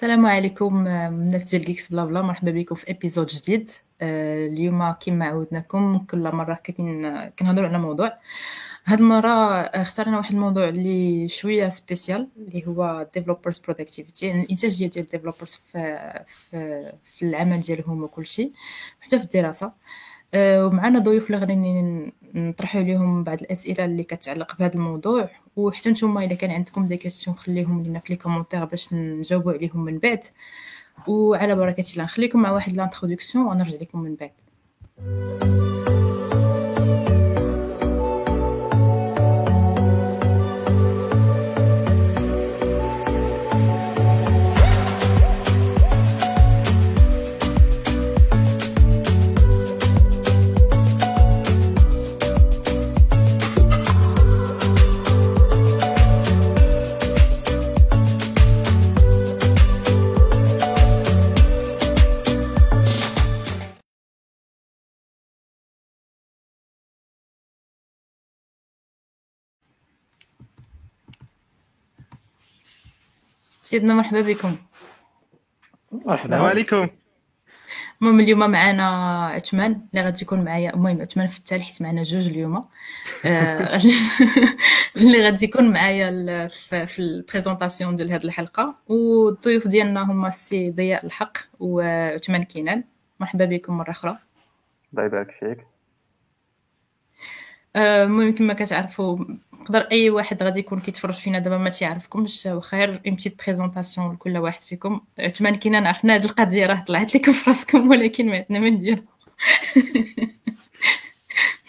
السلام عليكم الناس ديال Geeks Blabla. مرحبا بكم في épisode جديد. آه، اليوم كما عودناكم كل مرة كنهضروا على موضوع. هاد المرة اختارنا واحد الموضوع اللي شوية spécial اللي هو developers productivity يعني الإنتاجية ديال ال developers في, في, في العمل ديالهم وكل شيء حتى في الدراسة. آه، ومعنا ضيوف اللي غادي نطرحوا عليهم بعض الأسئلة اللي كتعلق بهذا الموضوع. وحتى نتوما إلا كان عندكم des questions خليهم لينا في les commentaires باش نجاوبوا عليهم من بعد. وعلى بركة الله نخليكم مع واحد l'introduction ونرجع لكم من بعد. سيدنا مرحبا بكم. مرحبا. عليكم. المهم اليوم معنا عثمان اللي غادي يكون معايا. المهم عثمان في التالي حيت معنا جوج اليوم. آه، اللي غادي يكون معايا في ال présentation ديال هذه الحلقة. والضيوف ديالنا هما السي ضياء الحق وعثمان كينان. مرحبا بكم مرة أخرى. الله يبارك فيك. المهم كما كتعرفوا نقدر أي واحد غادي يكون كيتفرج فينا دابا ما تيعرفكمش وخير يمشي بريزونطاسيون لكل واحد فيكم. عثمان كينا عرفنا هاد القضية راه طلعت لكم في راسكم ولكن ما عندنا ما نديرو.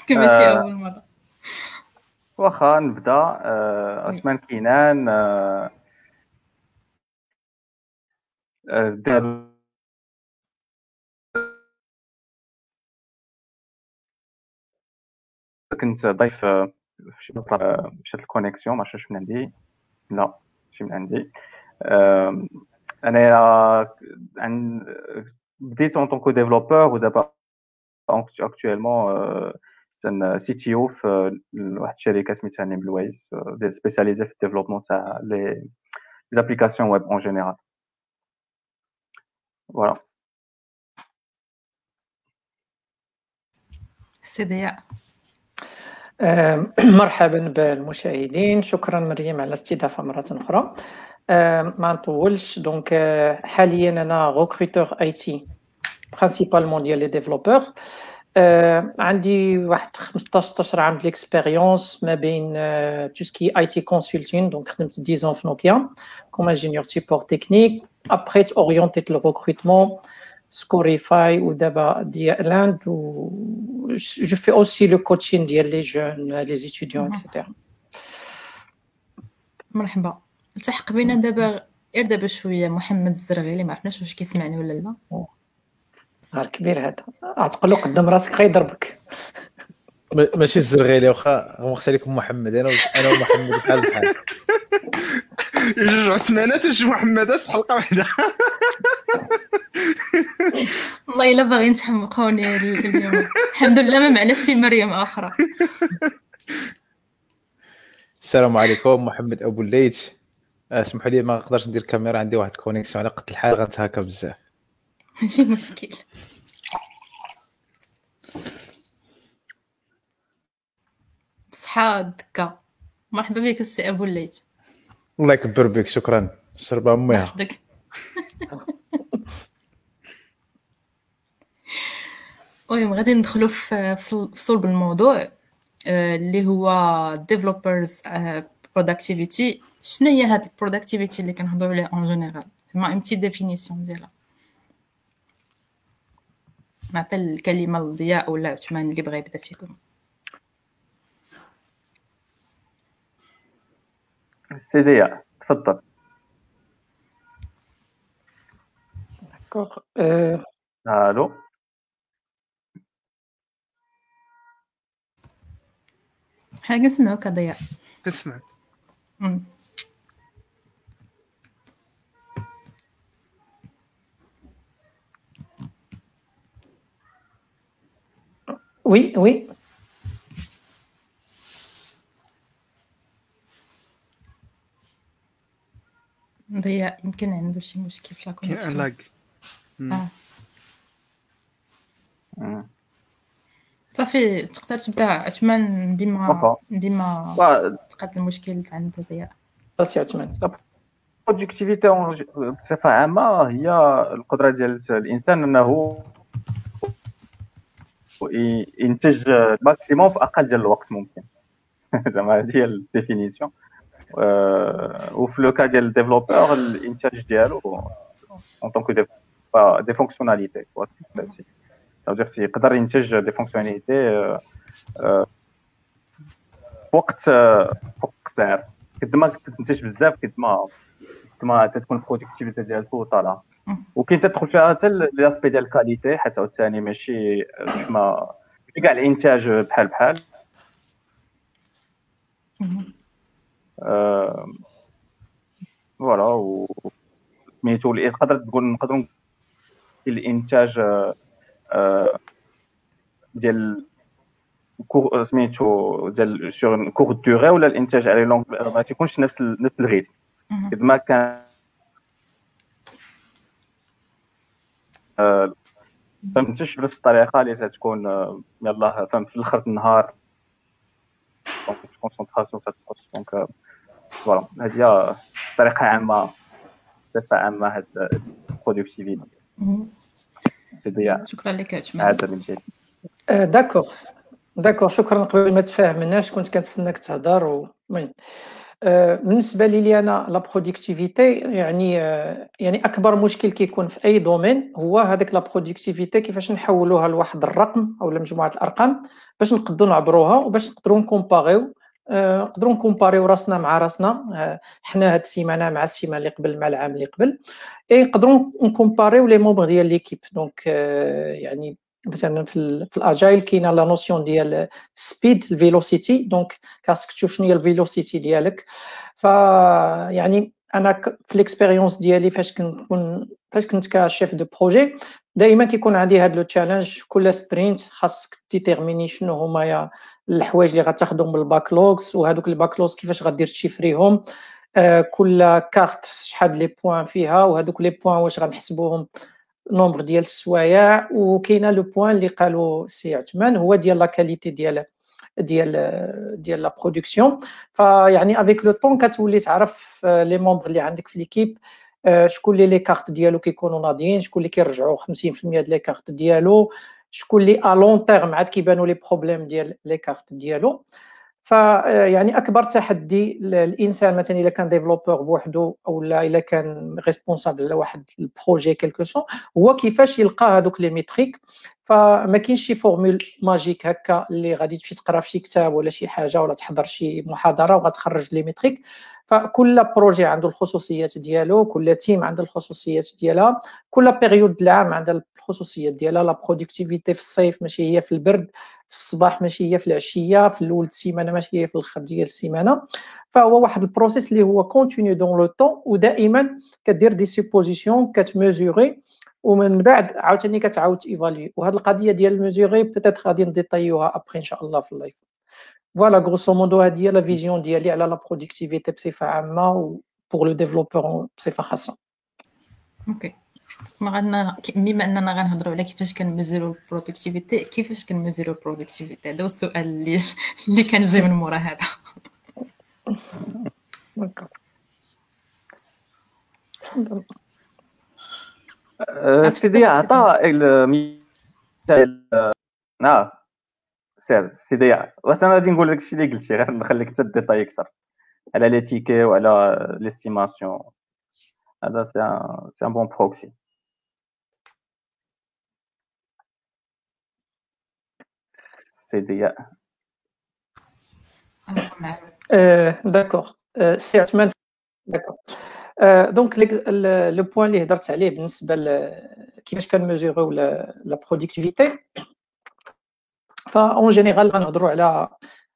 ماشي آه. أول مرة. واخا نبدا. آه، عثمان كينان آه، كنت ضيف مشات ال connexion ما عرفتش من عندي. لا ماشي من عندي. انايا بديت en tant que développeur ودابا اكtuellement سي تي أو في واحد الشركة سميتها نيم لويس spécialisée في ال développement تاع les applications web en général voilà سي ضياء مرحبا بالمشاهدين. شكرا مريم على الاستضافه مرة أخرى. ما نطولش. donc euh, حاليا أنا recruteur IT principalement ديال les développeurs عندي واحد 15 عام ديال ال expérience ما بين tout ce qui est IT consulting donc خدمت 10 في نوكيا comme ingénieur support technique après orient يت le recrutement Scorify ou d'abord l'Inde où je fais aussi le coaching ديال les jeunes les étudiants etc. مرحبا. التحق بينا دابا غير دابا شوية محمد الزرغي اللي ما عرفناش واش كيسمعني ولا لا. نهار كبير هذا. عتقول له قدام راسك غيضربك. ماشي الزرغيلي واخا مختلف محمد أنا أنا ومحمد بحال بحال. جوج عثمانات وجوج محمدات في حلقة واحدة. والله إلا باغيين تحمقوني اليوم. الحمد لله ما معناش شي مريم أخرى السلام عليكم محمد أبو الليث. اسمحوا لي ما نقدرش ندير الكاميرا عندي واحد كونيكسيون على قد الحال غنتهكا بزاف. ماشي مشكل. d'accord مرحبا بك السي أبو الليث. الله يكبر بك شكرا. شربة أمها. المهم غادي ندخلوا في صلب الموضوع آه، اللي هو developers productivity شنو هي هاد ال productivité اللي كنهضروا عليها en général زعما une petite définition ديالها. نعطي الكلمة لضياء ولا عثمان اللي بغى يبدا فيكم. سيدي تفضل euh, ألو حنا كنسمعوك ضياء كنسمع Oui, oui. ضياء يمكن عنده شي مشكل في كاين ان لاج آه. صافي تقدر تبدأ. عثمان بما. بما تقاد المشكل عند ضياء بس يا عثمان البرودكتيفيتي بصفة عامة هي القدرة ديال الإنسان أنه ينتج ال maximum في أقل ديال الوقت ممكن. زعما هذه هي ال définition وفي le cas ديال ال développeur الانتاج ديالو en tant que des fonctionnalités في يقدر ينتج des fonctionnalités وقت وقت قصير قد ما تنتج بزاف قد ما قد ما تتكون ال productivité ديالته طالعه. وكاين تدخل فيها حتى l'aspect ديال ال qualité حتى عاوتاني ماشي كما كاع الانتاج بحال بحال voilà و سميتو تقدر تقول نقدروا الإنتاج آه، آه، ديال court سميتو ديال sur courte durée ولا الإنتاج على longue ما تيكونش نفس نفس ال rythme. قد ما كان آه، فهمتش بنفس الطريقة اللي تكون آه، يلاه فهمت؟ في الآخر النهار. concentration تتقص donc voilà هذه هي طريقه عامه بصفه عامه هاد ال productivité مهم. سي ضياء شكرا لك عثمان هذا من جهه آه، d'accord d'accord شكرا قبل ما تفاهمناش كنت كنتسناك تهضر و- المهم. آه، بالنسبة لي أنا la productivité يعني آه، يعني أكبر مشكل كيكون في أي domaine هو هذاك la productivité كيفاش نحولوها لواحد الرقم أو لمجموعة الأرقام باش نقدروا نعبروها وباش نقدروا ن compar يو نقدروا ن compar يو راسنا مع راسنا. آه، حنا هاد السيمانة مع السيمانة اللي قبل مع العام اللي قبل. إي نقدروا ن compar يو les membres ديال l'équipe. donc آه، يعني مثلا في في ال Agile كاينة la notion ديال speed ال velocity donc خاصك تشوف شنو هي ال velocity ديالك. ف يعني أنا في ال expérience ديالي فاش كنكون فاش كنت ك chef de projet دائما كيكون عندي هاد le challenge كل sprint خاصك déterminer شنو هما يا الحوايج اللي غتاخذهم بال backlogs وهذوك ال backlogs كيفاش غادي ت chiffr يهم. آه، كل كارت شحال les points فيها وهذوك les points واش غنحسبوهم nombre ديال السوايع. وكاينة le point اللي قالوا سي عثمان هو ديال la qualité ديال ديال ديال la production. فيعني avec le temps كتولي تعرف آه، les membres اللي عندك في l'équipe آه، شكون اللي les cartes ديالو كيكونوا ناضيين شكون اللي كيرجعوا 50% ديال les cartes ديالو. شكون اللي long terme عاد كيبانوا les problèmes ديال les cartes ديالو. فيعني أكبر تحدي الإنسان مثلا إلا كان développeur بوحدو أو لا إلا كان responsable على واحد ال projet quel que soit هو كيفاش يلقى هذوك les métriques فما كاينش شي formule magique هكا اللي غادي تمشي تقرا في شي كتاب ولا شي حاجة ولا تحضر شي محاضرة وغتخرج les métriques فكل projet عنده الخصوصيات ديالو كل team عنده الخصوصيات ديالها كل période العام عندها الخصوصيات ديالها la productivité في الصيف ماشي هي في البرد في الصباح ماشي هي في العشية في الأول السيمانة ماشي هي في الآخر ديال السيمانة. فهو واحد ال process اللي هو continu dans le temps ودائما كدير des suppositions كت mesur ي ومن بعد عاوتاني كتعاود évaluer وهذه القضية ديال ال mesure peut-être غادي ن détaill يوها après إن شاء الله في ال live voilà grosso modo هذه هي la vision ديالي على la productivité بصفة عامة pour le développeur بصفة خاصة. OK ما غادنا بما أننا غنهضروا على كيفاش كن mesur و ال productivité كيفاش كن mesur و ال productivité؟ هذا هو السؤال اللي اللي كان جاي من مورا هذا. آه، سيدي عطا المثال آه سير سيدي واش أنا غادي نقول لك الشيء اللي قلتي غير نخليك انت détailler أكثر. على les tickets وعلى l'estimation. هذا c'est un bon proxy. سيدي آه، d'accord آه، سي عثمان D'accord donc le point اللي هضرت عليه بالنسبة ل- كيفاش كنميزوريو la productivité ف en général غنهضروا على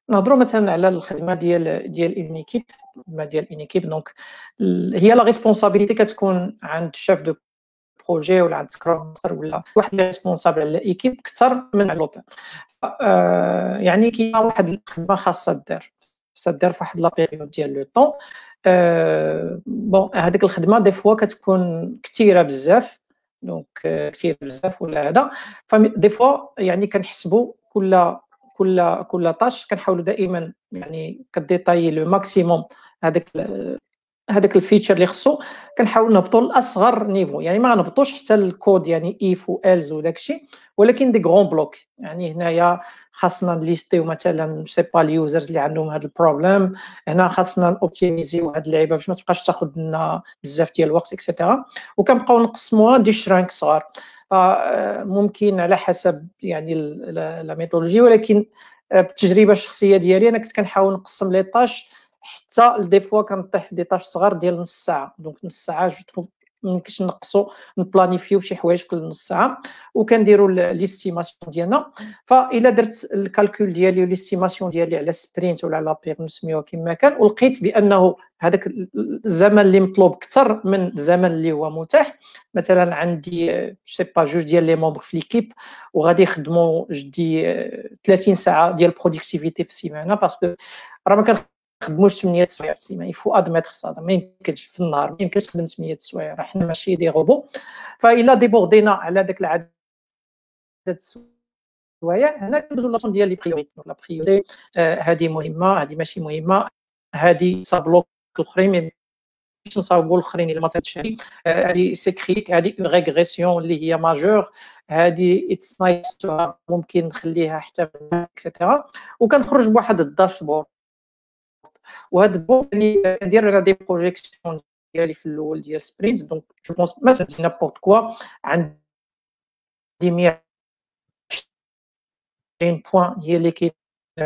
نهضروا مثلا على الخدمه ديال ديال une équipe الخدمه ديال une équipe donc ال- هي la responsabilité كتكون عند chef de projet ولا عند ماستر ولا واحد responsable على ال équipe أكثر من developer يعني كاينة واحد الخدمة خاصها دار. خاصها دار في واحد la période ديال le temps bon هذيك الخدمة des fois كتكون كثيره بزاف. donc كثير بزاف ولا هذا. des fois يعني كنحسبوا كل كل كل tâche كنحاولوا دائما يعني كديطاي le maximum هذاك هذاك ال feature اللي خصو كنحاول نهبطوا لأصغر niveau. يعني ما غنهبطوش حتى الكود يعني if و else وداك الشيء ولكن des grands blocs. يعني هنايا خاصنا نليستيو مثلا sais pas ال users اللي عندهم هذا ال problème. هنا خاصنا اوبتيميزيو هذه اللعيبة باش ما تبقاش تاخذ لنا بزاف ديال الوقت et cetera وكنبقاو نقسموها des chunks صغار. ممكن على حسب يعني la méthodologie ولكن بالتجربة الشخصية ديالي أنا كنت كنحاول نقسم les tâches حتى des fois كنطيح des tâches صغار ديال نص ساعة. donc نص ساعة je trouve ميمكنش نقصوا نبلانيفيو شي حوايج كل نص ساعة وكنديروا l'estimation ديالنا. فإلا درت ال calcul ديالي و l'estimation ديالي على sprint ولا على بير نسميوها كما كان ولقيت بأنه هذاك الزمن اللي مطلوب أكثر من الزمن اللي هو متاح. مثلا عندي sais pas جوج ديال les membres في l'équipe وغادي يخدموا جدي 30 ساعة ديال productivité في السيمانة parce que راه ما خدموش 8 سوايع في السيمانة. il faut admettre هذا ما يمكنش في النهار ما يمكنش تخدم 8 سوايع. راه حنا ماشي des robots فإلا ديبوردينا على ذاك العدد السوايع هنا كندوزو لاسون ديال les priorités la priorité هذه مهمة هذه ماشي مهمة هذه ça bloque الاخرين يمكنش نصاوبوا الأخرين إلا ما طيبش هذه c'est critique هذه une régression اللي هي majeure هذه it's nice ممكن نخليها حتى et cetera وكنخرج بواحد ال dashboard وهذا البون اللي كندير des projections ديالي في الأول ديال sprint donc je pense مثلا n'importe quoi عندي 120 points هي اللي كاين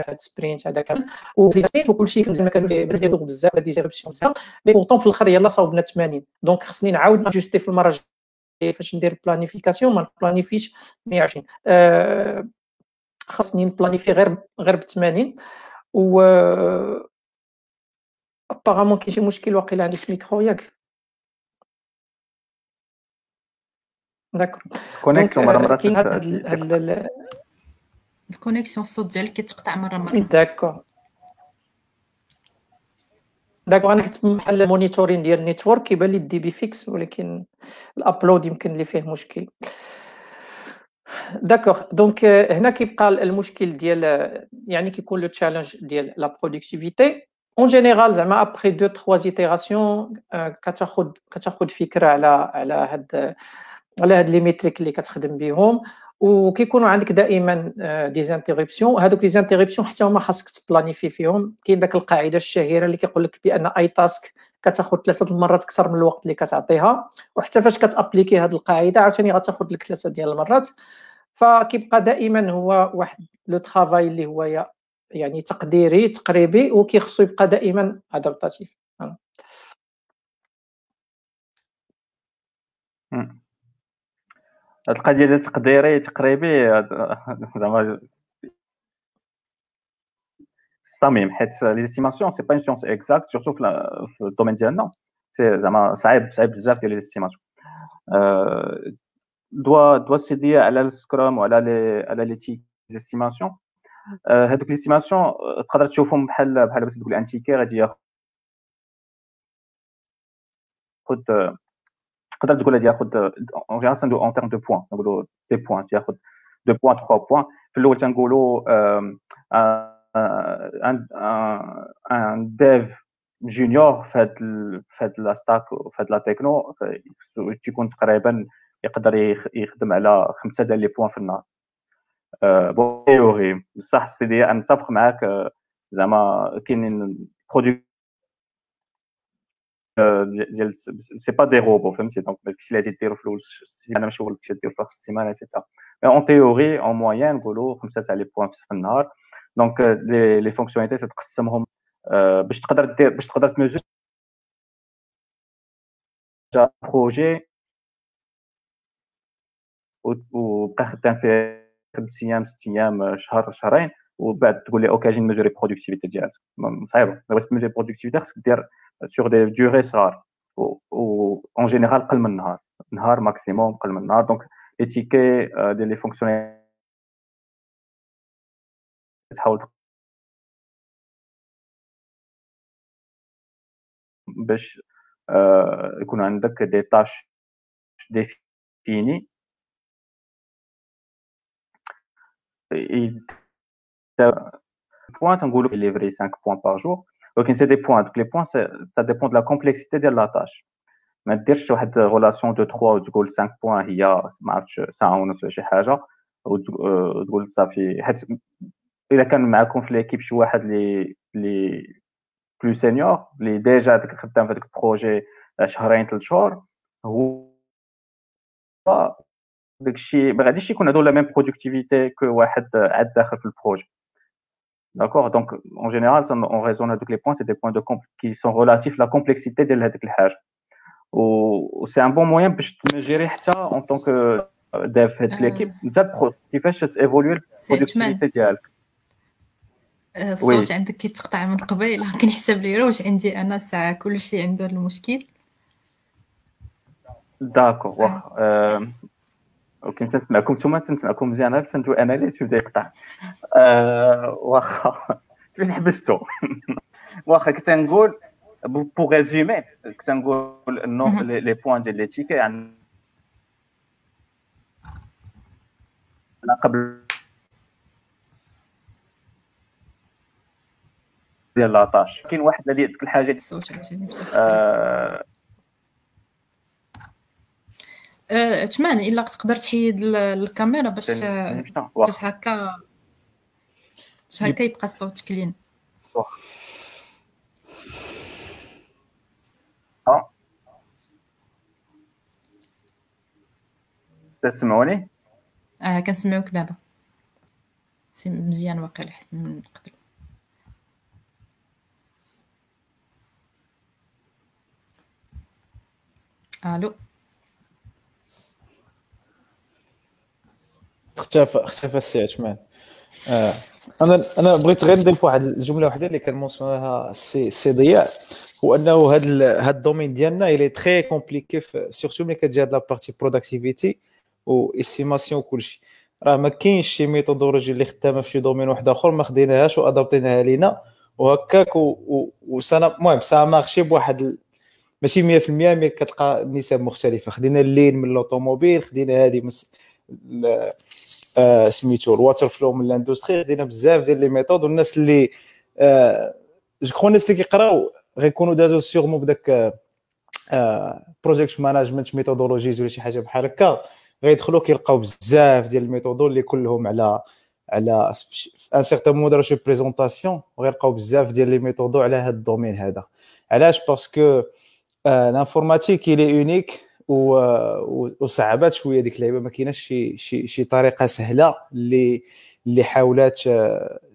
ال sprint هذا كامل. وزيد وكلشي مزيان ما كانوش ديالو بزاف. des interruptions بزاف. mais pourtant في الآخر يلاه صاوبنا 80 donc خصني نعاود نجوستي في المره الجايه فاش ندير planification ما نبلانيفيش 120 أه خاصني نبلانيفي غير غير ب 80 و apparemment كاين شي مشكل واقيلا عندك في الميكرو ياك d'accord connexion مره مرات ال connexion الصوت ديالك كيتقطع مره مره d'accord داكور أنا كنت بحال ال monitoring ديال ال network كيبان لي الدي بي فيكس ولكن ال upload يمكن اللي فيه مشكل D'accord donc هنا كيبقى المشكل ديال يعني كيكون le challenge ديال la productivité en général زعما après deux trois itérations كتاخذ كتاخذ فكرة على على هاد على هاد les métriques اللي كتخدم بهم وكيكونوا عندك دائما des interruptions هذوك les interruptions حتى هما خاصك تبلانيفي فيهم. كاين داك القاعدة الشهيرة اللي كيقول لك بأن أي task كتاخذ ثلاثة المرات أكثر من الوقت اللي كتعطيها. وحتى فاش كتأبليكي هذه القاعدة عاوتاني غتاخذ لك ثلاثة ديال المرات. فكيبقى دائما هو واحد le travail اللي هو يعني تقديري تقريبي وكيخصو يبقى دائما adaptatif هاد القضية ديال تقديري تقريبي زعما الصميم حيت les estimations c'est pas une science exacte surtout في ال domaine ديالنا. سي زعما صعيب صعيب بزاف ديال لي زيستيماسيون دوا دوا سيدي على السكرام وعلى لي على لي تي زيستيماسيون هذوك ليستيماسيون تقدر تشوفهم بحال بحال باش تقول ان تيكي غادي ياخذ تقدر تقول غادي ياخذ اون جينيرال سندو اون تيرم دو بوان نقولوا دي بوان تياخذ دو بوان تخوا بوان في الأول تنقولوا un un dev junior في هاد في هاد la في هاد la techno تيكون تقريبا يقدر يخدم على خمسة ديال les points في النهار. bon بصح سيدي أنا نتفق معاك زعما كاينين برودوي ديال sais pas des robots فهمتي donc داكشي اللي غادي ديرو في الأول السيمانه ماشي هو داكشي اللي ديرو في اخر السيمانه et cetera mais en théorie en moyenne نقولوا خمسه تاع les points في النهار donc les les fonctionnalités تتقسمهم باش تقدر دير باش تقدر تميزور projet وبقى خدام فيه خمس أيام ست أيام شهر شهرين وبعد تقول لي okay أجي نميزوري productivité ديالك. صعيبة. بغيت تميزوري productivité خصك دير sur des durées صغار. و en général قل من نهار نهار maximum قل من نهار donc les tickets ديال les fonctionnaires تحاول باش آه، يكون عندك des tâches définies points تنقولوا livrer 5 points par jour. ولكن c'est des points donc les points ça dépend de la complexité ديال la tâche ما ديرش واحد relation de 3 وتقول 5 points هي ما عرفتش ساعه ونص ولا شي حاجة وتقول صافي حيت الا كان معكم في l'équipe شي واحد لي le plus senior لي ديجا خدام في هذاك ال projet شهرين ثلاث شهور هو داكشي ما غاديش يكون هادو la même productivité que واحد عاد داخل في ال projet d'accord donc en général on raisonne هادوك les points c'est des points de qui sont relatifs la complexité ديال هذيك الحاجة و c'est un bon moyen باش تميزوري حتى اون temps que dev في هاد l'équipe انت كيفاش تيفولوي ال productivité ديالك الصوت عندك كيتقطع من قبيل كنحسب لي واش عندي أنا ساعة كلشي عنده المشكل. d'accord واخا وكنت تسمعكم نتوما تنسمعكم مزيان. غير تنتو أنا اللي تبدا يقطع أه واخا. فين حبستو؟ واخا كنت نقول pour résumer كنت نقول إنه les points ديال les tickets يعني قبل ديال la tâche. كاين واحد اللي ديك الحاجة آه تمان إلا تقدر تحيد الكاميرا باش باش هكا باش هكا يبقى الصوت كلين. تسمعوني؟ أه كنسمعوك دابا. مزيان واقيلا حسن من قبل. ألو. اختفى اختفى السي عثمان آه. أنا أنا بغيت غير نضيف واحد الجمله واحدة اللي كان موصلها السي السي ضياء هو أنه هذا هذا ال domaine ديالنا il est très compliqué surtout ملي كتجي هاد la partie productivité و estimation وكلشي. راه ما كاينش شي méthodologie اللي خدامة في شي domaine واحد آخر ما خديناهاش وادابتيناها لينا. وهكاك وسانا المهم ça marche بواحد ماشي 100% mais كتلقى نسب مختلفة. خدينا ال Lean من l'automobile خدينا هذه آه سميتو ال waterfall من ال industrie خدينا بزاف ديال les méthodes والناس اللي آه je crois الناس اللي كيقراو غيكونوا دازو sûrement بداك project management methodologies ولا شي حاجة بحال هكا. غيدخلوا كيلقاو بزاف ديال ال méthodes اللي كلهم على على un certain mode شي présentation وغيلقاو بزاف ديال les méthodes و على هذا ال domaine هذا. علاش؟ parce que l'informatique elle est unique وصعبات شوية ديك اللعيبة. ما كايناش شي شي شي طريقة سهلة اللي اللي حاولات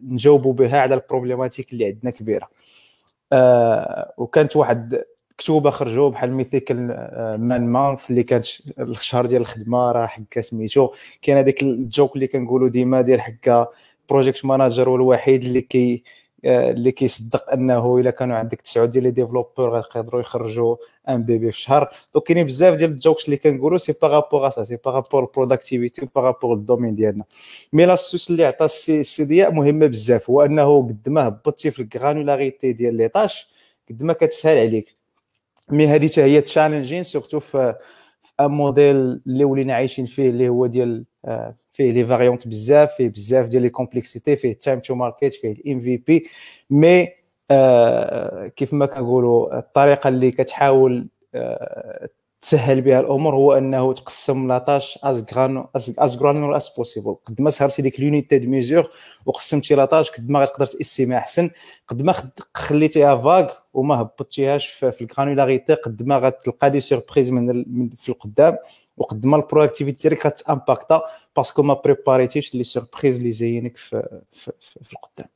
نجاوبوا بها على ال problématique اللي عندنا كبيرة. آه وكانت واحد كتوبة خرجوا بحال Mythical Man-Month اللي كانت الشهر ديال الخدمة راه حكا سميتو. كاين هذيك ال joke اللي كنقولوا ديما ديال حكا project manager هو الوحيد اللي كي اللي كيصدق أنه إلا كانوا عندك تسعة ديال les développeurs غيقدروا يخرجوا un bébé في الشهر donc كاينين بزاف ديال ال jokes اللي كنقولوا سي بارابور سا سي بارابور البروداكتيفيتي بارابور الدومين ديالنا. mais l'astuce اللي عطى السي ضياء مهمة بزاف هو أنه قد ما هبطتي في ال granularité ديال les tâches قد ما كتسهل عليك. mais هذه حتى هي challenging surtout في un modèle اللي ولينا عايشين فيه اللي هو ديال آه، فيه les variantes بزاف فيه بزاف ديال les complexités فيه time to market فيه ال MVP mais كيف ما كنقولوا الطريقة اللي كتحاول آه، تسهل بها الأمور هو أنه تقسم la tâche aux grains as granular as possible قد ما صغرتي ديك l'unité de mesure وقسمتي la tâche قد ما غتقدر تاستيمي أحسن. قد ما خليتيها vague وما هبطتيهاش في ال granularité قد ما غتلقى des surprises من في القدام. وقد ما ال productivité ديالك غتامباكتا parce que ما بريباريتيش les surprises اللي زينك في, في, في, في القدام.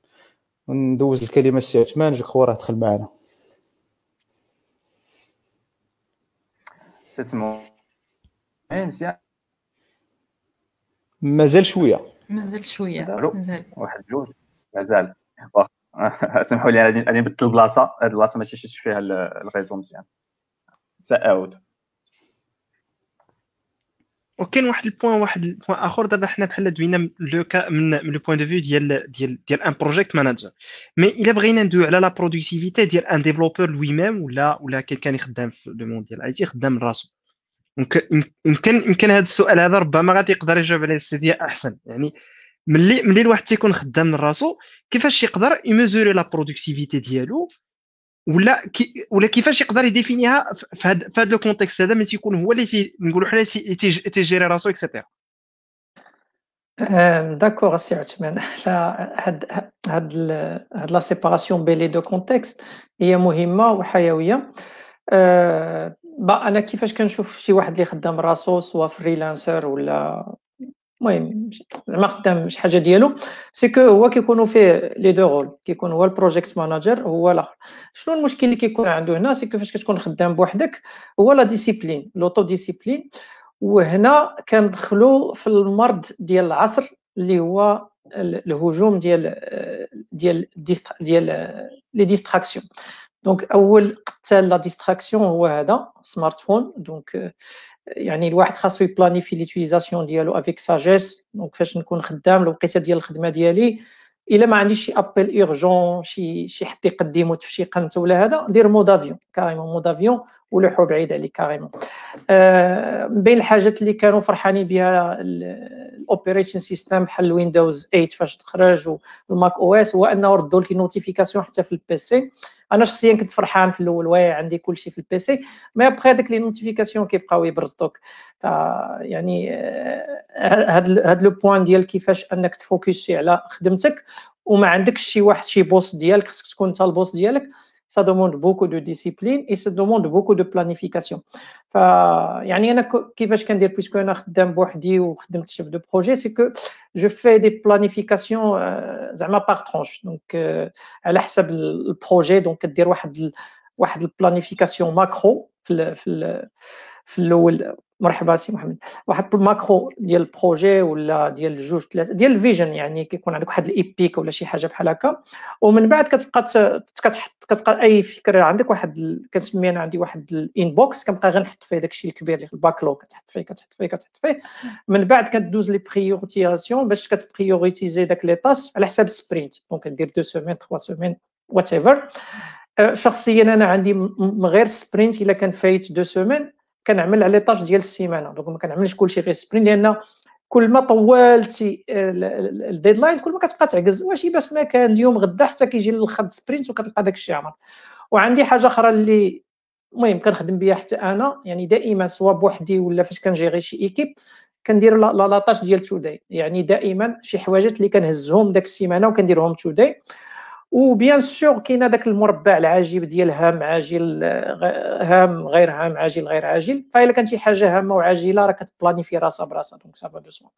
ندوز الكلمة السي عثمان je crois راه دخل معنا. مزيان مازال شوية. مازال شوية. مازال. واحد جوج. مازال. سمحوا لي غادي نبدل البلاصة. هاد البلاصة ما شفتش فيها ال réseau مزيان. سأعود. وكاين واحد ال point واحد ال point آخر. دابا حنا بحال دوينا le cas من le point de vue ديال ديال ديال un project manager mais إلا بغينا ندوي على la productivité ديال un développeur lui-même ولا ولا كان يخدم في le monde ديال IT خدام راسو. يمكن يمكن هذا السؤال هذا ربما غادي يقدر يجاوب عليه السي ضياء أحسن. يعني ملي ملي الواحد تيكون خدام من راسو كيفاش يقدر يميزوري la productivité ديالو ولا كي ولا كيفاش يقدر يديفينيها في هذا في هذا le contexte هذا ما تيكون هو اللي نقولوا حنا تيجيري راسو et cetera d'accord سي عثمان. هاد هاد هاد la séparation بين les deux contextes هي مهمة وحيوية. bah أنا كيفاش كنشوف شي واحد اللي خدام راسو soit freelancer ولا المهم زعما خدام شي حاجة ديالو c'est que هو كيكونوا فيه les deux rôles. كيكون هو ال project manager هو الآخر شنو المشكل اللي كيكون عنده هنا؟ c'est كيفاش كتكون خدام بوحدك هو la discipline l'autodiscipline وهنا كندخلوا في المرض ديال العصر اللي هو الهجوم ديال ديال ديال les distractions. donc أول قتال la distraction هو هذا smartphone donc يعني الواحد خاصو ي planifier l'utilisation ديالو avec sagesse donc فاش نكون خدام الوقيتة ديال الخدمة ديالي إلا ما عنديش شي appel urgent شي شي حد يقدم في شي قنت ولا هذا ندير mode avion carrément mode avion ولوحو بعيد عليك carrément آه بين الحاجات اللي كانوا فرحانين بها ال operating system بحال Windows 8 فاش تخرج وال Mac OS هو أنه ردوا لك notifications حتى في ال PC أنا شخصيا كنت فرحان في الأول واي عندي كل شيء في ال PC mais après هذيك les notifications كيبقاو يبرزطوك. يعني هاد هاد le point ديال كيفاش أنك ت focuser على خدمتك وما عندكش شي واحد شي boss ديالك خصك تكون انت ال boss ديالك ça demande beaucoup de discipline et ça demande beaucoup de planification ف يعني أنا كيفاش كندير puisque أنا خدام بوحدي وخدمت chef de projet c'est que je fais des planifications زعما par tranches donc على حسب ال projet donc كدير واحد واحد ال planification macro في في في الأول مرحبا سي محمد. واحد ال macro ديال ال projet ولا ديال جوج ثلاثة ديال ال vision يعني كيكون عندك واحد ال epic ولا شي حاجة بحال هكا. ومن بعد كتبقى كتحط كتبقى أي فكرة عندك واحد ال... كنسمي أنا عندي واحد ال inbox كنبقى غير نحط فيه داكشي الكبير اللي ال backlog كتحط فيه كتحط فيه كتحط فيه. من بعد كدوز les prioritisations باش كت prioritiser داك les tâches على حساب ال sprint donc كدير deux semaines 3 semaines whatever شخصيا أنا عندي غير sprint إلا كان فايت deux semaines كنعمل les tâches ديال السيمانة. donc ما كنعملش كلشي غير sprint لأن كل ما طولتي ال deadline كل ما كتبقى تعكز واش بس ما كان اليوم غدا حتى كيجي الآخر sprint وكتلقى داك الشيء عمر وعندي حاجة أخرى اللي المهم كنخدم بها حتى أنا يعني دائما سواء بوحدي ولا فاش كن gérer شي équipe كندير la la tâche ديال today يعني دائما شي حوايجات اللي كنهزهم داك السيمانة وكنديرهم today و bien sûr كاين هذاك المربع العجيب ديال هام عاجل هام غير هام عاجل غير عاجل. فالا كانت شي حاجة هامة وعاجلة راه كت planifier في راسها براسها donc ça va doucement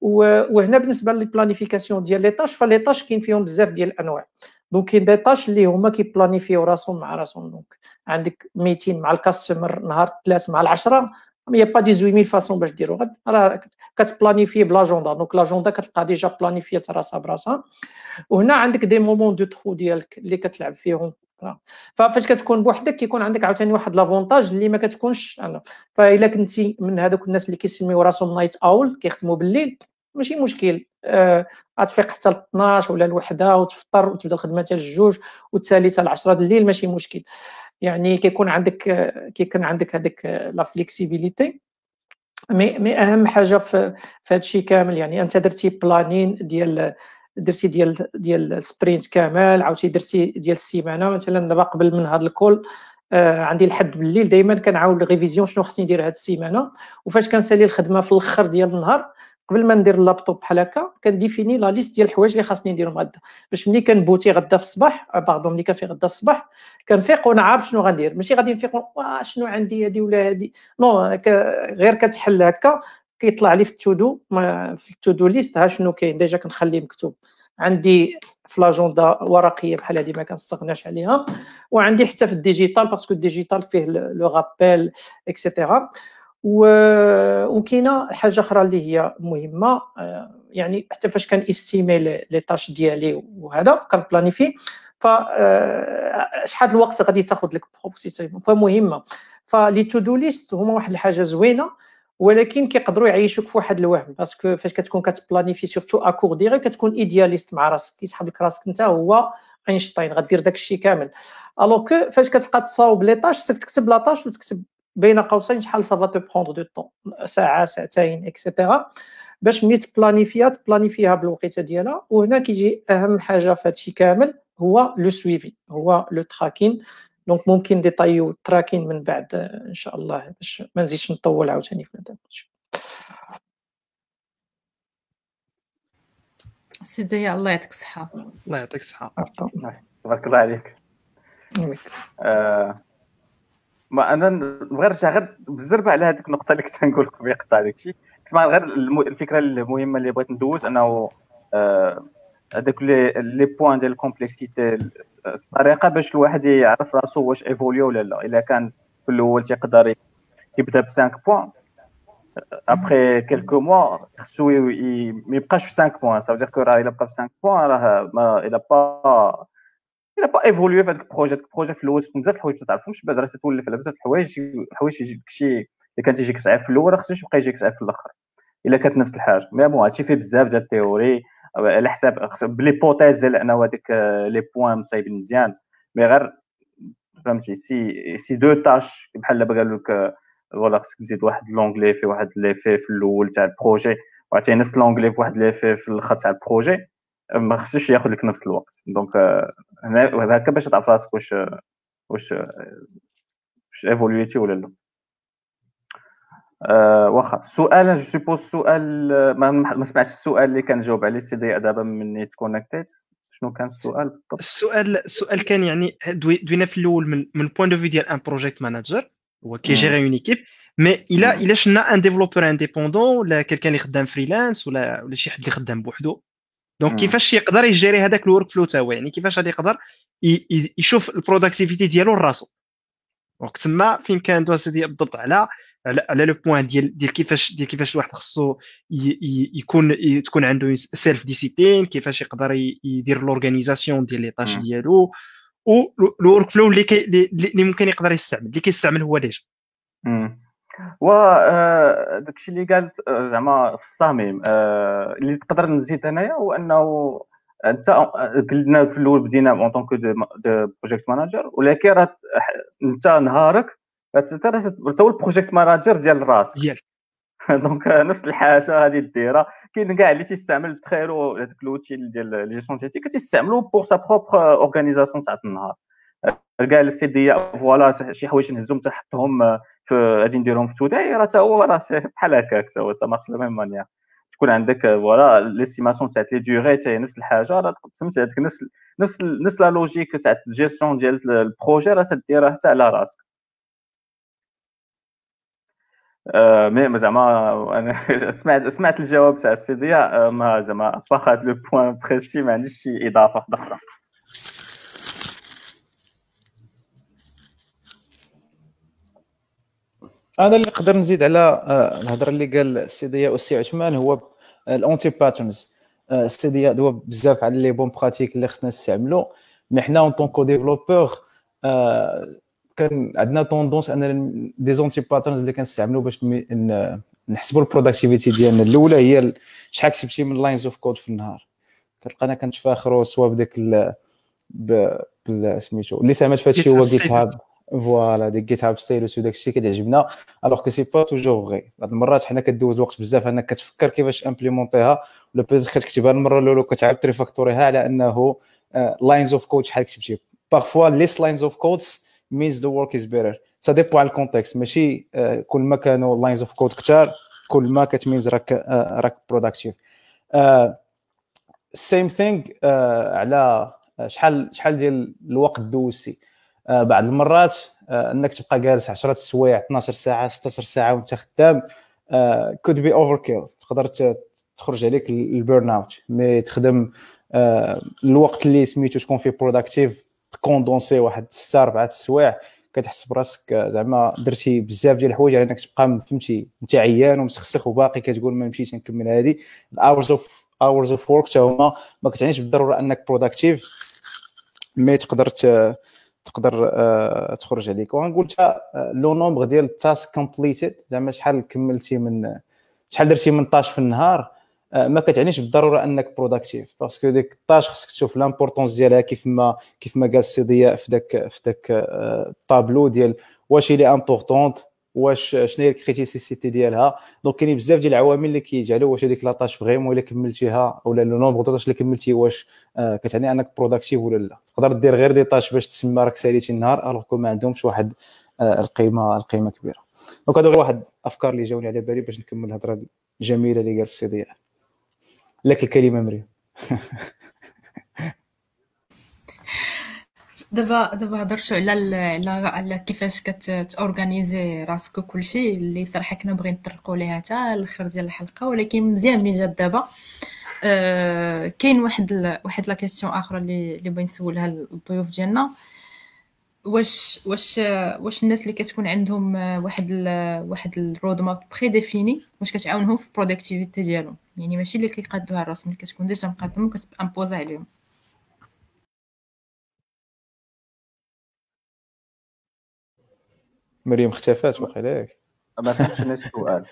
وهنا بالنسبة لل planification ديال les tâches ف les tâches كاين فيهم بزاف ديال الأنواع. donc كاين des tâches اللي هما كي planifier و راسهم مع راسهم donc عندك meeting مع ال customer نهار الثلاث مع العشرة ما با 18000 فاسون باش ديرو غد راه كت planifier ب l'agenda donc l'agenda كتلقى déjà planifier ات راسها براسها وهنا عندك des moments de trou ديالك اللي كتلعب فيهم ففاش كتكون بوحدك كيكون عندك عاوتاني واحد l'avantage اللي ما كتكونش أنا. فاذا كنتي من هذوك الناس اللي كيسميو راسهم night owl كيخدموا بالليل ماشي مشكل. غتفيق حتى ل 12 ولا الوحده وتفطر وتبدا الخدمة حتى وتسالي حتى ل 10 الليل ماشي مشكل. يعني كيكون عندك كيكون عندك هذيك la flexibilité mais mais أهم حاجة في, في هذا الشيء كامل يعني أنت درتي planning ديال درتي ديال ديال ال sprint كامل عاوتاني درتي ديال السيمانة. مثلا دابا قبل من هذا ال call آه عندي الحد بالليل دائما كنعاود révision شنو خصني ندير هذه السيمانة. وفاش كنسالي الخدمة في الأخر ديال النهار قبل ما ندير اللابتوب بحال هكا كن définir la liste ديال الحوايج اللي خاصني نديرهم غدا باش ملي كن booter غدا في الصباح pardon ملي كنفيق غدا الصباح كنفيق وأنا عارف شنو غندير. ماشي غادي نفيق شنو عندي هذه ولا هذه non غير كتحل هكا كيطلع لي في ال to-do في ال to-do list ها شنو كاين. déjà كنخليه مكتوب. عندي في l'agenda ورقية بحال هذه ما كنستغناش عليها. وعندي حتى في ال digital parce que ال digital فيه le rappel et cetera وكاينة حاجة أخرى اللي هي مهمة آه، يعني حتى فاش كن estimer les tâches ديالي وهذا كن planifier ف آه، شحال الوقت غادي تاخذ لك فمهمه ف les to-do lists هما واحد الحاجة زوينة ولكن كيقدروا يعيشوك في واحد الوهم. parce que فاش كتكون كت planifier surtout à courte durée كتكون idéaliste مع راسك. كيسحب لك راسك انت هو اينشتاين غدير داك الشيء كامل. alors que فاش كتبقى تصاوب les tâches خصك تكتب la tâche وتكتب بين قوسين شحال ça va te prendre de temps ساعة ساعتين et cetera باش ملي تبلانيفيها تبلانيفيها بالوقيته ديالها وهنا كيجي أهم حاجة في هادشي كامل هو le suivi هو le tracking donc ممكن détailler و ال tracking من بعد إن شاء الله باش ما نزيدش نطول عاوتاني في هذا سيدي الله يعطيك الصحة. الله يعطيك الصحة. تبارك الله عليك. آه ما أنا نرجع غير بزربه على هذيك النقطة اللي كنت نقول لك يقطع داك الشيء كنت غير الفكرة المهمة اللي بغيت ندوز أنه آه هذوك les points ديال ال complexité الطريقة باش الواحد يعرف راسو واش évoluer ولا لا. إلا كان في الأول تيقدر يبدأ ب 5 points après quelques mois خصو ما يبقاش في 5 points ça dire que راه إلا بقى في 5 points راه il a pas il a pas évolué في هذاك ال projet هذاك ال projet في الأول بزاف الحوايج تعرفهمش بعد راه تولف على بزاف الحوايج الحوايج يجيك شي اللي كان تيجيك صعيب في الأول خصوش يبقى يجيك صعيب في الآخر. إلا كانت نفس الحاجة. mais bon هادشي فيه بزاف ديال ال théorie على حساب ب l'hypothèse ديال انه هذيك les points مصايبين مزيان. mais غير فهمتي ces ces deux tâches بحال دابا قالوا لك فوالا خصك تزيد واحد لونغلي في واحد ليفي في الأول تاع البروجي وعطيه نفس لونغلي في واحد ليفي في الآخر تاع البروجي. ما خصوش ياخذ لك نفس الوقت. دونك هنا هكا باش تعرف راسك واش واش واش ايفولويتي ولا لا. أه واخا السؤال جو سوبوز السؤال ما, ما سمعتش السؤال اللي كان جاوب عليه السيدي دابا مني تكونكتيت شنو كان السؤال؟ بالضبط السؤال السؤال كان يعني دوينا في الأول من من point de vue ديال un project manager هو كي gérer une équipe mais الا إلا شنا un développeur indépendant ولا quelqu'un اللي خدام freelance ولا ولا شي حد اللي خدام بوحدو. donc كيفاش يقدر ي gérer هذاك ال workflow تا هو؟ يعني كيفاش غادي يقدر يشوف ال productivité ديالو لراسو. donc تما فين كان دو سيدي بالضبط على على le point ديال ديال كيفاش ديال كيفاش الواحد خصو يكون تكون عنده self-discipline كيفاش يقدر يدير l'organisation ديال les tâches ديالو و ال workflow اللي اللي ممكن يقدر يستعمل اللي كيستعمل هو ديجا. و داكشي اللي قالت زعما في الصميم اللي تقدر نزيد هنايا هو أنه أنت قلنا في الأول بدينا en tant que de project manager ولكن راه أنت نهارك انت هو ال project manager ديال راسك. donc نفس الحاجة هذه ديرها. كاين كاع اللي تيستعمل تخيلوا هذاك لوتي ديال جيستيون تيتي كتستعملوا بور سا بروبر اورغانيزاسيون تاع النهار. كاع السي دي فوالا شي حوايج نهزهم تحطهم في غادي نديرهم في توداي راه حتى هو راه بحال هكاك حتى هو مارش لا ميم مانيير. تكون عندك فوالا ليستيماسيون تاع لي ديغي حتى هي نفس الحاجة راه تقسمت هذيك نفس نفس نفس لا لوجيك تاع الجيستيون ديال البروجي راه تديرها حتى على راسك. mais زعما أنا سمعت سمعت الجواب تاع السيدي ما زعما فقط le point précis ما عنديش شي إضافة أخرى. أنا اللي نقدر نزيد على آه، الهضرة اللي قال السيدي والسي عثمان هو ال anti-patterns. السيدي دوا بزاف على les bonnes pratiques اللي خصنا نستعملو. mais حنا en tant que développeur كان عندنا tendance un des anti-patterns اللي كنستعملو باش نحسبوا ال productivité ديالنا. الأولى هي شحال كتبتي من lines of code في النهار. كتلقانا كنتفاخروا soit بديك سميتو اللي ساهمت في هادشي هو GitHub voilà ديك GitHub ستيلوس وداك الشيء كتعجبنا alors que c'est pas toujours vrai بعض المرات حنا كدوز وقت بزاف انك كتفكر كيفاش implément يها و la base كتكتبها المره الاولى وكتعاود ت refactor يها على انه lines of code شحال كتبتي parfois less lines of codes means the work is better. ça dépend على ال context ماشي كل ما كانوا lines of code كثار كل ما كتميز راك راك productive same thing على شحال شحال ديال الوقت دوزتي بعض المرات انك تبقى جالس 10 سوايع 12 ساعة 16 ساعة وانت خدام كود بي overkill تقدر تخرج عليك ال burnout mais تخدم الوقت اللي سميتو تكون فيه productif condensé واحد 6 4 سوايع كتحس براسك زعما درتي بزاف ديال الحوايج على انك تبقى فهمتي انت عيان ومسخسخ وباقي كتقول ما مشيتش نكمل هذه ال hours of hours of work حتى هما ما كتعنيش بالضرورة انك productif mais تقدر تقدر آه، تخرج عليك. وغنقول حتى le nombre ديال ال task completed زعما شحال كملتي من شحال درتي من tâche في النهار ما كتعنيش بالضرورة أنك productif parce que ديك ال tâche خصك تشوف l'importance ديالها كيف ما كيف ما قال السي ضياء في ذاك في ذاك الطابلو ديال واش هي importante واش شنو هي ال criticité ديالها. donc كاينين بزاف ديال العوامل اللي كيجعلوا واش هذيك la tâche vraiment إلا كملتيها ولا le nombre de اللي كملتي واش آه كتعني أنك productif ولا لا. تقدر دير غير des tâches باش تسمى راك ساليتي النهار alors ما عندهمش واحد آه القيمة القيمة كبيرة. donc هادو غير واحد الأفكار اللي جاوني على بالي باش نكمل الهضرة الجميله اللي قال السي ضياء لك الكلمة مريم. دابا دابا هضرتو على على كيفاش كت organiser راسك وكلشي اللي صراحة كنا بغينا نطرقوا ليها حتى الأخر ديال الحلقة ولكن مزيان ملي جات دابا. أه كاين واحد ال... واحد la question أخرى اللي اللي بغيت نسولها للضيوف ديالنا. واش واش واش الناس اللي كتكون عندهم واحد ال... واحد ال roadmap prédéfinie واش كتعاونهم في ال productivité ديالهم؟ يعني ماشي اللي كيقادوها راسهم اللي كتكون ديجا مقادم وكت impose ا عليهم. مريم اختفات واخا ياك ما فهمتش السؤال.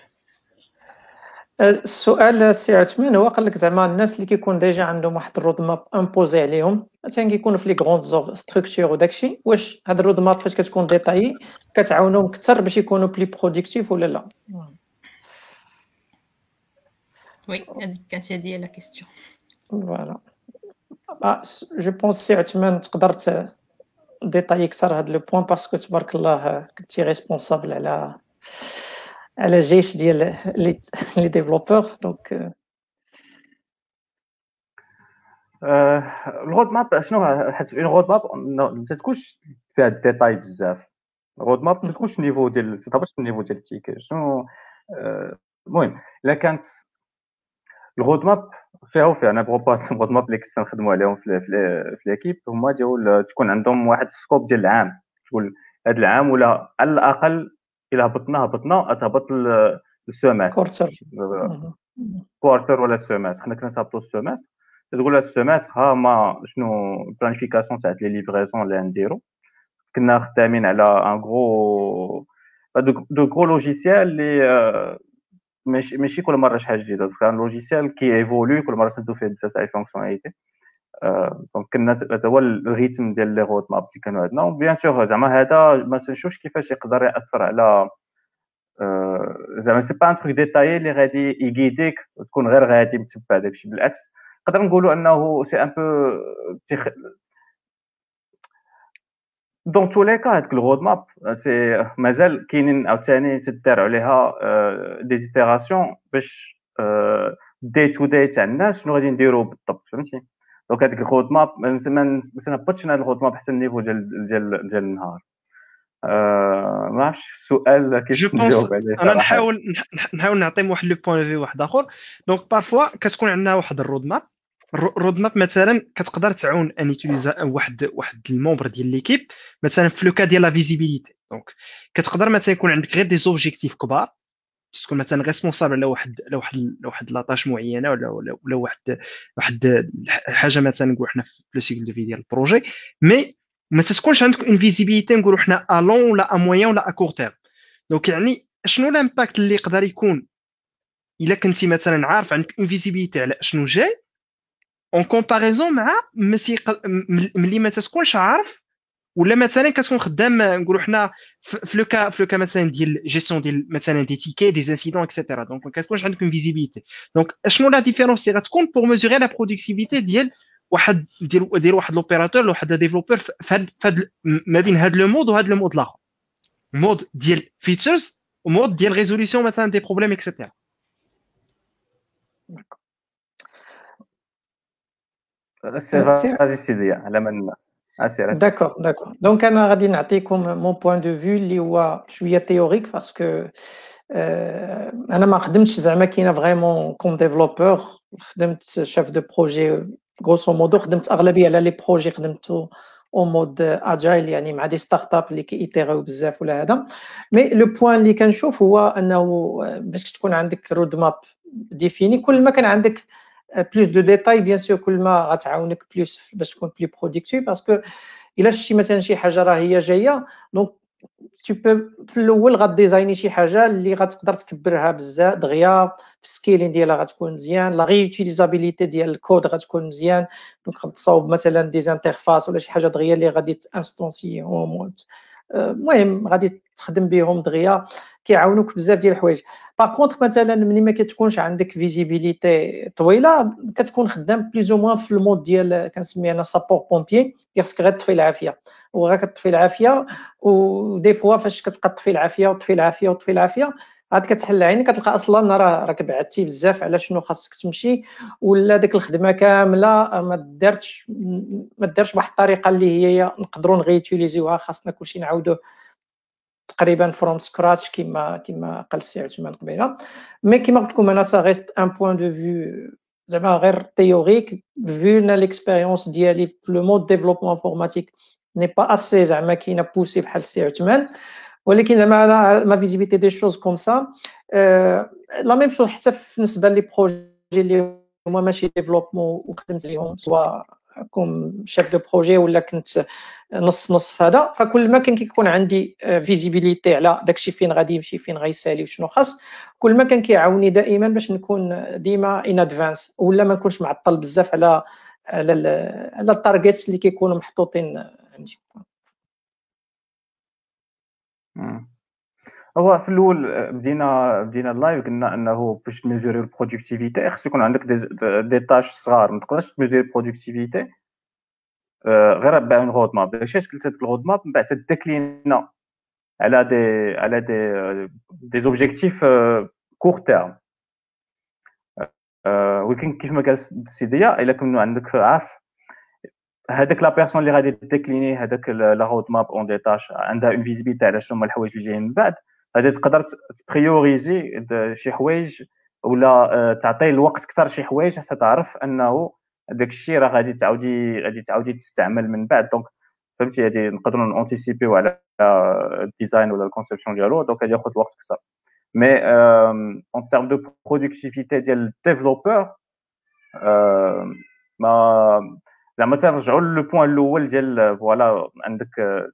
السؤال سي عثمان هو قال لك زعما الناس اللي كيكون ديجا عندهم واحد ال roadmap imposée عليهم مثلا كيكونوا في les grandes structures وداكشي واش هاد ال roadmap فاش كتكون détaillée كتعاونهم أكثر باش يكونوا plus productifs ولا لا؟ oui هذيك كانت هي la question voilà je pense سي عثمان تقدر détailler أكثر هذا le point parce que تبارك الله كنتي responsable على على جيش ديال les développeurs donc ال roadmap شنو حيت une roadmap ما تكونش فيها الديتاي بزاف الـ roadmap ما تكونش niveau ديال ما تهضرش الـ niveau ديال الـ ticket شنو المهم الا كانت الـ roadmap فيها وفيها. أنا بروبا الـ roadmap اللي كنت نخدموا عليهم في في l'équipe هما ديال تكون عندهم واحد الـ scope ديال العام. تقول هذا العام ولا على الأقل إلا هبطنا هبطنا تهبط السوماس quarter quarter ولا السوماس. حنا كنا نهبطوا السوماس تقول السوماس ها ما شنو الـ planification تاع les livraisons اللي نديرو كنا خدامين على un gros de gros logiciel اللي ماشي ماشي كل مرة شحال جديده كان logiciel كي évoluer كل مرة سدو فيه بزاف تاع الـ fonctionnalités. donc كنا هذا هو الـ rythme ديال les roadmaps اللي كانوا عندنا. و bien sûr زعما هذا ما تنشوفش كيفاش يقدر يأثر على زعما c'est pas un truc détaillé اللي غادي يغيديك وتكون غير غادي متبع داكشي. بالعكس نقدر نقولوا أنه c'est un peu dans tous les cas هذيك الـ roadmap c'est مازال كاينين عاوتاني تدار عليها des itérations باش day to day تاع الناس شنو غادي نديرو بالضبط فهمتي؟ donc هذيك الـ roadmap ما نهبطش هذا الـ roadmap حتى الـ niveau ديال ديال ديال النهار. ما عرفتش السؤال كيف نجاوب عليه أنا نحاول نحاول نعطي واحد le point في واحد آخر. donc parfois كتكون عندنا واحد الـ roadmap الـ roadmap مثلا كتقدر تعاون un utilisateur واحد واحد الـ membre ديال l'équipe مثلا في le cas ديال la visibilité donc كتقدر مثلا يكون عندك غير des objectifs كبار. تكون مثلا responsable على واحد على واحد على واحد la tâche معينة ولا ولا, واحد واحد حاجة مثلا نقول حنا في le cycle de vie ديال الـ projet. mais ما تكونش عندك une visibilité نقولوا حنا à long ولا à moyen ولا à court terme donc يعني شنو الـ impact اللي يقدر يكون؟ إلا كنتي مثلا عارف عندك une visibilité على شنو جاي en comparaison مع ملي ما تكونش عارف ولا مثلا كتكون خدام نقولوا حنا في le cas في le cas مثلا ديال جيستيون ديال مثلا des tickets des incidents et cetera donc ما كتكونش عندك visibilité donc شنو la différence اللي غتكون pour mesurer la productivité ديال واحد ديال ديال واحد l'opérateur واحد développeur في هاد ما بين هاد le mode وهاد le mode الآخر mode ديال features و mode ديال résolution مثلا des problèmes et cetera vas-y سيدي على من اسير داكور d'accord donc أنا غادي نعطيكم mon point de vue اللي هو شوية théorique parce que أنا ما خدمتش زعما كاينة vraiment comme développeur خدمت chef de projet grosso modo خدمت اغلبيه على les projets خدمتو au mode agile يعني مع des startups اللي كي itérer يو بزاف ولا هذا mais le point اللي كنشوف هو انه باش تكون عندك roadmap définie كل ما كان عندك plus de détails bien sûr كل ما غتعاونك plus باش تكون plus productif parce que الا شتي مثلا شي حاجة راه هي جاية donc peut في الأول غ designer شي حاجة اللي غتقدر تكبرها بزاف دغيا في الـ scaling ديالها غتكون مزيان la réutilisabilité ديال الكود غتكون مزيان donc غتصاوب مثلا des interfaces ولا شي حاجة دغيا اللي غادي ت instancier هم المهم غادي تخدم بهم دغيا كيعاونوك بزاف ديال الحوايج. par contre مثلا ملي ما كتكونش عندك visibilité طويلة كتكون خدام plus ou moins في الـ mode ديال كنسميه أنا sapeur-pompier خصك غير تطفي العافية. وغا كتطفي العافية و des fois فاش كتبقى تطفي العافية وتطفي العافية وتطفي العافية عاد كتحل عينك كتلقى أصلا راه راك بعدتي بزاف على شنو خاصك تمشي ولا ديك الخدمة كاملة ما دارتش ما دارش بواحد الطريقة اللي هي نقدروا نغيتيليزيوها خاصنا كلشي نعاودوه تقريبا فروم سكراتش كما كما قال السي عثمان قبيلة. مي كما قلت لكم أنا سا غيست ان بوين دو فيو زعما غير تيوريك فينا ليكسبيريونس ديالي في لو مود ديفلوبمون انفورماتيك ني با اسي زعما كاينة بوسي بحال السي عثمان. ولكن زعما أنا ما فيزيبيتي دي شوز كوم سا la même chose حتى بالنسبة les projets اللي هما ماشي développement وخدمت عليهم سواء comme chef de projet ولا كنت نص نص هذا. فكل ما كان كيكون عندي visibilité على داكشي فين غادي يمشي فين غيسالي وشنو خاص كل ما كان كيعاوني دائما باش نكون ديما en avance ولا ما نكونش معطل بزاف على على على الـ targets اللي كيكونوا محطوطين عندي. هو في الأول بدينا بدينا الـ live قلنا إنه باش ت mesurer الـ productivité خص يكون عندك des, tâches صغار. ما تقدرش ت mesurer الـ productivité غير ب un roadmap. علاش قلت الـ roadmap؟ من بعد ت décliner نا على des على des des objectifs court terme. ولكن كيف ما قال السي ضياء إلا كنت عندك عارف هذاك la personne اللي غادي ت décliner هذاك la roadmap en des tâches عندها une visibilité على شنو هما الحوايج اللي جايين من بعد. غادي تقدر ت prioriser شي حوايج ولا تعطي الوقت أكثر شي حوايج حتى تعرف أنه داك الشيء راه غادي تعاودي غادي تعاودي تستعمل من بعد. donc فهمتي؟ هادي نقدروا ن anticiper يو على الـ design ولا الـ conception ديالو donc غادي ياخذ وقت أكثر. mais en termes de productivité ديال الـ développeur ما زعما ترجعوا le point الأول ديال voilà عندك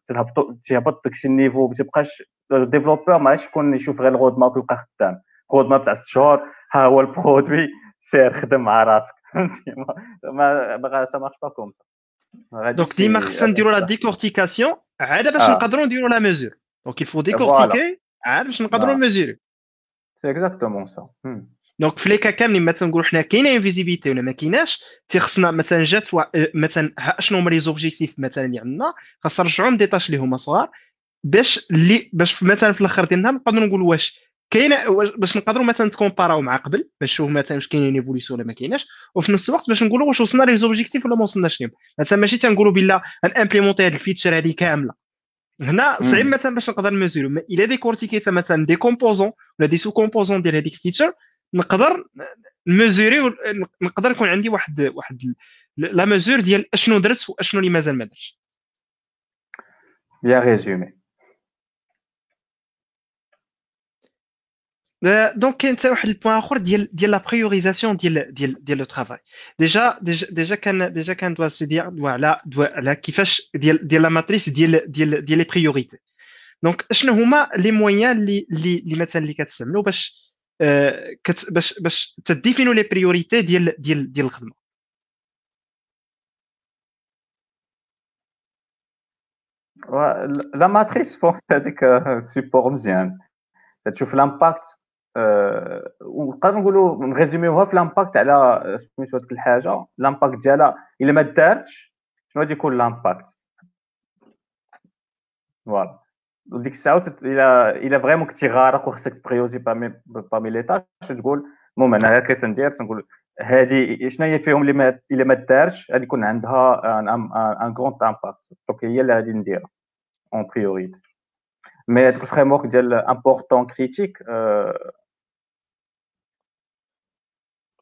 تهبط تهبط داك الشيء ال niveau ما تبقاش ال développeur ما يكون يشوف غير ال roadmap ويبقى خدام. ال roadmap تاع 6 شهور ها هو ال produit سير خدم مع راسك. mais mais ça marche pas comme donc ديما خصنا نديرو la décortication عاد باش نقدروا نديرو la mesure donc il faut décortiquer عاد باش نقدروا mesurer c'est exactement ça donc في les cas كاملين مثلا نقولوا حنا كاينة une visibilité ولا ما كايناش تيخصنا مثلا جات مثلا شنو هما les objectifs مثلا اللي عندنا خاص نرجعوا des tâches اللي هما صغار باش اللي باش مثلا في الآخر ديال النهار نقدروا نقولوا واش كاينة باش نقدروا مثلا نت comparaو مع قبل باش نشوف مثلا واش كاينين évolution ولا ما كايناش وفي نفس الوقت باش نقولوا واش وصلنا les objectifs ولا ما وصلناش لهم مثلا ماشي تنقولوا بلا implémenter هذه ال feature هذه كاملة. هنا صعيب مثلا باش نقدر ن mesureرو إلا décortiquéتها مثلا des composants ولا des sous-composants ديال هذيك ال feature نقدر ن mesurer نقدر يكون عندي واحد واحد la mesure ديال أشنو درت واشنو اللي مازال ما درتش. bien résumé donc كاين حتى واحد ال point اخر ديال ديال la priorisation ديال ديال ديال le travail déjà déjà كان déjà كان دوا سي ديال دوا على دوا على كيفاش ديال ديال la matrice ديال ديال ديال les priorités donc أشنو هما les moyens اللي اللي مثلا اللي كتستعملوا باش كت باش باش ت définiو les priorités ديال ديال ديال الخدمة. la matrice هذيك c'est pour مزيان تشوف l'impact ونقدر نقولوا ن résumerيوها في l'impact على سميتو هذيك الحاجة l'impact ديالها الا ما دارتش شنو غادي يكون l'impact voilà ديك الساعة الا الا vraiment كنتي غارق وخصك ت prioriser parmi parmi les tâches تقول المهم أنا هكا تندير تنقول هذه شنو هي فيهم اللي ما الا ما دارش غادي يكون عندها un grand impact donc هي اللي غادي نديرها en priorité mais هذاك ال framework ديال important critique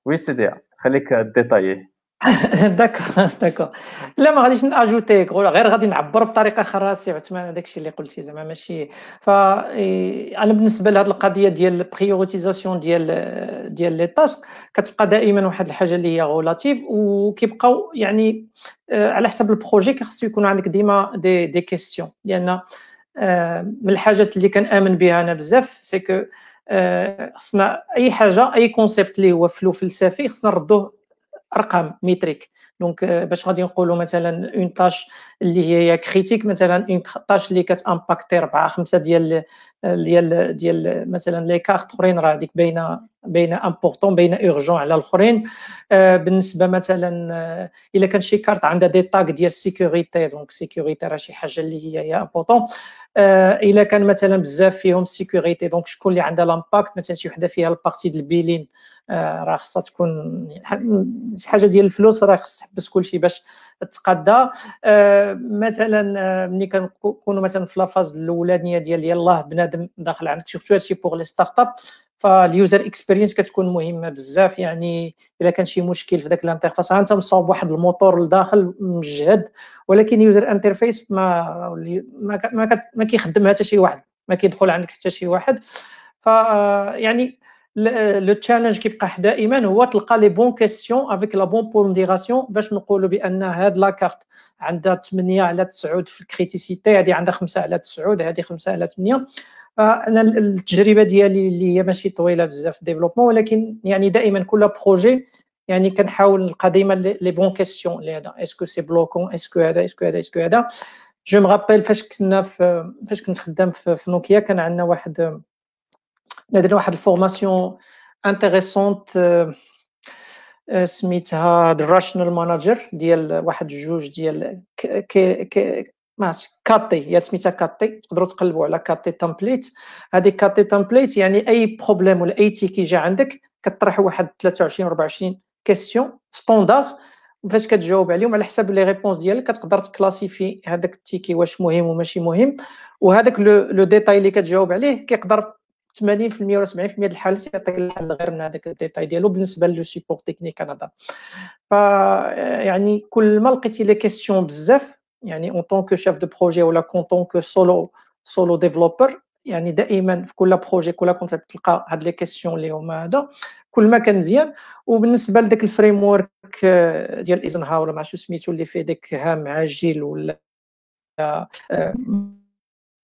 oui c'est déjà خليك détaillé d'accord d'accord لا ما غاديش ن ajouter غير غادي نعبر بطريقة أخرى سي عثمان هذاك الشيء اللي قلتي زعما ماشي. ف أنا بالنسبة لهذه القضية ديال ال prioritisation ديال ديال les tasks كتبقى دائما واحد الحاجة اللي هي relative وكيبقاو يعني آه، على حسب ال projet خصو يكون عندك ديما دي دي كيستيون لأن آه، من الحاجات اللي كنآمن بها أنا بزاف c'est que آه، خصنا أي حاجة أي concept اللي هو flou فلسفي خصنا نردوه أرقام métriques donc باش غادي نقولوا مثلا une tâche اللي هي critique مثلا une tâche اللي كت impacter 4 5 ديال ديال ديال مثلا les cartes أخرين راه هذيك باينة باينة important باينة urgent على الأخرين. بالنسبة مثلا إلا كان شي كارت عندها des tags ديال ال sécurité donc sécurité راه شي حاجة اللي هي هي important إلا كان مثلا بزاف فيهم sécurité donc شكون اللي عندها l'impact مثلا شي وحدة فيها ال partie ديال ال billing. آه، راه خصها تكون شي حاجة ديال الفلوس راه خص تحبس كلشي باش تقادى آه، مثلا آه، ملي كنكونوا مثلا في la phase الأولانية ديال يلاه بنادم داخل عندك. شفتوا هادشي pour les start-up فال user experience كتكون مهمة بزاف. يعني إلا كان شي مشكل في ذاك ال interface انت مصاوب واحد الموتور لداخل مجهد ولكن user interface ما ما ما, ما كيخدمها حتى شي واحد ما كيدخل عندك حتى شي واحد. ف يعني le challenge كيبقى دائما هو تلقى les bonnes questions avec la bonne pondération باش نقولوا بأن هاد la carte عندها 8 على 9 في ال criticité هذه عندها 5 على 9 هذه 5 على 8 أنا التجربة ديالي اللي هي ماشي طويلة بزاف في développement ولكن يعني دائما كل projet يعني كنحاول نلقى ديما les bonnes questions لهذا est-ce que c'est bloquant est-ce que هذا est-ce que هذا est-ce que هذا. je me rappelle فاش كنا فاش كنت خدام في نوكيا كان عندنا واحد درنا واحد ال formation intéressante سميتها The Rational Manager ديال واحد جوج ديال KT هي سميتها KT تقدروا تقلبوا على KT template هذه KT template يعني أي problème ولا أي ticket جا عندك كطرح واحد 23 24 questions standard فاش كتجاوب عليهم على حسب les réponses ديالك كتقدر ت classifier هذاك ال ticket واش مهم وماشي مهم. وهذاك le détail اللي كتجاوب عليه كيقدر 80% ولا 70% ديال الحالات يعطيك الحل غير من هذاك ال détail ديالو بالنسبة le support technique أنا ف يعني كل ما لقيتي les questions بزاف يعني en tant que chef de projet ولا en tant que solo solo developer يعني دائما في كل projet كل concept تلقى هاد les questions اللي هما هذا كل ما كان مزيان. وبالنسبة لذاك ال framework ديال ايزنهاور مع شو سميتو اللي فيه داك هام عاجل ولا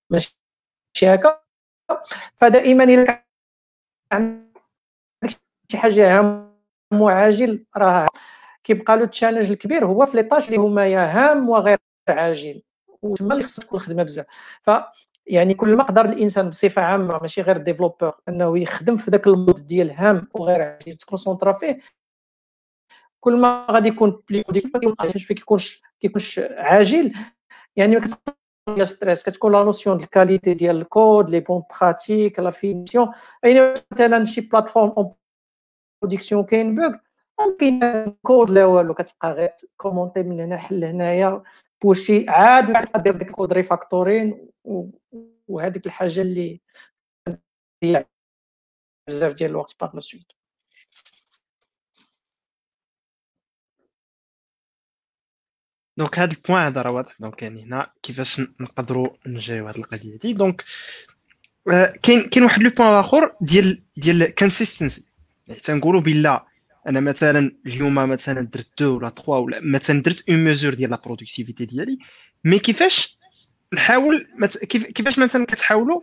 ماشي هكا. فدائما كان عندك شي حاجة هام وعاجل راه كيبقى له ال challenge الكبير. هو في les tâches اللي هما يا هام وغير عاجل. وتما اللي خصك تكون الخدمه بزاف. ف يعني كل ما قدر الإنسان بصفة عامة ماشي غير développeur إنه يخدم في ذاك ال mode ديال هام وغير عاجل يت concentra فيه. كل ما غادي يكون بلي كيكونش كيكونش عاجل. يعني ديال ستريس كتكون لا نوسيون ديال الكاليتي ديال الكود لي بون براتيك لا فينيسيون يعني مثلا شي بلاتفورم اون برودكسيون كاين بوغ كاين كود لا والو كتبقى غير كومونتي من هنا حل هنايا بوشي عاد دير ديك الكود ريفاكتورين وهذيك الحاجة اللي بزاف ديال الوقت par la suite donc هذا ال point هذا راه واضح. donc يعني هنا كيفاش نقدروا نجريو هذه القضية هذه donc آه، كاين كاين واحد le point آخر ديال ديال consistency يعني تنقولوا بلا أنا مثلا اليوم مثلا درت deux ولا تخوا ولا مثلا درت une mesure ديال la productivité ديالي mais كيفاش نحاول كيفاش مثلا كتحاولوا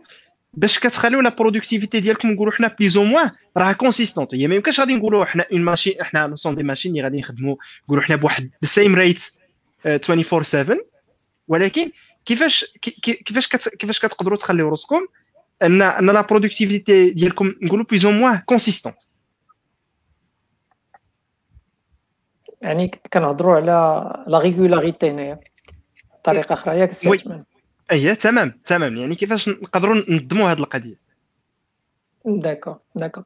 باش كتخليو la productivité ديالكم نقولوا حنا plus ou moins راه consistante هي ما يمكنش غادي نقولوا حنا une machine حنا sont des machines اللي غادي نخدموا نقولوا حنا بواحد ال same rate 24 7 ولكن كيفاش كيفاش كيفاش كتقدروا تخليو راسكم ان أن la productivité ديالكم نقولوا plus ou moins consistant يعني كنهضروا على la régularité هنايا بطريقه أخرى ياك سي اي تمام تمام. يعني كيفاش نقدروا ننظموا هذه القضية؟ d'accord d'accord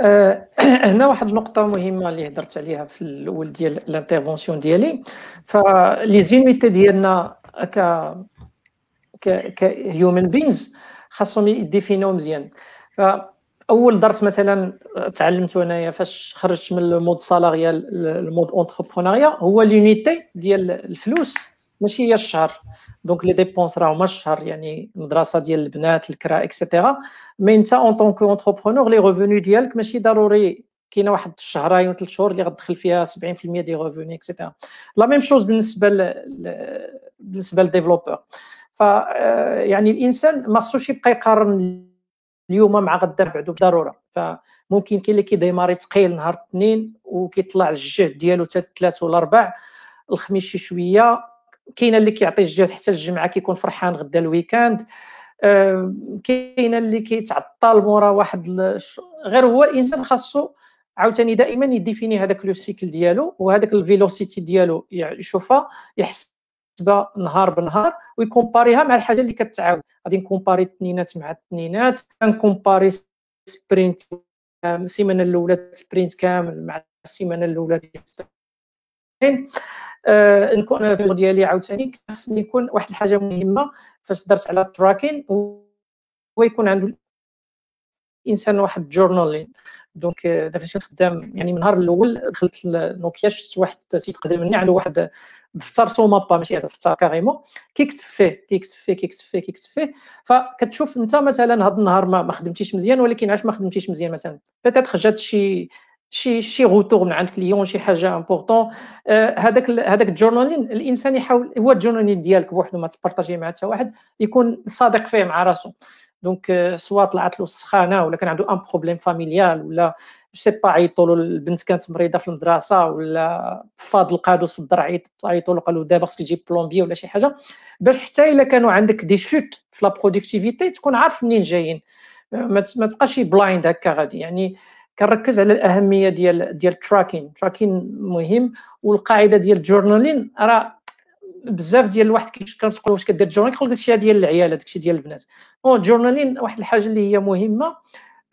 آه، هنا واحد النقطه مهمة اللي هضرت عليها في الأول ديال ال intervention ديالي. ف les unités ديالنا ك ك human beings خاصهم يdéfiniو مزيان. ف أول درس مثلا تعلمته أنايا فاش خرجت من ال mode salarial ال mode entrepreneuriat هو l'unité ديال الفلوس ماشي هي الشهر. donc les dépenses راه هما الشهر يعني المدرسة ديال البنات الكرا et cetera mais انت en tant qu'entrepreneur les revenus ديالك ماشي ضروري. كاينة واحد الشهرين وثلاث شهور اللي غتدخل فيها 70% des revenus et cetera la même chose بالنسبة ل... بالنسبة لل développeur ف يعني الإنسان ما خصوش يبقى يقارن اليوم مع غدا بعدو بالضرورة. فممكن كاين اللي كي démarrer ثقيل نهار الاثنين وكيطلع الجهد ديالو حتى الثلاث ولا الاربع الخميس شي شوية. كاينة اللي كيعطي الجهد حتى الجمعة كيكون فرحان غدا ال week-end. كاينة اللي كيتعطل مورا واحد غير هو الإنسان خاصو عاوتاني دائما ي définir هذاك le cycle ديالو وهذاك ال vélocité ديالو يشوفها يحسبها نهار بنهار وي compareيها مع الحاجة اللي كتعاود. غادي ن comparer التنينات مع التنينات كن comparer sprint السيمانة الأولى sprint كامل مع السيمانة الأولى ديال آه نكون في ديالي عاوتاني خصني يكون واحد الحاجة مهمة فاش درت على ال tracking هو يكون عنده الإنسان واحد journaling donc أنا فاش خدام يعني من النهار الأول دخلت نوكيا شفت واحد السيت قدام مني عنده واحد دفتر ça m'a pas ماشي هذا دفتر carrément كيكتب فيه كيكتب فيه كيكتب فيه كيكتب فيه فكتشوف أنت مثلا هذا النهار ما خدمتيش مزيان ولكن علاش ما خدمتيش مزيان مثلا؟ peut-être جات شي شي شي retour من عند client شي حاجة importante هذاك هذاك ال journaling الإنسان يحاول هو ال journaling ديالك بوحدو ما ت partagerه مع حتى واحد يكون صادق فيه مع راسو. donc soit طلعت له السخانه ولا كان عنده un problème familial ولا c'est pas عيطوا له البنت كانت مريضه في المدرسة ولا فاض القادوس في الدرع عيطوا له قالوا دابا خصك تجيب plombier ولا شي حاجة باش حتى الا كانوا عندك des chutes في la productivité تكون عارف منين جايين ما تبقاش blind هكا غادي يعني كنركز على الاهميه ديال ديال ال tracking ال tracking مهم والقاعده ديال ال journaling راه بزاف ديال الواحد كنسولو واش كدير journal كيقول داكشي ديال العيال داكشي ديال البنات. bon journaling واحد الحاجة اللي هي مهمة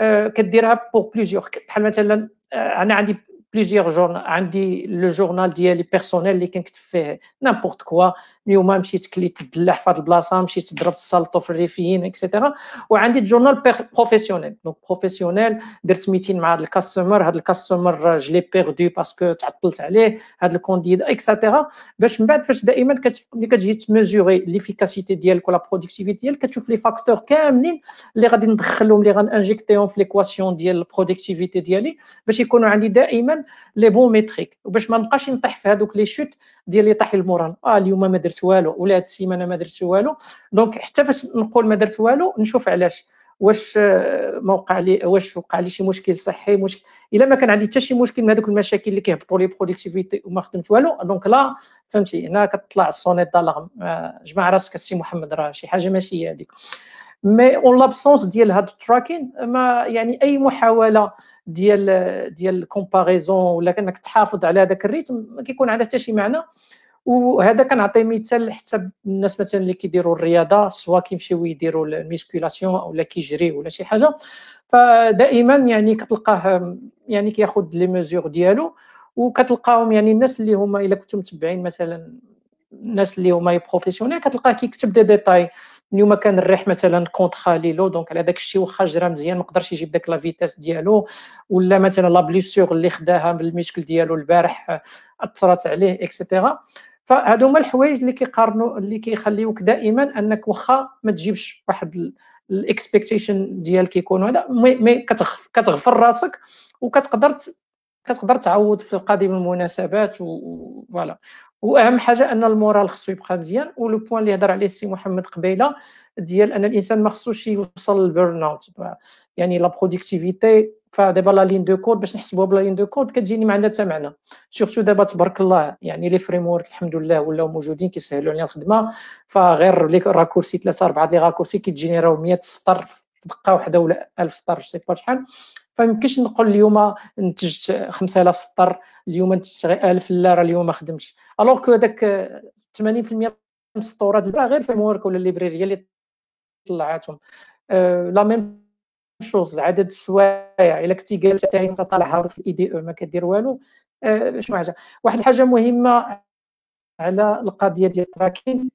آه كديرها pour plusieurs بحال مثلا آه أنا عندي plusieurs journals عندي le journal ديالي personnel اللي كنكتب فيه n'importe quoi اليوم مشيت كليت الدلاح في هذه البلاصة مشيت ضربت السلطو في الريفيين et cetera وعندي journal professionnel donc professionnel درت meeting مع هذا ال customer هذا ال customer je l'ai perdu parce que تعطلت عليه هذا ال candidat et cetera باش من بعد فاش دائما ملي كتجي ت mesurer l'efficacité ديالك و la productivité ديالك كتشوف les facteurs كاملين اللي غادي ندخلهم اللي غن injecterيهم في l'équation ديال ال productivité ديالي باش يكونوا عندي دائما les bonnes métriques وباش ما نبقاش نطيح في هذوك les chutes ديال اللي طاح المورال. آه اليوم ما درت والو. ولا هاد السيمانة ما درت والو. donc حتى فاش نقول ما درت والو نشوف علاش. واش آه، ما وقع لي واش وقع لي شي مشكل صحي مشكل إلا ما كان عندي حتى شي مشكل من هذوك المشاكل اللي كيهبطوا les productivités وما خدمت والو. donc لا فهمتي هنا كتطلع ال sonnette d'alarme. آه، جمع راسك السي محمد راه شي حاجة ماشي هذيك mais en l'absence ديال هاد ال tracking ما يعني أي محاولة ديال ديال ال comparaison ولا كأنك تحافظ على هذاك ال rythme ما كيكون عندها حتى شي معنى. وهذا كنعطي مثال حتى الناس مثلا اللي كيديروا الرياضة سواء كيمشيو يديروا الميسكولاسيون ولا كيجري ولا شي حاجة. فدائما يعني كتلقاه يعني كياخذ لي ميزور ديالو وكتلقاهم يعني الناس اللي هما إلا كنتم متبعين مثلا الناس اللي هما بروفيسيونيل كتلقاه كيكتب دي ديتاي اليوم كان الريح مثلا كونت خاليلو دونك على داك الشيء واخا جرى مزيان ما قدرش يجيب داك لا فيتاس ديالو ولا مثلا لا بليسيور اللي خداها بالميشكل ديالو البارح أثرت عليه et cetera فهادو هما الحوايج اللي كيقارنوا اللي كيخليوك دائما أنك واخا ما تجيبش واحد ال expectation ديالك يكون هذا مي كتغفر راسك وكتقدر كتقدر تعوض في القادم المناسبات و voilà وأهم حاجة أن ال moral خصو يبقى مزيان و le point اللي هضر عليه السي محمد قبيلة ديال أن الإنسان ما خصوش يوصل لل burn out يعني la productivité فدابا la ligne de code باش نحسبوها ب la ligne de code كتجيني ما عندها حتى معنى. surtout دابا تبارك الله يعني les frameworks الحمد لله ولاو موجودين كيسهلوا علينا الخدمة. فغير les raccourcis ثلاثة أربعة les raccourcis كيتجينيراو 100 سطر في دقة واحدة ولا 1000 سطر c'est pas شحال. فميمكنش نقول اليوم نتجت 5000 سطر اليوم نتجت 1000 لا راه اليوم ما خدمتش alors que هذاك 80% من السطورات غير framework ولا librairie اللي طلعاتهم. la même chose عدد السوايع إلا كنتي جالس انت طالع هابط في ال IDE أو ما كدير والو. آه، شنو حاجة؟ واحد الحاجة مهمة على القضية ديال ال tracking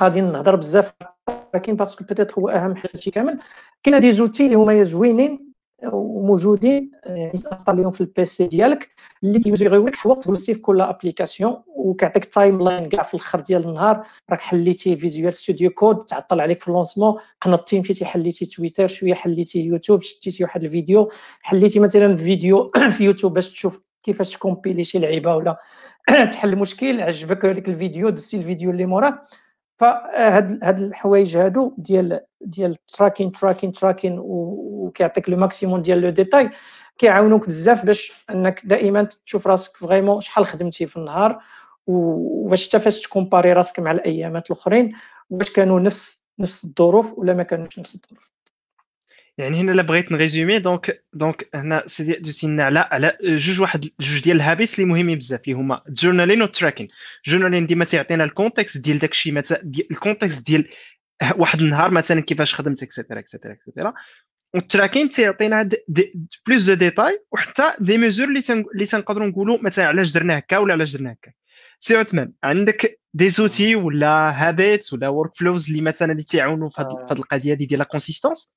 غادي نهضر بزاف لكن parce que peut-être هو أهم حاجة كامل. كاين des outils اللي هما زوينين. وموجودين يعني تانستاليهم في ال PC ديالك اللي كي mesurer يو لك وقت جلستي في كل application وكيعطيك timeline كاع في الآخر ديال النهار. راك حليتي Visual Studio Code تعطل عليك في ال lancement قنطتي مشيتي حليتي تويتر شوية حليتي يوتيوب شتيتي واحد الفيديو. حليتي مثلا فيديو في يوتيوب باش تشوف كيفاش تكومبيلي شي لعيبة ولا تحل مشكل. عجبك هذاك الفيديو دزتي الفيديو اللي موراه فهاد هاد الحوايج هادو ديال ديال tracking tracking tracking وكيعطيك le maximum ديال le détail كيعاونوك بزاف باش انك دائما تشوف راسك vraiment شحال خدمتي في النهار وباش حتى فاش ت comparer راسك مع الأيامات الأخرين واش كانوا نفس نفس الظروف ولا ما كانوش نفس الظروف. يعني هنا إلا بغيت ن résumer donc donc هنا سيدي دوزينا على على جوج واحد جوج ديال ال habits اللي مهمين بزاف اللي هما journaling وال tracking journaling ديما تيعطينا ال context ديال داكشي مثلا ال context ديال واحد النهار مثلا كيفاش خدمت اكسيتيرا اكسيتيرا اكسيتيرا والتراكين تيعطينا plus de détails وحتى des mesures اللي اللي تنقدروا نقولوا مثلا علاش درنا هكا ولا علاش درنا هكا. سي عثمان عندك des outils ولا habits ولا workflows اللي مثلا اللي تيعاونوا في هذه القضية دي ديال la consistance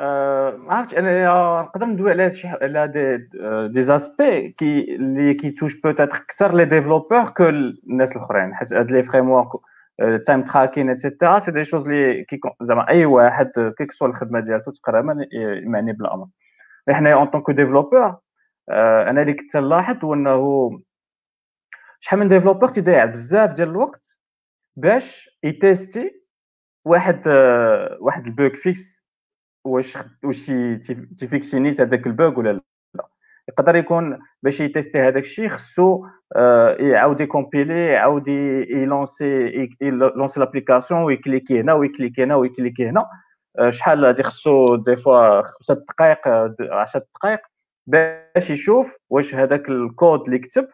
ما عرفتش أنا نقدر ندوي على شي على des des aspects qui اللي كي touche peut-être أكثر les développeurs que الناس الأخرين حيت هاد les frameworks time tracking et cetera c'est des choses اللي زعما أي واحد كيك سوا الخدمة ديالو تقريبا معني بالأمر. حنا en tant que développeurs أنا اللي كنت نلاحظ هو إنه شحال من développeur تيضيع بزاف ديال الوقت باش ي tester واحد واحد ال bug fix واش واش تيفيكسي نيت هذاك ال bug ولا لا. يقدر يكون باش ي tester هذاك الشيء خصو آه، يعاود ي compiler يعاود ي lancer ي lancer l'application وي cliquer هنا وي cliquer هنا وي cliquer هنا. آه، شحال غادي خصو des fois خمسة دقائق 10 دقائق باش يشوف واش هذاك الكود اللي كتب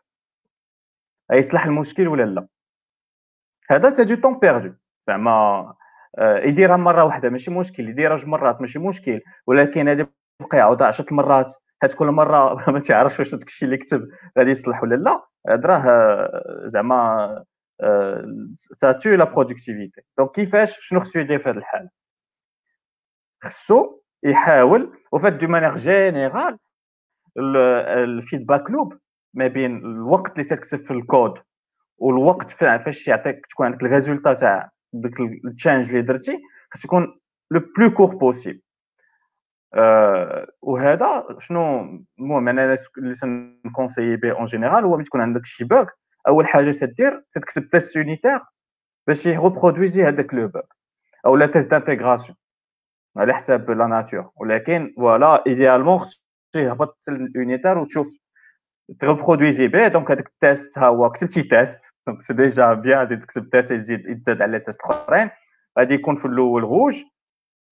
يصلح المشكل ولا لا. هذا c'est du temps perdu زعما يديرها مرة واحدة ماشي مشكل يديرها جوج مرات ماشي مشكل ولكن هذه بقى يعاودها 10 مرات حيت كل مرة ما تعرفش واش داك الشيء اللي كتب غادي يصلح ولا لا؟ هذا راه زعما ça tue la productivité donc كيفاش؟ شنو خصو يدير في هذه الحالة؟ خصو يحاول وفات de manière générale ال feedback loop ما بين الوقت اللي تكتب في الكود والوقت فاش يعطيك تكون عندك ال résultat تاع داك ال change اللي درتي خاص يكون le plus court possible وهذا شنو المهم أنا اللي سن conseiller به en général هو ملي تكون عندك شي bug أول حاجة تدير تكتب test unitaire باش ي reproduire هذاك le bug أو لا test d'intégration على حساب la nature ولكن voilà idéalement خصو يهبط ال unitaire وتشوف ت reproduire به donc هذاك ال test ها هو كتبتي test donc c'est déjà bien غادي تكتب test يزيد يتزاد على test اخرين غادي يكون في الأول غوج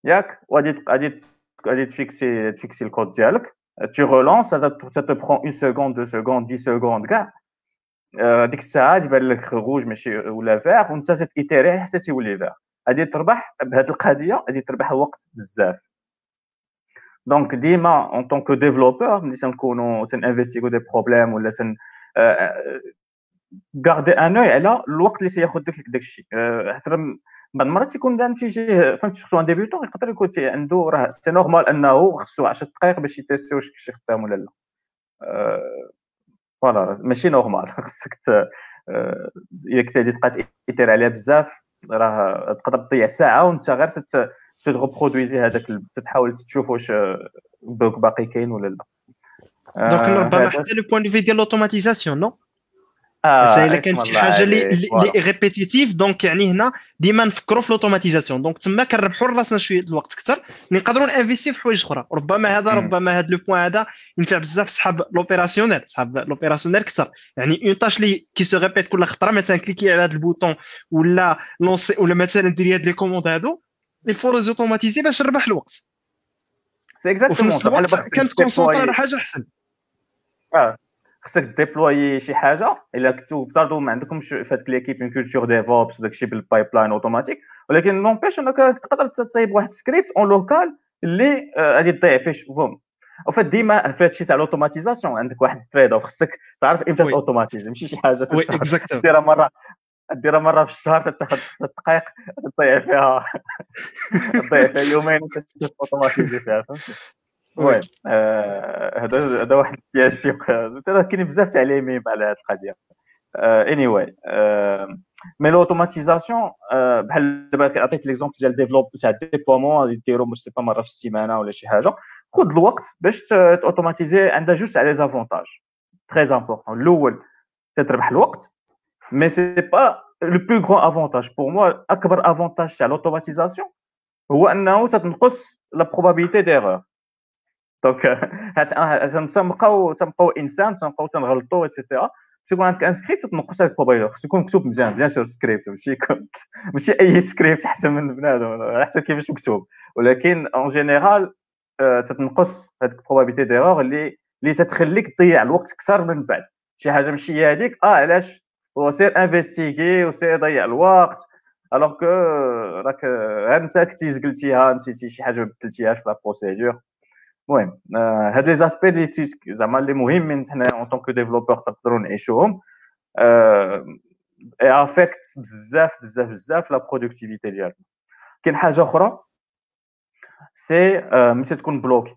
ياك وغادي غادي غادي ت fixer ت fixer ال code ديالك tu relances ça te prend une seconde deux secondes dix secondes كاع ديك الساعة تبان لك روج ماشي ولا فيغ وانت تي itérer حتى تيولي فيغ غادي تربح بهذه القضية غادي تربح وقت بزاف donc ديما en tant que développeurs ملي تنكونوا تن investiguer و des problèmes ولا تن garder un œil على الوقت اللي سياخذ داك الشيء حتى بعض المرات تيكون عند شي فهمتي surtout un débutant يقدر يكون عنده راه c'est normal انه خصو 10 دقائق باش ي tester واش شي خدام ولا لا voilà ماشي normal خصك الا كنت غادي تبقى ت itérer عليها بزاف راه تقدر تضيع ساعه وانت غير ت reproduire هذاك تحاول تشوف واش ال bug باقي كاين ولا لا. donc ربما حتى le point de vue ديال l'automatisation non آه الا كانت شي حاجة اللي répétitive donc يعني هنا ديما نفكروا في l'automatisation donc تما كنربحوا راسنا شوية الوقت أكثر. نقدروا ن investir في حوايج أخرى. ربما هذا ربما هذا le point هذا ينفع بزاف صحاب l'opérationnel صحاب l'opérationnel أكثر. يعني une tâche اللي qui se répète كل خطرة. مثلا cliquer على هذا ال bouton ولا lancer ولا مثلا ديري هاد les commandes هادو. il faut automatiser باش نربح الوقت. c'est exactement كنت concentré على حاجة أحسن. آه. خصك déployer شي حاجة. إلا كنا نفترضوا ما عندكمش في هذيك l'équipe une culture DevOps وداك الشيء بال pipeline automatique ولكن n'empêche إنك تقدر تصايب واحد ال script en local اللي غادي تضيع فيه بوم وفات ديما في هادشي تاع الاوتوماتيزاسيون عندك واحد التريد اوف خصك تعرف إمتى اوتوماتيز ماشي شي حاجة اكزاكتومون ديرها مرة. ديرها مرة في الشهر تاخذ ست دقائق تضيع فيها تضيع فيها يومين اوتوماتيزي فيها فهمتي المهم آه، هذا هذا واحد البياج كاين بزاف تعليمين على هذه القضية. اني واي مي لوتوماتيزاسيون بحال دابا عطيت l'exemple ديال ديفلوب تاع ال déploiement يديروا pas مرة في السيمانة ولا شي حاجة. خذ الوقت باش automatiser عندها جوج على les avantages très importants الأول تتربح الوقت. mais c'est pas le plus grand avantage pour moi اكبر avantage تاع l'automatisation هو انه تنقص la probabilité d'erreur donc تنبقاو تنبقاو انسان تنبقاو تنغلطوا et cetera تكون عندك un script تنقص هذاك ال probabilité خصو يكون مكتوب مزيان bien sûr script ماشي ماشي اي سكريبت احسن من بنادم على حسب كيفاش مكتوب ولكن en général تتنقص هذيك ال probabilité d'erreur اللي اللي تتخليك تضيع الوقت أكثر من بعد شي حاجة ماشي هي هذيك آه علاش هو سير investiguer وسير ضيع الوقت alors que راك غير انت كنتي زقلتيها نسيتي شي حاجة ما بدلتيهاش في لا المهم هاد les aspects اللي زعما اللي مهمين حنا en tant que développeur تقدروا نعيشوهم اي affectent بزاف بزاف بزاف la productivité ديالنا كاين حاجة أخرى c'est ملي تكون bloqué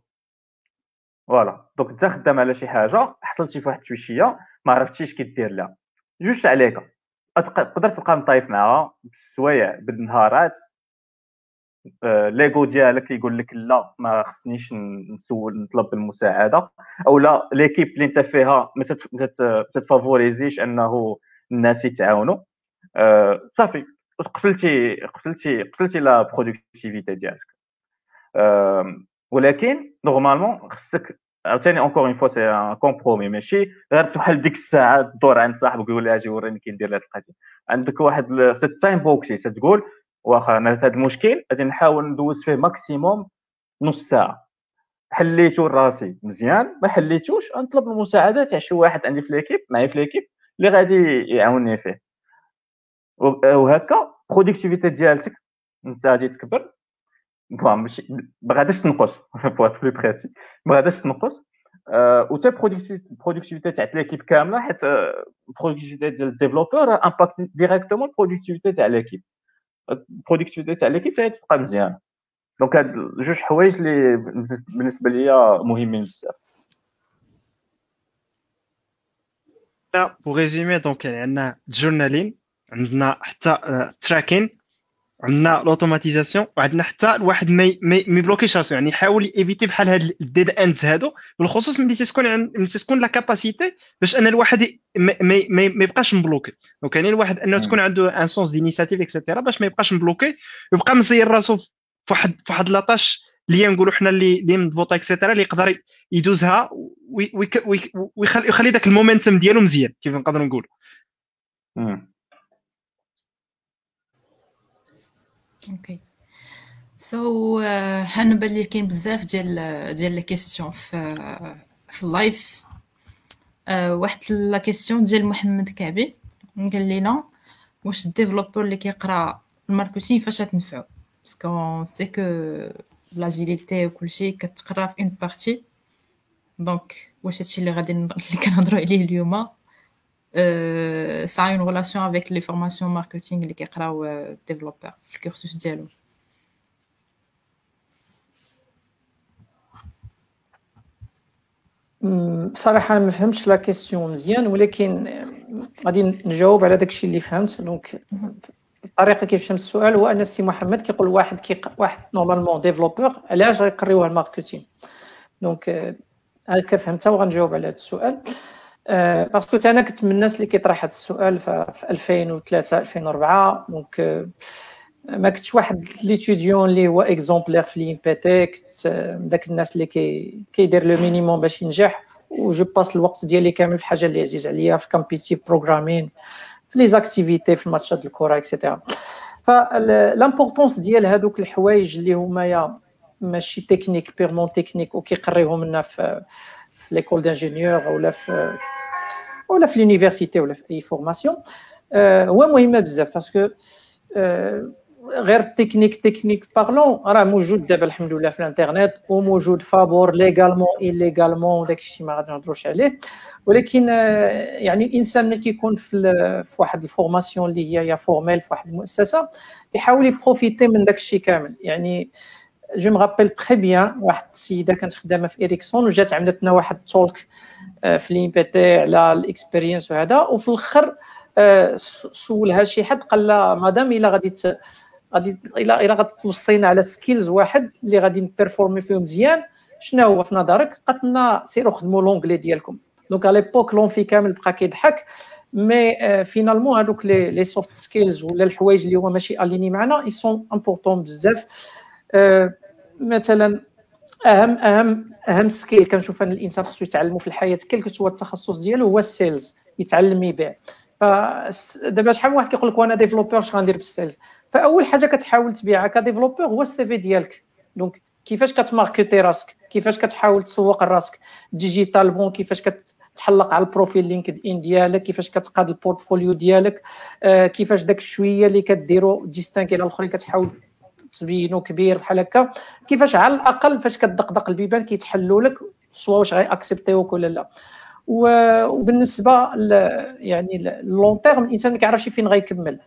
voilà donc انت خدام على شي حاجة حصلتي في واحد التويشيه ما عرفتيش كي دير لها جوج عليك. تقدر تبقى مطايف معاها بالسوايع بالنهارات. l'ego ديالك كيقول لك لا ما خصنيش نسول نطلب المساعدة. أو لا l'équipe اللي أنت فيها ما تت favoriser ش أنه الناس يتعاونوا. صافي. قفلتي قفلتي قفلتي la productivité ديالك. ولكن normalement خصك عاوتاني encore une fois c'est un compromis ماشي؟ غير تحل ديك الساعة تدور عند صاحبك يقول له أجي وريني كي ندير هذه القضية. عندك واحد time boxé تقول واخا أنا هذا المشكل غادي نحاول ندوز فيه maximum نص ساعة. حليتو راسي مزيان ما حليتوش نطلب المساعدة تاع شي واحد عندي في l'équipe معايا في l'équipe اللي غادي يعاونني فيه. وهكا productivité ديالتك انت غادي تكبر. voilà ماشي ما غاديش تنقص peut-être plus précis ما غاديش تنقص و حتى ال productivité تاع l'équipe كامله حيت البرودكتيفيتي ديال الديفلوبور امباكت ديريكتومون البرودكتيفيتي تاع ليكيب البرودكتيفيتي تاع ليكيب تبقى مزيانه donc هاد جوج حوايج اللي بالنسبة ليا مهمين بزاف pour résumer donc عندنا journaling عندنا حتى tracking عندنا l'automatisation وعندنا حتى الواحد ما ما يbloquer ش راسو يعني يحاول éviter بحال هاد ال dead ends هادو بالخصوص ملي تكون ملي تكون la capacité باش أن الواحد ما, ما, ما يبقاش مbloqué. donc يعني الواحد أنه تكون عنده un sens d'initiative et cetera باش ما يبقاش مbloqué يبقى مزير راسو في واحد في واحد la tâche اللي نقولوا حنا اللي اللي مضبوطة et cetera اللي يقدر يدوزها ويخلي يخلي ذاك ال momentum ديالو مزيان كيف نقدروا نقولوا OK so حنا بالي كاين بزاف ديال ديال les questions في في ال live واحد la question ديال محمد كعبي. قال لنا واش ال développeur اللي كيقرا ال marketing فاش تنفعو؟ parce que c'est que l'agilité وكلشي كتقرا في en partie donc واش هادشي اللي غادي اللي كنهضروا عليه اليوم؟ Ça a une relation avec les formations marketing اللي كيقراو développeur في ال cursus ديالو بصراحه أنا ما فهمتش la question مزيان ولكن غادي نجاوب على داكشي اللي فهمت. donc الطريقة كيف فهمت السؤال هو أن السي محمد كيقول واحد كي واحد normalement développeur علاش غيقريوه ال marketing؟ donc هكا فهمتها وغنجاوب على هذا السؤال. parce que أنا كنت من الناس اللي كيطرح هذا السؤال في 2003 2004 donc ما كنتش واحد l'étudiant اللي هو exemplaire في ليمبيتي كنت داك الناس اللي كي كيدير le minimum باش ينجح و je passe الوقت ديالي كامل في حاجة اللي عزيز عليا في competitive programming في les activités في الماتشات الكره et cetera ف l'importance ديال هذوك الحوايج اللي هما ماشي technique purement technique وكيقريهم لنا في l'école d'ingénieurs ولا في ولا في l'université ولا في اي formation هو مهمه بزاف parce que غير ال technique technique parlant راه موجود دابا الحمد لله في الانترنت وموجود فابور légalement et illégalement داك الشيء ما غادي نهضروش عليه ولكن يعني الانسان ملي كيكون في, في واحد ال formation اللي هي formelle في واحد المؤسسه يحاول ي profiter من داك الشيء كامل يعني je me rappelle très bien واحد السيدة كانت خدامة في إريكسون وجات عملت لنا واحد talk آه، في ل INPT على ال experience وهذا وفي الآخر آه، سولها شي حد قال لها مادام إلا غادي غادي إلا إلا غتوصينا على skills واحد اللي غادي ن performer فيهم مزيان شنو هو في نظرك؟ قالت لنا سيروا خدموا l'anglais ديالكم. donc على l'époque l'amphi كامل بقى كيضحك mais finalement هذوك les les soft skills ولا الحوايج اللي هما ماشي alignés معنا ils sont importants بزاف. مثلا اهم اهم أهم skill كنشوف أن الإنسان خصو يتعلمو في الحياة كل هو التخصص ديالو هو ال sales يتعلم يبيع. دابا شحال من واحد كيقول لك وأنا développeur اش غندير ب ال sales؟ فأول حاجة كتحاول تبيعها ك développeur هو ال CV ديالك. donc كيفاش كت marketer راسك؟ كيفاش كتحاول تسوق لراسك digitalement كيفاش كتخلق على ال profil LinkedIn ديالك؟ كيفاش كتقاد ال portfolio ديالك؟ آه كيفاش داك الشوية اللي كديرو distinguer على الآخرين كتحاول تبينو كبير بحال هكا. كيفاش على الأقل فاش كتدقدق البيبان كيتحلوا لك soit واش غي accepter وك ولا لا. وبالنسبة ل يعني long terme الإنسان ما كيعرفش فين غيكمل.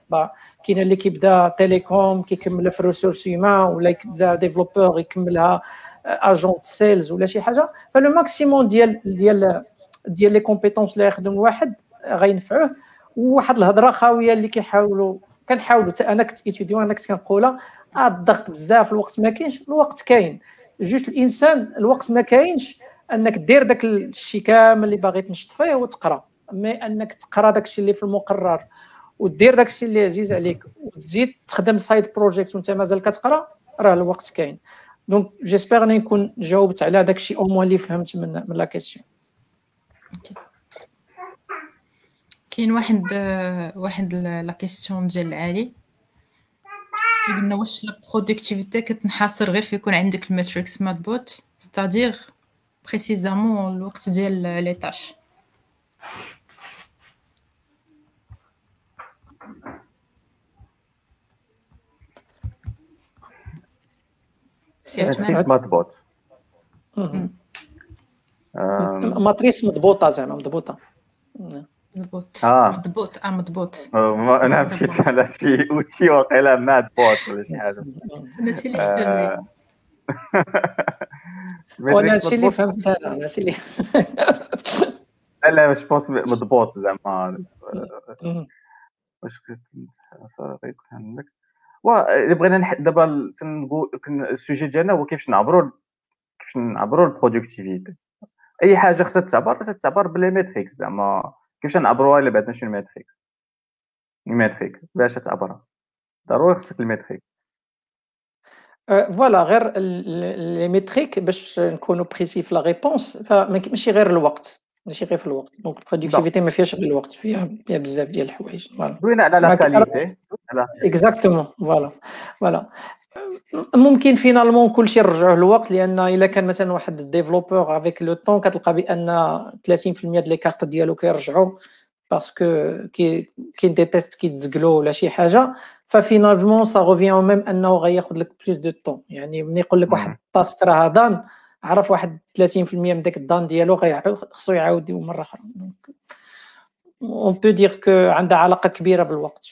كاين اللي كيبدا télécom كيكمل في ressources humaines ولا كيبدا développeur يكملها agent sales ولا شي حاجة. ف le maximum ديال ديال ديال les compétences اللي يخدم الواحد غينفعوه. وواحد الهضرة خاوية اللي كيحاولوا كنحاولوا حتى أنا كنت étudiant أنا كنت كنقولها آه الضغط بزاف الوقت ما كاينش الوقت كاين. juste الإنسان الوقت ما كاينش أنك دير داك الشيء كامل اللي باغي تنشط فيه وتقرأ. mais أنك تقرأ داك الشيء اللي في المقرر ودير داك الشيء اللي عزيز عليك وتزيد تخدم side project وأنت مازال كتقرأ راه الوقت كاين. donc j'espère أني نكون جاوبت على داك الشيء au moins اللي فهمت من من la question كاين واحد واحد لا كيسيون ديال علي. كيقولنا واش لا برودكتيفيتي كتنحصر غير في يكون عندك الماتريكس ماتبوت ستادير بريسيزامون الوقت ديال لي طاش سي عثمان مضبوط ماتريس مضبوطه زعما مضبوطه مضبوط آه مضبوط آه مضبوط أنا مشيت على شي اوتشي واقيلا ماد بوت ولا شي حاجة هادشي اللي وأنا هادشي اللي فهمت أنا هادشي اللي لا لا جو بونس مضبوط زعما واش كنت صراحة يكون عندك اللي بغينا دابا تنقول السوجي ديالنا هو كيفاش نعبروا كيفاش نعبروا ال productivité اي حاجة خصها تعبر تعبر ب les métriques زعما كيفاش نعبروها إلا بعدنا شنو ال metrics ال métrique باش تعبرها. ضروري خصك ال métrique voilà غير les métriques باش نكونوا précis في la réponse فماشي غير الوقت. ماشي غير في الوقت. donc ال productivité ما فيهاش غير الوقت فيها فيها بزاف ديال الحوايج. voilà على la qualité exactement voilà voilà ممكن finalement كلشي نرجعوه للوقت لأن إلا كان مثلا واحد ال développeur avec le temps كتلقى بأن 30% ديال les cartes ديالو كيرجعوا parce que كاين des tests كيتزقلوا ولا شي حاجة ف finalement ça revient même أنه غياخذ لك plus de temps يعني ملي يقول لك واحد ال task راه done عرف واحد 30% من داك ال done ديالو خصو يعاود مرة أخرى. on peut dire que عندها علاقة كبيرة بالوقت.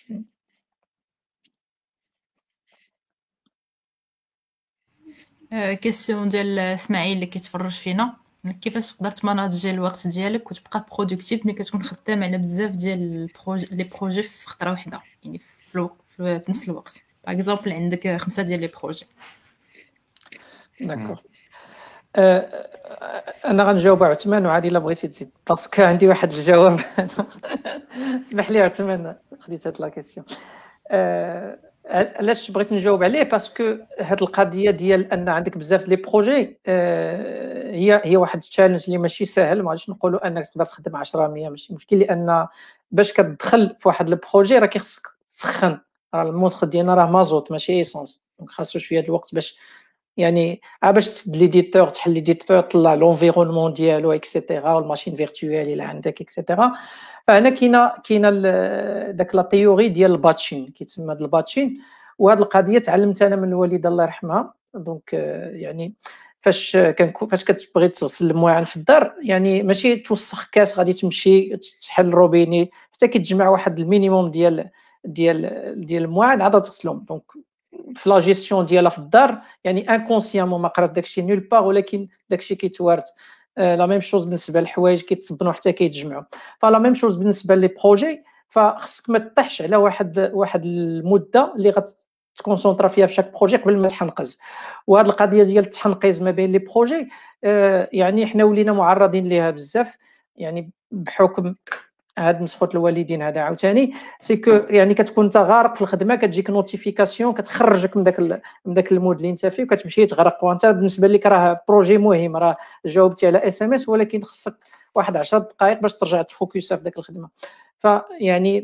question ديال إسماعيل اللي كيتفرج فينا. كيفاش تقدر ت manager الوقت ديالك وتبقى productif ملي كتكون خدام على بزاف ديال les projets في خطرة واحدة يعني في, في نفس الوقت. par exemple عندك خمسة ديال les projets d'accord أنا غنجاوب عثمان وعادي إلا بغيتي تزيد parce que عندي واحد الجواب. اسمح لي عثمان خديت هاد la question. علاش بغيت نجاوب عليه؟ parce que هاد القضية ديال أن عندك بزاف les projets هي هي واحد ال challenge اللي ماشي ساهل. ما غاديش نقولوا أنك تقدر تخدم 10 100 ماشي مشكل لأن باش كتدخل في واحد ال projet راه كيخصك تسخن. راه الموتور ديالنا راه مازوت ماشي essence donc خاصو شوية الوقت باش يعني باش تسد l'éditeur تحل l'éditeur طلع l'environnement ديالو et cetera وال machine virtuelle اللي عندك et cetera فهنا كاينة كاينة داك la théorie ديال ال batching كيتسمى ال batching. وهذه القضية تعلمت أنا من الوالدة الله يرحمها. donc يعني فاش كان فاش كتبغي تغسل المواعن في الدار يعني ماشي توسخ كاس غادي تمشي تحل روبيني. حتى كتجمع واحد ال minimum ديال ديال ديال المواعن عاد تغسلهم. donc في لا جيستيون ديالها في الدار يعني inconsciemment ما قرات داكشي nulle part ولكن داكشي كيتوارد la même chose بالنسبة للحوايج كيتصبنوا حتى كيتجمعوا. ف la même chose بالنسبة les projets فخصك ما تطيحش على واحد واحد المدة اللي غت concentrer فيها في chaque projet قبل ما تحنقز. وهذه القضية ديال التحنقيز ما بين les projets آه يعني حنا ولينا معرضين ليها بزاف. يعني بحكم هاد مسخوط الوالدين هذا عاوتاني؟ c'est que يعني كتكون انت غارق في الخدمة كتجيك notification كتخرجك من داك من داك ال mode اللي انت فيه وكتمشي تغرق. وانت بالنسبة لك راه projet مهم راه جاوبتي على SMS ولكن خصك واحد 10 دقائق باش ترجع ت focus في داك الخدمة. فيعني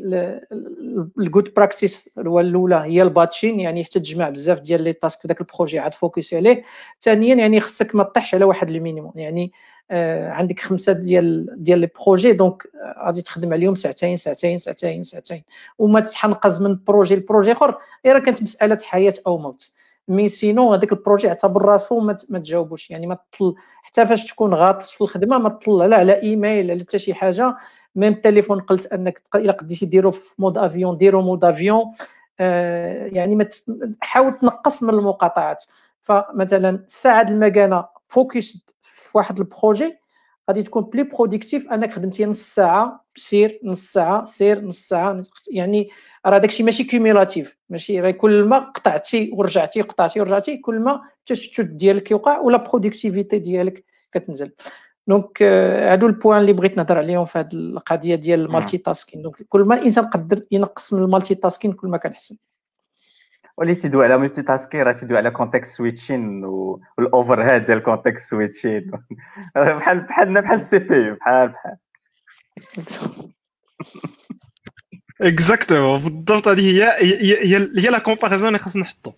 ال good practice الأولى هي ال batching يعني حتى تجمع بزاف ديال les tasks في داك ال projet عاد focus عليه. ثانيا يعني خصك ما تطيحش على واحد ال minimum يعني آه عندك خمسة ديال ديال les projets donc غادي تخدم عليهم ساعتين ساعتين ساعتين ساعتين. وما تحنقز من projet ل projet أخر إلا كانت مسألة حياة أو موت. mais sinon هذاك ال projet اعتبر راسو ما, تجاوبوش يعني ما تطل حتى فاش تكون غاطس في الخدمة ما تطلع لا على ايميل لا حتى شي حاجة. même التليفون قلت أنك إلا قديتي ديرو في mode avion ديرو mode avion آه يعني حاول تنقص من المقاطعات. فمثلا الساعة المكانة focus في واحد ال projet غادي تكون plus productive أنك خدمتي نص ساعة سير نص ساعة سير نص ساعة يعني راه داكشي ماشي cumulatif ماشي غير كل ما قطعتي ورجعتي قطعتي ورجعتي كل ما التشتت ديالك يوقع و la productivité ديالك كتنزل. donc هادو ال points اللي بغيت نهضر عليهم في هذه القضية ديال ال multitasking donc كل ما الإنسان قدر ينقص من ال multitasking كل ما كان احسن ولي تيدوي على multitasking راه تيدوي على context switching وال overhead ديال context switching بحال بحالنا بحال ال CPU بحال بحال. exactement بالضبط هذه هي هي هي la comparaison اللي خاصنا نحطو.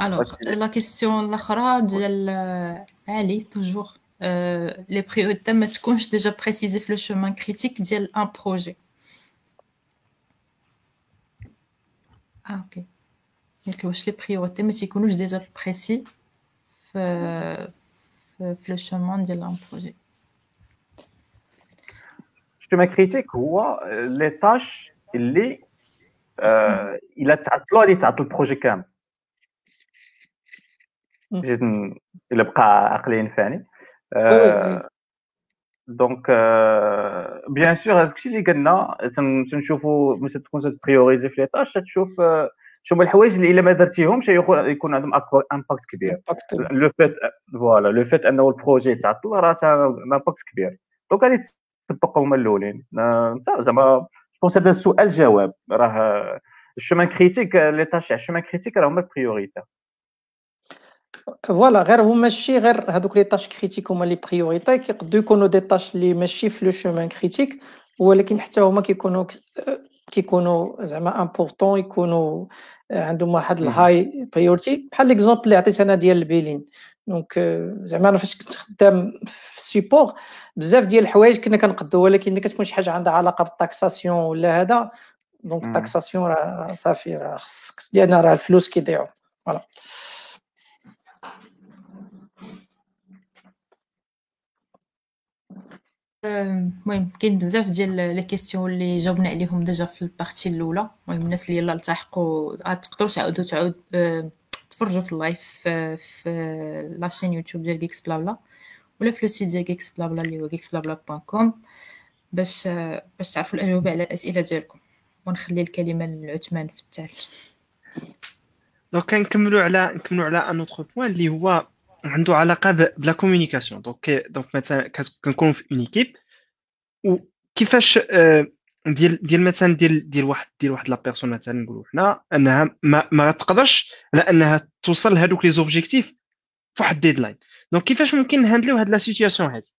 alors la question الاخرى ديال علي toujours les priorités ما تكونش déjà précisées في le chemin critique ديال un projet آه okay ياك واش les priorités ما تيكونوش déjà précisées في في le chemin ديال un projet chemin critique هو les tâches اللي الا تعطلوا غادي تعطل ال projet كامل جيت الا بقى عقلي ينفعني donc bien sûr هذاك الشيء اللي قلنا تنشوفوا ملي تكون ت prioriser في les tâches تشوف شنو الحوايج اللي إلا ما درتيهمش يكون عندهم impact كبير. le fait voilà le fait أنه ال projet يتعطل راه impact كبير. donc غادي تطبقوا هما الأولين. زعما بونس هذا السؤال جواب. راه ال chemin critique les tâches تاع ال chemin critique راه هما ال priorités voilà غير هما ماشي غير هذوك les tâches critiques هما les priorités كيقدروا يكونوا des tâches اللي ماشي في le chemin critique ولكن حتى هما كيكونوا كيكونوا زعما importants يكونوا عندهم واحد ال high priority بحال l'exemple اللي عطيت أنا ديال ال billing. donc زعما أنا فاش كنت خدام في السيبور بزاف ديال الحوايج كنا كنقدو ولكن ملي كتكون شي حاجة عندها علاقة بال taxation ولا هذا. donc ال taxation راه صافي راه خصك لأن راه الفلوس كيضيعوا. voilà المهم كاين بزاف ديال les questions اللي جاوبنا عليهم déjà في ال partie الأولى. المهم الناس اللي يلاه التحقوا تقدروا تعاودوا تعاود تفرجوا في ال live في la chaîne YouTube ديال GeeksBlabla ولا في le site ديال GeeksBlabla اللي هو geeksblabla.com باش باش تعرفوا الأجوبة على الأسئلة ديالكم. ونخلي الكلمة لعثمان في ال talk donc كنكملوا على نكملوا على un autre point اللي هو عنده علاقة ب la communication donc donc مثلا كنكون في une équipe وكيفاش ديال ديال مثلا ديال ديال واحد ديال واحد la personne مثلا نقولوا حنا أنها ما ما تقدرش على أنها توصل لهذوك les objectifs في واحد deadline donc كيفاش ممكن ن handle يو هاد la situation هادي؟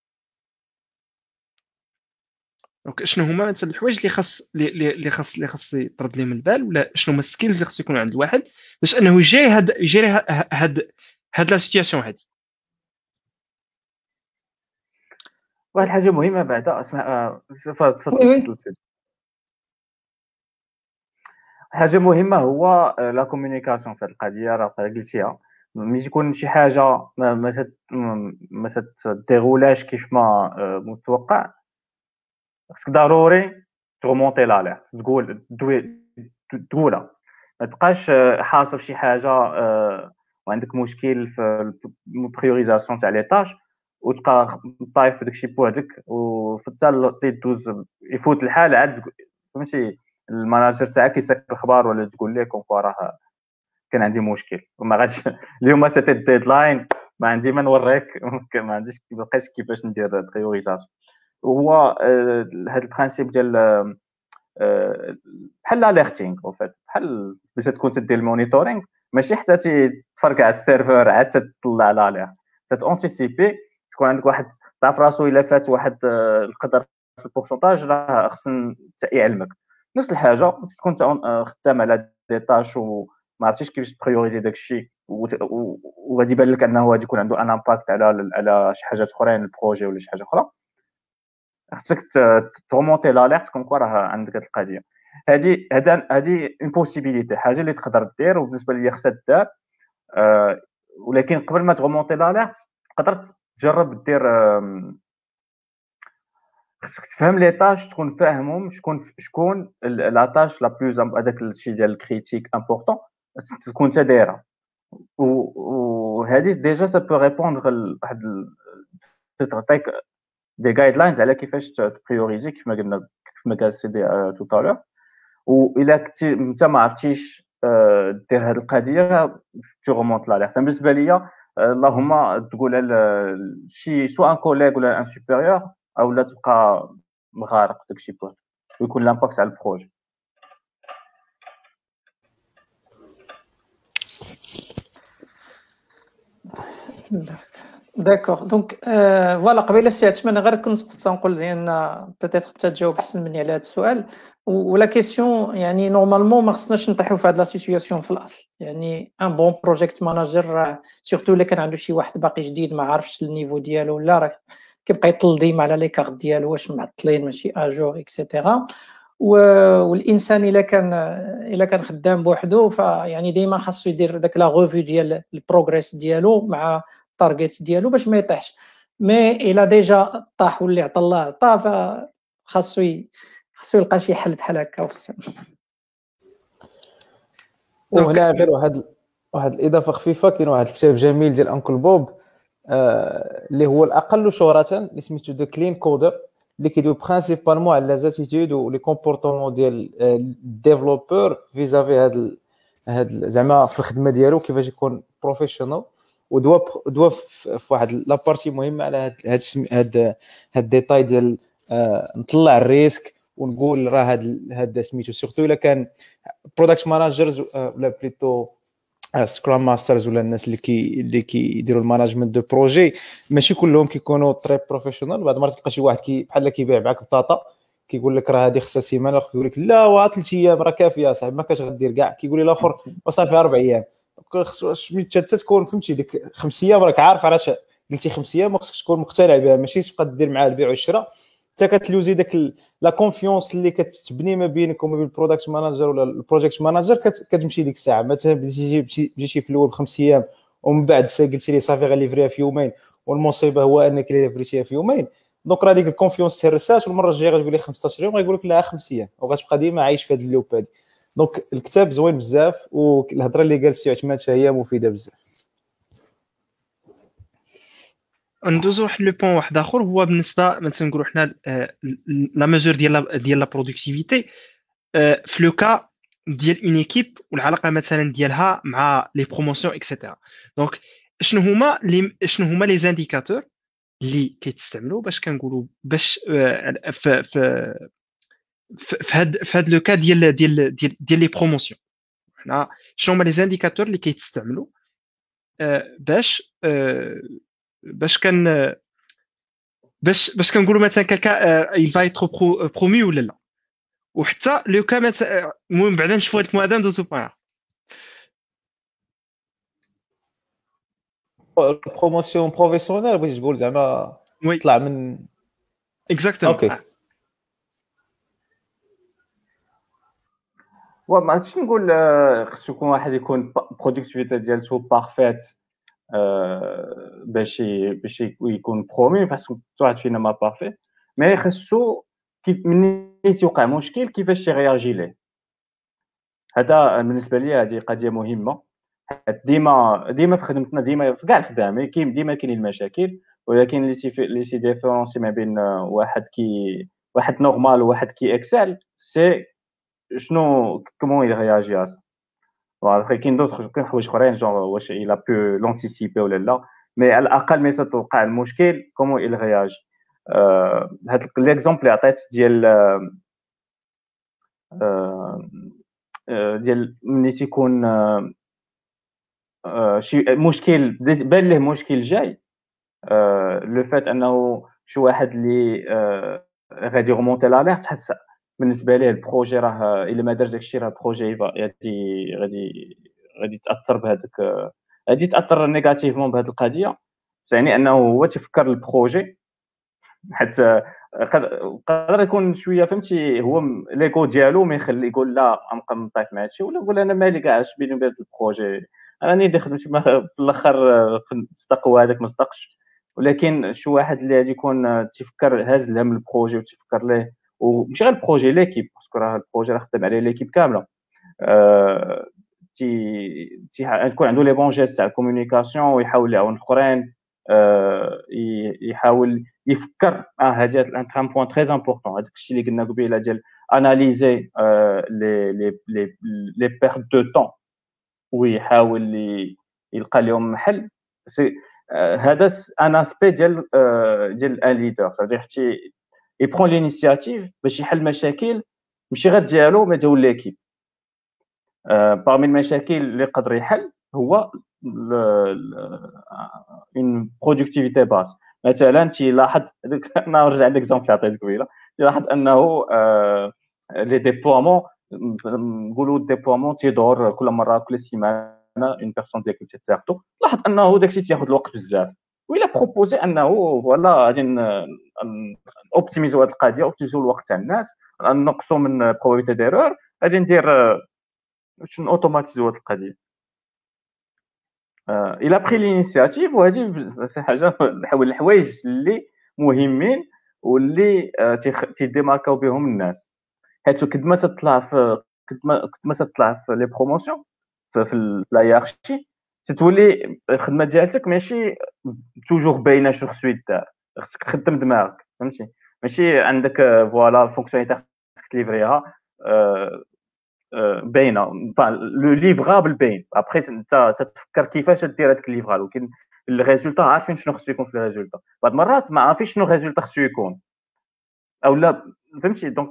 donc شنو هما مثلا الحوايج اللي خاص اللي خاص اللي خاص يطرد ليه من البال ولا شنو هما ال skills اللي خاص يكون عند الواحد باش أنه يجي هاد يجري هاد هاد la situation هادي. واحد الحاجة مهمة بعدا اسمع تفضل حاجة مهمة هو la communication في هذه القضية راه قلتيها. ملي تكون شي حاجة ما ما ما تديرولاش كيف ما متوقع خصك ضروري ت remonter l'alerte تقول تقولها. ما تبقاش حاصل شي حاجة وعندك مشكل في ال priorisation تاع les tâches وتبقى طايف بداك الشيء بوحدك وفي حتى تيدوز يفوت الحال عاد فهمتي؟ ال manager تاعك يسك الخبار ولا تقول لكم راه كان عندي مشكل. وما غاديش اليوم سيتي الديدلاين ما عندي ما نوريك ما عنديش بقيتش كيفاش ندير بريوريزاسيون هو هذا البرانسيب ديال بحال اليرتينغ بحال باش تكون تدير المونيتورينغ ماشي حتى تفرقع السيرفر عاد تطلع الاليرت تانتيسيبي تكون عندك واحد تعرف راسو إلا فات واحد آه، القدر في البورسونتاج راه خص يعلمك. نفس الحاجة تكون آه، خدام على des tâches وما عرفتيش كيفاش ت prioriser داك الشيء وغادي يبان لك أنه غادي يكون عنده un impact على على شي حاجات أخرين ال projet ولا شي حاجة أخرى. خصك ت remonter l'alerte quoi راه عندك هذه القضية. هذه هذا هذه une possibilité حاجة اللي تقدر دير وبالنسبة لي خصها دار أه ولكن قبل ما ت remonter l'alerte تقدر تجرب دير خصك تفهم لي تاش تكون فاهمهم شكون شكون لا تاش لا بلوز هذاك الشيء ديال الكريتيك امبورطون تكون انت دايرها وهذه ديجا سا بو ريبوندر لواحد تعطيك دي جايد لاينز على كيفاش تبريوريزي كيف ما قلنا كيف ما قال سيدي تو تالور وإلا كنتي أنت ما عرفتيش دير هذه القضية تو رومونت لاليرت بالنسبة ليا اللهم تقول شي سواء un collègue ولا un supérieur أو لا تبقى مغارق داكشي بوحدك ويكون l'impact على ال projet. d'accord donc voilà قبيلة السي عثمان غير كنت نقول زين peut-être تجاوب أحسن مني على هذا السؤال. ولا question يعني normalement ما خصناش نطيحوا في هذه la situation في الأصل. يعني un bon project manager surtout إلا كان عنده شي واحد باقي جديد ما عارفش ال niveau ديالو ولا راه كيبقى يطل ديما على les cartes ديالو واش معطلين ماشي à jour et cetera والإنسان إلا كان إلا كان خدام بوحدو فيعني ديما خاصو يدير داك la review ديال ال progress ديالو مع ال target ديالو باش ما يطيحش. mais الا déjà طاح واللي عطى الله عطا فخاصو خاصو يلقى شي حل بحال هكا وهنا غير واحد واحد الإضافة خفيفة كاين واحد الكتاب جميل ديال Uncle Bob آه اللي هو الأقل شهرة اللي سميتو The Clean Coder اللي كيدوي principalement على les attitudes و les comportements ديال ال développeur vis-à-vis هاد هاد زعما في الخدمة ديالو كيفاش يكون professionnel ودوا دوا في واحد la partie مهمة على هاد هاد هاد هاد ال détail ديال آه نطلع ال risque ونقول راه هاد هاد سميتو. surtout إلا كان product managers ولا plutôt scrum masters ولا الناس اللي كي اللي كيديروا ال management de projet. ماشي كلهم كيكونوا très professionnels بعض المرات تلقى شي واحد كي بحال كيبيع معاك بطاطا كيقول لك راه هذه خصها سيمانة الأخر كيقول لك لا واه ثلاث إيام راه كافية صاحبي ما كاش غدير كاع. كيقول لي الأخر وصافي أربع أيام. خص حتى تكون فهمتي ديك خمس أيام راك عارف علاش قلتي خمس أيام خصك تكون مقتنع بها. ماشي تبقى دير معاه البيع والشراء. حتى كت loser داك la confiance اللي كتبني ما بينك وما بين ال product manager ولا ال project manager كتمشي ديك الساعة. مثلا بديتي بديتي في الأول بخمس أيام ومن بعد قلتي لي صافي غن livrer يها في يومين والمصيبة هو أنك livrer تيها في يومين. donc راه ديك ال confiance تهرسات والمرة الجاية غتقول لي 15 يوم غيقول لك لا خمس أيام وغتبقى ديما عايش في هذه ال loop هذه donc الكتاب زوين بزاف والهضره اللي قال السي عثمان هي مفيدة بزاف. ندوزو واحد le point واحد آخر. هو بالنسبة مثلا نقولوا حنا la mesure ديال ديال la productivité في le cas ديال une équipe والعلاقه مثلا ديالها مع les promotions et cetera donc شنو هما les شنو هما les indicateurs اللي كيتستعملوا باش كنقولوا باش في في في هاد في هاد le cas ديال ديال ديال ديال les promotions حنا شنو هما les indicateurs اللي كيتستعملوا باش باش كان باش باش كنقولوا مثلا كاكا il va être promu ولا لا. وحتى le cas المهم بعدا نشوفوا هذيك المعادلة ندوزو معاها. promotion professionnelle بغيتي تقول زعما طلع من exactement OK ما عرفتش نقول خصو يكون واحد يكون برودكتيفيتي ديالته بارفيت باش باش يكون برومي كل واحد فينا ما بارفي مي خصو كيف ملي تيوقع مشكل كيفاش يغياجي ليه هذا بالنسبة لي هذه قضيه مهمه ديما ديما في خدمتنا ديما في كاع الخدام كاين ديما كاينين المشاكل ولكن اللي سي اللي سي ديفيرونسي ما بين واحد كي واحد نورمال وواحد كي اكسل سي شنو كومون يغياجي فوالا كاين دوطخ كاين حوايج اخرين جونغ واش إلى بو لونتيسيبي ولا لا مي على الاقل ملي توقع المشكل كومون il réagit? هاد ليكزومبل اللي عطيت ديال ديال ملي تيكون شي مشكل بان له مشكل جاي لو فات انه شي واحد اللي غادي ي remonter l'alerte بالنسبة ليه ال projet راه إلا ما دارش داكشي راه ال projet غادي غادي غادي تأثر بهذاك غادي تأثر négativement بهذه القضية. يعني أنه هو تفكر ال projet حتى قدر يكون شوية فهمتي هو l'ego ديالو ما يخلي يقول لا غنبقى نطيح مع هادشي ولا يقول أنا مالي كاع اش بيني وبين ال projet. أنا نيدي خدمت في الأخر صدق هذاك ما صدقش ولكن شي واحد اللي غادي يكون تيفكر هاز الهم ال projet وتيفكر ليه وماشي غير ال projet l'équipe parce que راه ال projet راه خدام عليه l'équipe كاملة. أه تي تكون عنده les bons gestes تاع ال communication ويحاول يعاون الأخرين أه يحاول يفكر آه هذه un point très important هذاك الشيء اللي قلنا قبيلة ديال analyser les les les les pertes de temps ويحاول يلقى لهم محل c'est هذا un aspect ديال ديال un leader صافي حتى ي prend l'initiative باش يحل مشاكل ماشي غير ديالو mais ديال l'équipe parmi المشاكل اللي يقدر يحل هو une productivité basse مثلا تيلاحظ أنا نرجع l'exemple اللي عطيت قبيله تيلاحظ أنه les déploiements نقولوا ال déploiement تيدور كل مرة كل سيمانة une personne ديال كنت تاخذو لاحظ أنه داكشي تياخذ الوقت بزاف. وإلا proposer أنه voilà غادي اوبتيميزو هذه القضية أوبتيميزو الوقت تاع الناس نقصوا من probabilité d'erreur غادي ندير باش اوتوماتيزو هذه القضية. إلى pris l'initiative وهذه شي حاجة الحوايج اللي مهمين واللي تيديماركاو بهم الناس. حيت كنت ما تطلع في كنت ما ما تطلع في les promotions في la hiérarchie تتولي الخدمه ديالتك ماشي toujours باينة شو خصو يدار خصك تخدم دماغك فهمتي؟ ماشي عندك voilà ال fonctionnalité خصك تليفريها باينة le livrable باين. ابخي انت تتفكر كيفاش دير هذاك ال livrable ولكن ال résultat عارفين شنو خصو يكون في ال résultat. بعض المرات ما عارفين شنو ال résultat خصو يكون. أو لا فهمتي؟ donc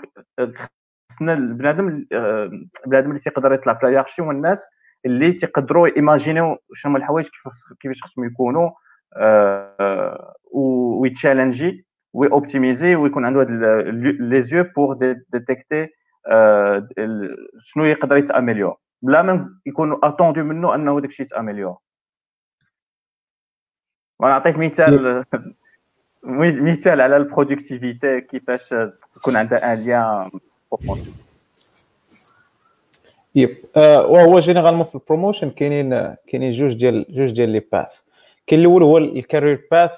خصنا البنادم البنادم اللي تيقدر يطلع la hiérarchie هو الناس اللي تيقدروا ايماجينيو شنو هما الحوايج كيفاش خصهم يكونوا وي challenger وي optimiser ويكون عنده هاد les yeux pour détecter شنو يقدر يت améliore بلا ما يكون attendu منه أنه داكشي يت améliore وأنا عطيت مثال مثال على ال productivité كيفاش تكون عندها un lien yep وهو généralement في ال promotion كاينين كاينين جوج ديال جوج ديال les path كاين الأول هو ال career path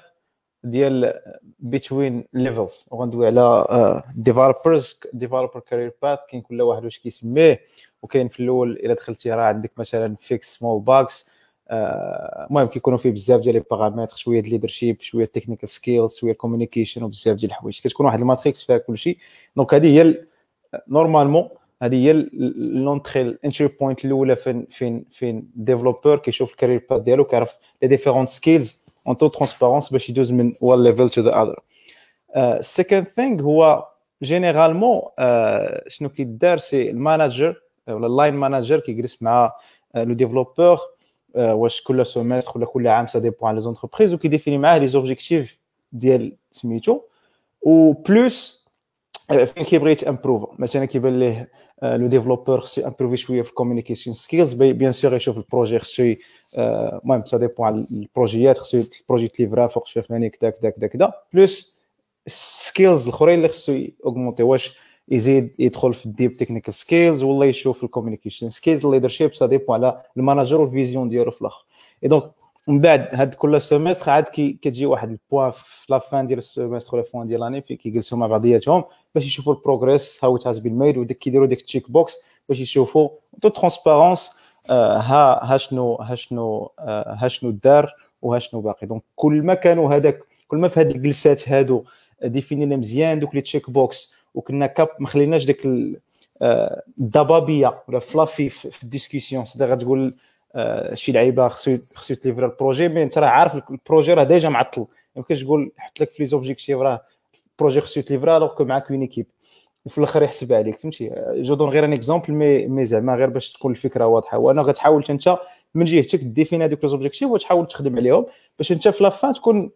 ديال between levels وغندوي على developers developer career path كاين كل واحد واش كيسميه. وكاين في الأول إلا دخلتي راه عندك مثلا fix small bugs المهم كيكونوا فيه بزاف ديال les paramètres شوية د leadership شوية technical skills شوية communication وبزاف ديال الحوايج. كتكون واحد ال matrix فيها كلشي. donc هذه هي normalement هذه هي l'entrée ال entry point الأولى فين فين فين développeur كيشوف ال career path ديالو كيعرف les différents skills en toute transparence باش يدوز من one level to the other ال second thing هو généralement شنو كيدار c'est ال manager ولا ال line manager كيجلس مع le développeur واش كل semestre ولا كل عام ça dépend على les entreprises وكي définir معاه les objectifs ديال سميتو. و plus فين كيبغي يت improve مثلا كيبان ليه le développeur خصو improver شوية في ال communication skills bien sûr يشوف ال projet خصو المهم ça dépend على البروجيات خصو ال projet تليفرا فوق شوية فلاني كدا كدا كدا كدا plus skills الاخرين اللي خصو augmenter واش يزيد يدخل في ال deep technical skills ولا يشوف ال communication skills ال leadership ça dépend على ال manager وال vision ديالو في الآخر et donc من بعد هاد كل semestre عاد كي كتجي واحد ال point في la fin ديال ال semestre ولا fin ديال l'année في كيجلسوا مع بعضياتهم باش يشوفوا ال progress how it has been made وديك كيديروا ديك ال check box باش يشوفوا toute transparence ها ها شنو ها شنو ها شنو دار وها شنو باقي. donc كل ما كانوا هذاك كل ما في هاد الجلسات هادو ديفينينا مزيان دوك les check box وكنا كاب ما خليناش ديك الضبابية ولا fluffy في ال discussion سيدي غتقول شي لعيبة خصو خصو تليفرا ال projet mais أنت راه عارف ال projet راه déjà معطل. ما يمكنش تقول حط لك في les objectifs راه ال projet خصو تليفرا alors que معاك une équipe. وفي الآخر يحسب عليك فهمتي؟ je donne غير un exemple mais mais زعما غير باش تكون الفكرة واضحة. وأنا غتحاول انت من جهتك définir هذوك les objectifs وتحاول تخدم عليهم باش أنت في la fin تكون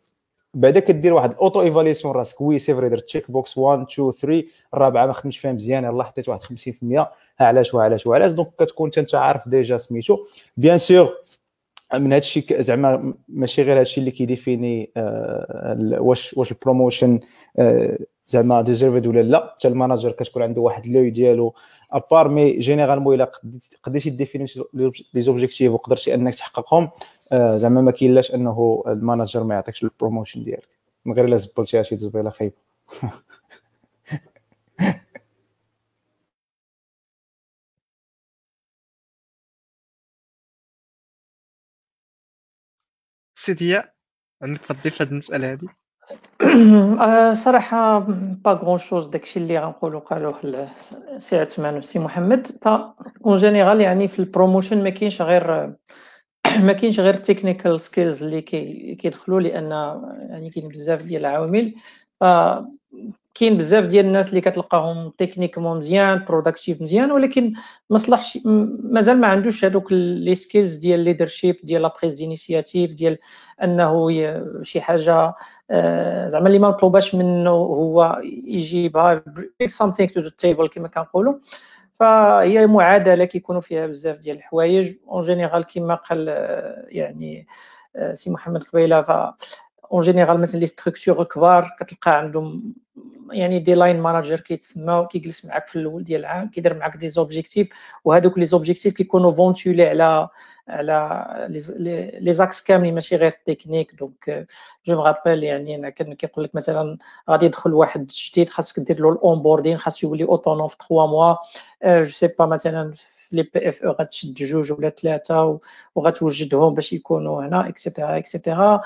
بعدا كدير واحد ال auto-évaluation راسك. oui c'est vrai درت check box 1 2 3 الرابعة ما خدمتش فيها مزيان يلاه حطيت واحد 50% ها علاش وعلاش وعلاش. donc كتكون انت عارف déjà سميتو. bien sûr من هذا الشيء زعما ماشي غير هذا الشيء اللي كي définir آه واش واش ال promotion آه زعما deserved ولا لا حتى ال manager كتكون عنده واحد لوي ديالو. à part mais généralement إلا قديتي définir les objectifs وقدرتي أنك تحققهم آه زعما ما كاينلاش أنه ال manager ما يعطيكش ال promotion ديالك. من غير إلا زبلتيها شي زبيله خايبه سيدي عندك تضيف هذه المساله هذه آه، صراحة pas grand-chose داكشي اللي غنقولو قالوه سي عثمان وسي محمد. en général يعني في ال promotion ما كاينش غير ما كاينش غير technical skills اللي كيدخلوا لأن يعني كاين بزاف ديال العوامل. كاين بزاف ديال الناس اللي كتلقاهم techniquement مزيان productif مزيان ولكن ما صلحش مازال ما عندوش هذوك les skills ديال leadership ديال la prise d'initiative ديال أنه شي حاجة آه، زعما اللي ما مطلوباش منه هو يجيبها something to the table كما كنقولوا. فهي معادلة كيكونوا فيها بزاف ديال الحوايج. en général كما قال آه، يعني آه، سي محمد قبيلة ف en général مثلا les structures كبار كتلقى عندهم يعني des line managers كيتسمى كيجلس معاك في الأول ديال العام كيدير معاك des objectifs وهذوك les objectifs كيكونوا ventilés على على les axes كاملين ماشي غير technique donc je me rappelle يعني أنا كان كيقول لك مثلا غادي يدخل واحد جديد خاصك دير له ال onboarding خاصو يولي autonome في 3 mois je sais pas مثلا les PFE غتشد جوج ولا ثلاثة وغتوجدهم باش يكونوا هنا et cetera et cetera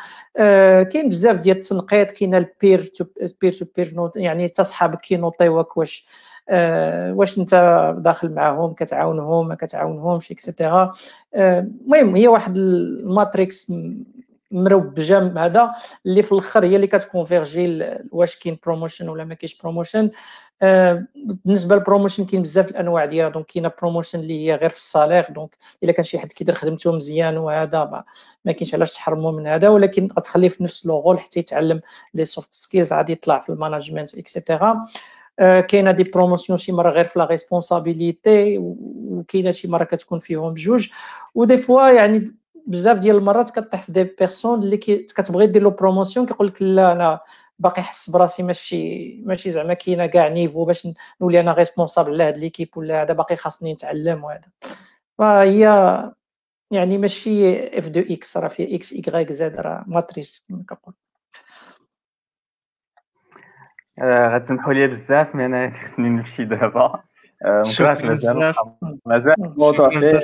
كاين بزاف ديال التنقيط كاين ال peer to peer to peer يعني حتى صحابك كينوطيوك واش آه واش انت داخل معاهم كتعاونهم ما كتعاونهمش et cetera المهم هي واحد ال matrix مروبجه هذا اللي في الأخر هي اللي كتكونفيرجي واش كاين promotion ولا ما كاينش promotion آه، بالنسبة لل promotion كاين بزاف الأنواع ديالها. donc كاينة promotion اللي هي غير في ال salaire. donc إلا كان شي حد كيدير خدمته مزيان وهذا ما, ما كاينش علاش تحرموا من هذا. ولكن غتخليه في نفس لو حتى يتعلم les soft skills عاد يطلع في ال management et cetera آه، كاينة des promotions شي مرة غير في la responsabilité وكاينة شي مرة كتكون فيهم بجوج. و des fois يعني بزاف ديال المرات كطيح في des personnes اللي كتبغي دير له promotion كيقول لك لا أنا باقي حس براسي ماشي ماشي زعما كاينة كاع niveau باش نولي أنا responsable على هاد l'équipe ولا هذا باقي خاصني نتعلم وهذا. فهي يعني ماشي f de x راه فيه إكس ايكغيك زاد راه matrice كما كنقول آه، غتسمحوا لي بزاف mais أنا خصني نمشي دابا. آه، شكرا مازال. مازال الموضوع شكرا بزاف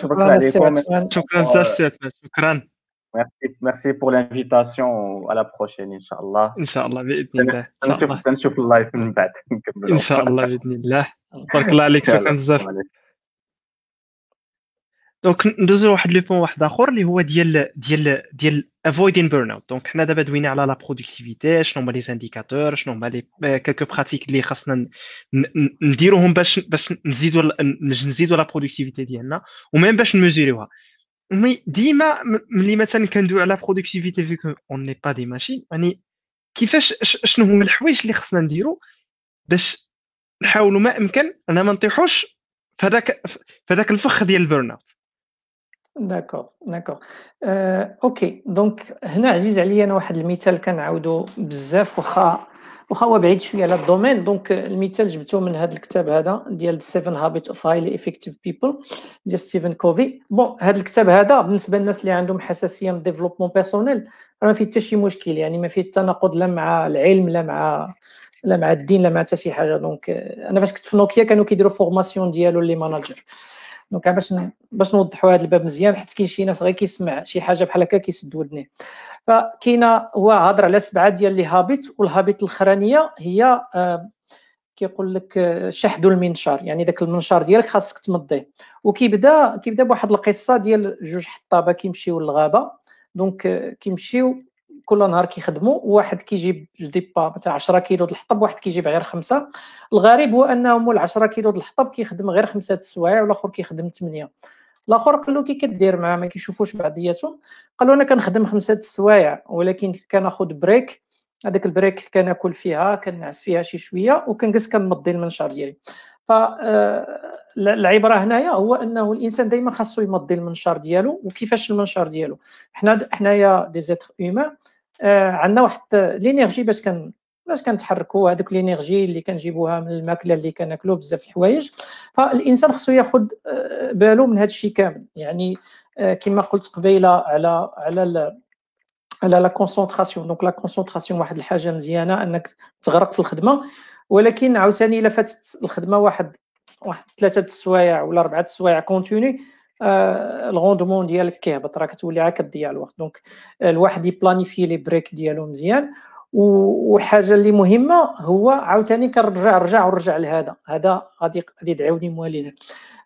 شكرا عليكم. شكرا بزاف شكرا. Merci, merci pour l'invitation. À la prochaine, Inch'Allah. Inch'Allah, بإذن الله. نشوف ال live من بعد. إن شاء الله بإذن الله. بارك الله عليك شكرا بزاف. donc ندوزو لواحد le point واحد اخر اللي هو ديال ديال ديال avoiding burnout donc حنا دابا دوينا على la productivité شنو هما les indicateurs شنو هما لي quelques pratiques اللي خاصنا نديروهم باش باش نزيدو نزيدو la productivité ديالنا و même باش نميزوريوها mais ديما ملي مثلا كندوي على productivité vu que on n'est pas des machines يعني كيفاش شنو هما الحوايج اللي خصنا نديرو باش نحاولوا ما امكن أنا ما نطيحوش في هذاك الفخ ديال ال burnout d'accord d'accord OK donc هنا عزيز عليا أنا واحد المثال كنعاودو بزاف واخا واخا هو بعيد شوية على ال domaine. donc المثال جبته من هذا الكتاب هذا ديال 7 Habits of Highly Effective People ديال ستيفن كوفي bon هذا الكتاب هذا بالنسبة للناس اللي عندهم حساسية من ال développement personnel راه ما فيه حتى شي مشكل يعني ما فيه التناقض لا مع العلم لا مع لا مع الدين لا مع حتى شي حاجة. donc أنا فاش كنت في نوكيا كانوا كيديروا formation ديالو les managers donc باش باش نوضحوا هذا الباب مزيان حيت كاين شي ناس غير كيسمع شي حاجة بحال هكا كيسد ودنيه فكاينه هو هضر على سبعة ديال les habits وال habit الأخرانية هي آه، كيقول لك آه، شحذ المنشار يعني داك المنشار ديالك خاصك تمضيه. وكيبدا كيبدا بواحد القصة ديال جوج حطابة كيمشيو للغابة. donc آه، كيمشيو كل نهار كيخدموا واحد كيجيب جوج ديبا مثلا 10 كيلو د الحطب واحد كيجيب غير خمسة. الغريب هو انه مول 10 كيلو د الحطب كيخدم غير خمسة السوايع والآخر كيخدم ثمانيه الآخر قال له كي كدير معاه ما كيشوفوش بعضياتهم. قال له أنا كنخدم خمسة السوايع ولكن كناخذ break هذاك ال break كناكل فيها كنعس فيها شي شوية وكنجلس كنمضي المنشار ديالي. فالعبره آه، هنايا هو أنه الإنسان دائما خاصو يمضي المنشار ديالو وكيفاش المنشار ديالو؟ حنا حنايا des êtres humains عندنا واحد l'énergie باش كن باش كنتحركوا هذوك l'énergie اللي كنجيبوها من الماكلة اللي كناكلوا بزاف الحوايج؟ فالإنسان خصو ياخذ آه، باله من هذا الشيء كامل. يعني آه، كما قلت قبيلة على على على la concentration donc la concentration واحد الحاجة مزيانة أنك تغرق في الخدمة. ولكن عاوتاني إلا فاتت الخدمة واحد واحد ثلاثة السوايع ولا أربعة السوايع continue آه ال rendement ديالك كيهبط. راه كتولي عا كتضيع الوقت donc الواحد يبلانيفي les breaks ديالو مزيان. والحاجة اللي مهمة هو عاوتاني كنرجع رجع ورجع لهذا. هذا غادي غادي يدعوني موالينا.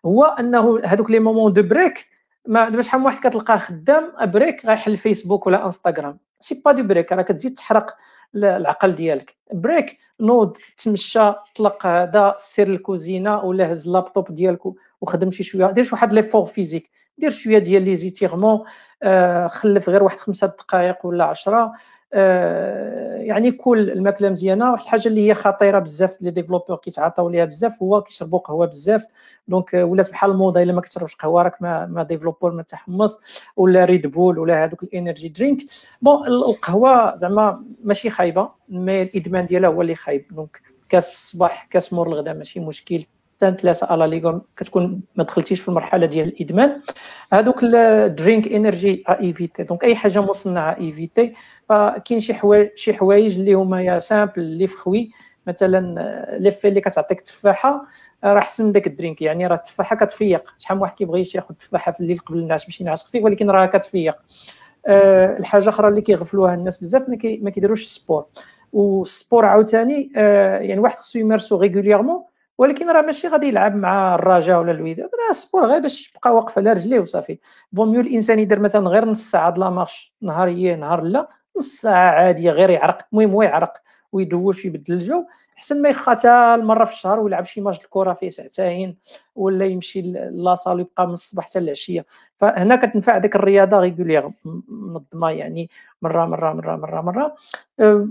هو أنه هذوك les moments de break ما دابا شحال من واحد كتلقاه خدام break غيحل فيسبوك ولا إنستغرام. c'est pas de break راه كتزيد تحرق العقل ديالك. break نوض تمشى طلق هذا سير الكوزينة ولا هز اللابتوب ديالك وخدم شي شوية. دير شي واحد l'effort physique. دير شوية ديال les étirements آه خلف غير واحد خمسة دقائق ولا عشرة. يعني كل الماكلة مزيانة واحد الحاجة اللي هي خطيرة بزاف les développeurs كيتعاطاو ليها بزاف هو كيشربوا قهوة بزاف. دونك آه، ولات بحال الموضة إلا ما كتشربش قهوة راك ما, ما ديفلوبور ما تحمص ولا ريد بول ولا هذوك الإنرجي درينك. بون القهوة زعما ماشي خايبة مي الإدمان ديالها هو اللي خايب. دونك كاس في الصباح كاس مور الغداء ماشي مشكل. حتى ثلاثة على ليغون كتكون ما دخلتيش في المرحلة ديال الإدمان. هذوك الدرينك انرجي ايفيتي دونك أي حاجة مصنعة ايفيتي فكاين شي حوايج شي حوايج اللي هما يا سامبل اللي فخوي. مثلا l'effet اللي كتعطيك التفاحه راه احسن من داك ال drink. يعني راه التفاحة كتفيق. شحال من واحد كيبغي ياخذ تفاحة في الليل قبل الناس باش ينعس خفيف ولكن راه كتفيق. أه الحاجة أخرى اللي كيغفلوها الناس بزاف ما كيديروش ال sport وال sport عاوتاني أه يعني واحد خصو يمارسو régulièrement ولكن راه ماشي غادي يلعب مع الرجاء ولا الوداد راه sport غير باش يبقى واقف على رجليه وصافي. bon mieux الإنسان يدير مثلا غير نص ساعة de la marche. نهاريه نهار لا نص ساعة عادية غير يعرق المهم هو يعرق ويدوش ويبدل الجو. احسن ما يخا حتى المره في الشهر ويلعب شي ماتش الكره فيه ساعتين ولا يمشي la salle ويبقى من الصباح حتى العشية. فهنا كتنفع ديك الرياضة régulière منظمة يعني مرة مرة مرة مرة مرة.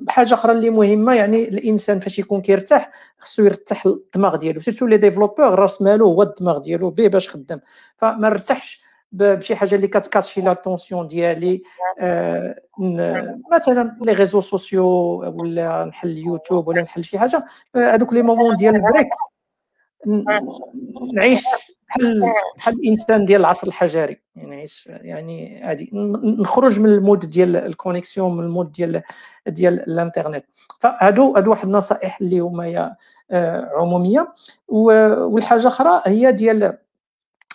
حاجة أخرى اللي مهمة يعني الإنسان فاش يكون كيرتاح خصو يرتاح الدماغ ديالو surtout les développeurs راس مالو هو الدماغ ديالو به باش خدام. فما ارتاحش بشي حاجة اللي كتكاتشي l'attention ديالي آه مثلا les réseaux sociaux ولا نحل يوتيوب ولا نحل شي حاجة هذوك les moments ديال ال break نعيش بحال بحال الإنسان ديال العصر الحجري نعيش يعني عادي نخرج من ال mode ديال ال connexion من ال mode ديال ديال الإنترنت. فهادو هادو واحد النصائح اللي هما عمومية. والحاجة أخرى هي ديال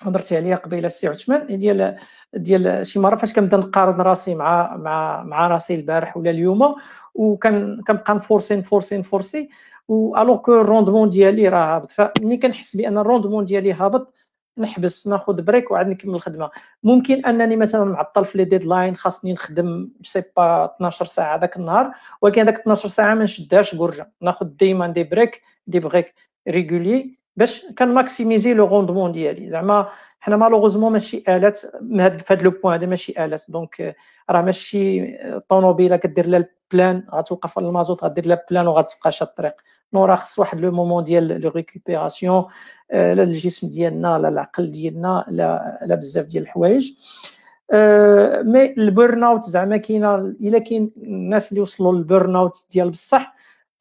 هضرتي عليها قبيلة السي عثمان ديال ديال شي مرة فاش كنبدا نقارن راسي مع مع مع راسي البارح ولا اليوم وكان كنبقى نفورسي نفورسي نفورسي alors que ال rendement ديالي راه هابط. فملي كنحس بأن ال rendement ديالي هابط نحبس ناخذ break وعاد نكمل الخدمة. ممكن أنني مثلا معطل في les deadlines خاصني نخدم sais pas 12 ساعة ذاك النهار ولكن هذاك 12 ساعة ما نشدهاش قرجة. ناخذ ديما des breaks des breaks réguliers باش كنماكسيميزي le rendement ديالي. زعما حنا malheureusement ماشي آلات في هذا le point هذا ماشي آلات. donc راه ماشي طوموبيله كدير لها ال plein غتوقف على المازوت غدير لها plein وغتبقى شاد الطريق non راه خص واحد le moment ديال la récupération لا الجسم ديالنا لا العقل ديالنا لا لا بزاف ديال الحوايج. mais ال burn out زعما كاينة إلا كاين الناس اللي وصلوا لل burn out ديال بصح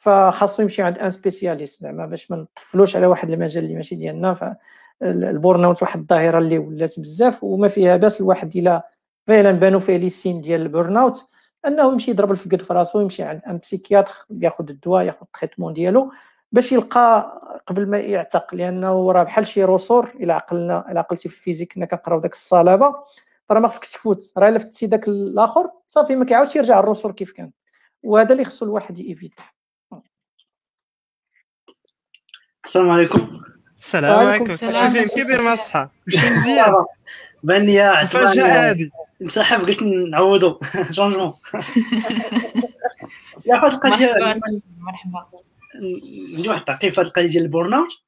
فخاصو يمشي عند un spécialiste زعما باش ما نطفلوش على واحد المجال اللي ماشي ديالنا. فال burn out واحد الظاهرة اللي ولات بزاف وما فيها باس الواحد إلا فعلا بانوا فيه les signes ديال ال burn out أنه يمشي يضرب الفقد في راسو يمشي عند un psychiatre ياخذ الدواء ياخذ ال traitement ديالو باش يلقى قبل ما يعتق لأنه راه بحال شي ressort إلى عقلنا إلى عقلتي في ال physique كنا كنقراو داك الصلابة راه ما خصكش تفوت. راه إلا فتتي داك الآخر صافي ما كيعاودش يرجع ال ressort كيف كان. وهذا اللي خصو الواحد يفيت السلام عليكم. السلام عليكم. شوفين كبير مع الصحة واش مزيان بان لي هادي انسحب قلت نعوضو changement يا واحد القضية مرحبا ندير واحد التعقيب في هذه القضية ديال ال burn out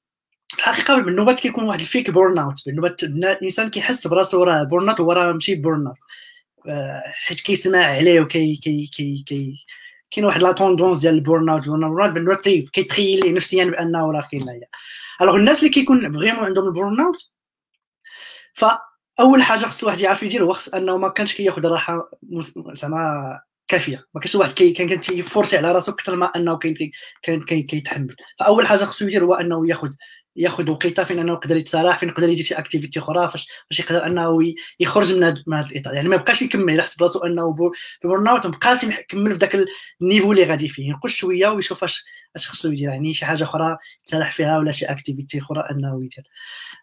الحقيقة قبل النوبات كيكون واحد ال fake burn out بالنوبات الإنسان كيحس براسو راه burn out وراه ماشي burn out حيت كيسمع عليه وكي كي كي كي كاين واحد la tendance ديال ال burn out ال burn out بالنوبات كيتخيل ليه نفسيا بأنه راه كاين هي alors الناس اللي كيكون vraiment عندهم ال burn out فأول حاجة خص الواحد يعرف يدير هو خص أنه ما كانش كياخذ الراحه زعما كافية. ما كانش واحد كي كان كيفورسي على راسو أكثر ما أنه كان كان كيتحمل. فأول حاجة خصو يدير هو أنه ياخذ ياخذ وقيتة فين أنه يقدر يتسارح فين يقدر يدير شي activité أخرى فاش فاش يقدر أنه يخرج من هذا من هذا الإطار. يعني ما يبقاش يكمل يحس براسو أنه في burn out ما بقاش يكمل في ذاك ال niveau اللي غادي فيه. ينقص شوية ويشوف اش أش خصو يدير. يعني شي حاجة أخرى يتسارح فيها ولا شي activité أخرى أنه يدير.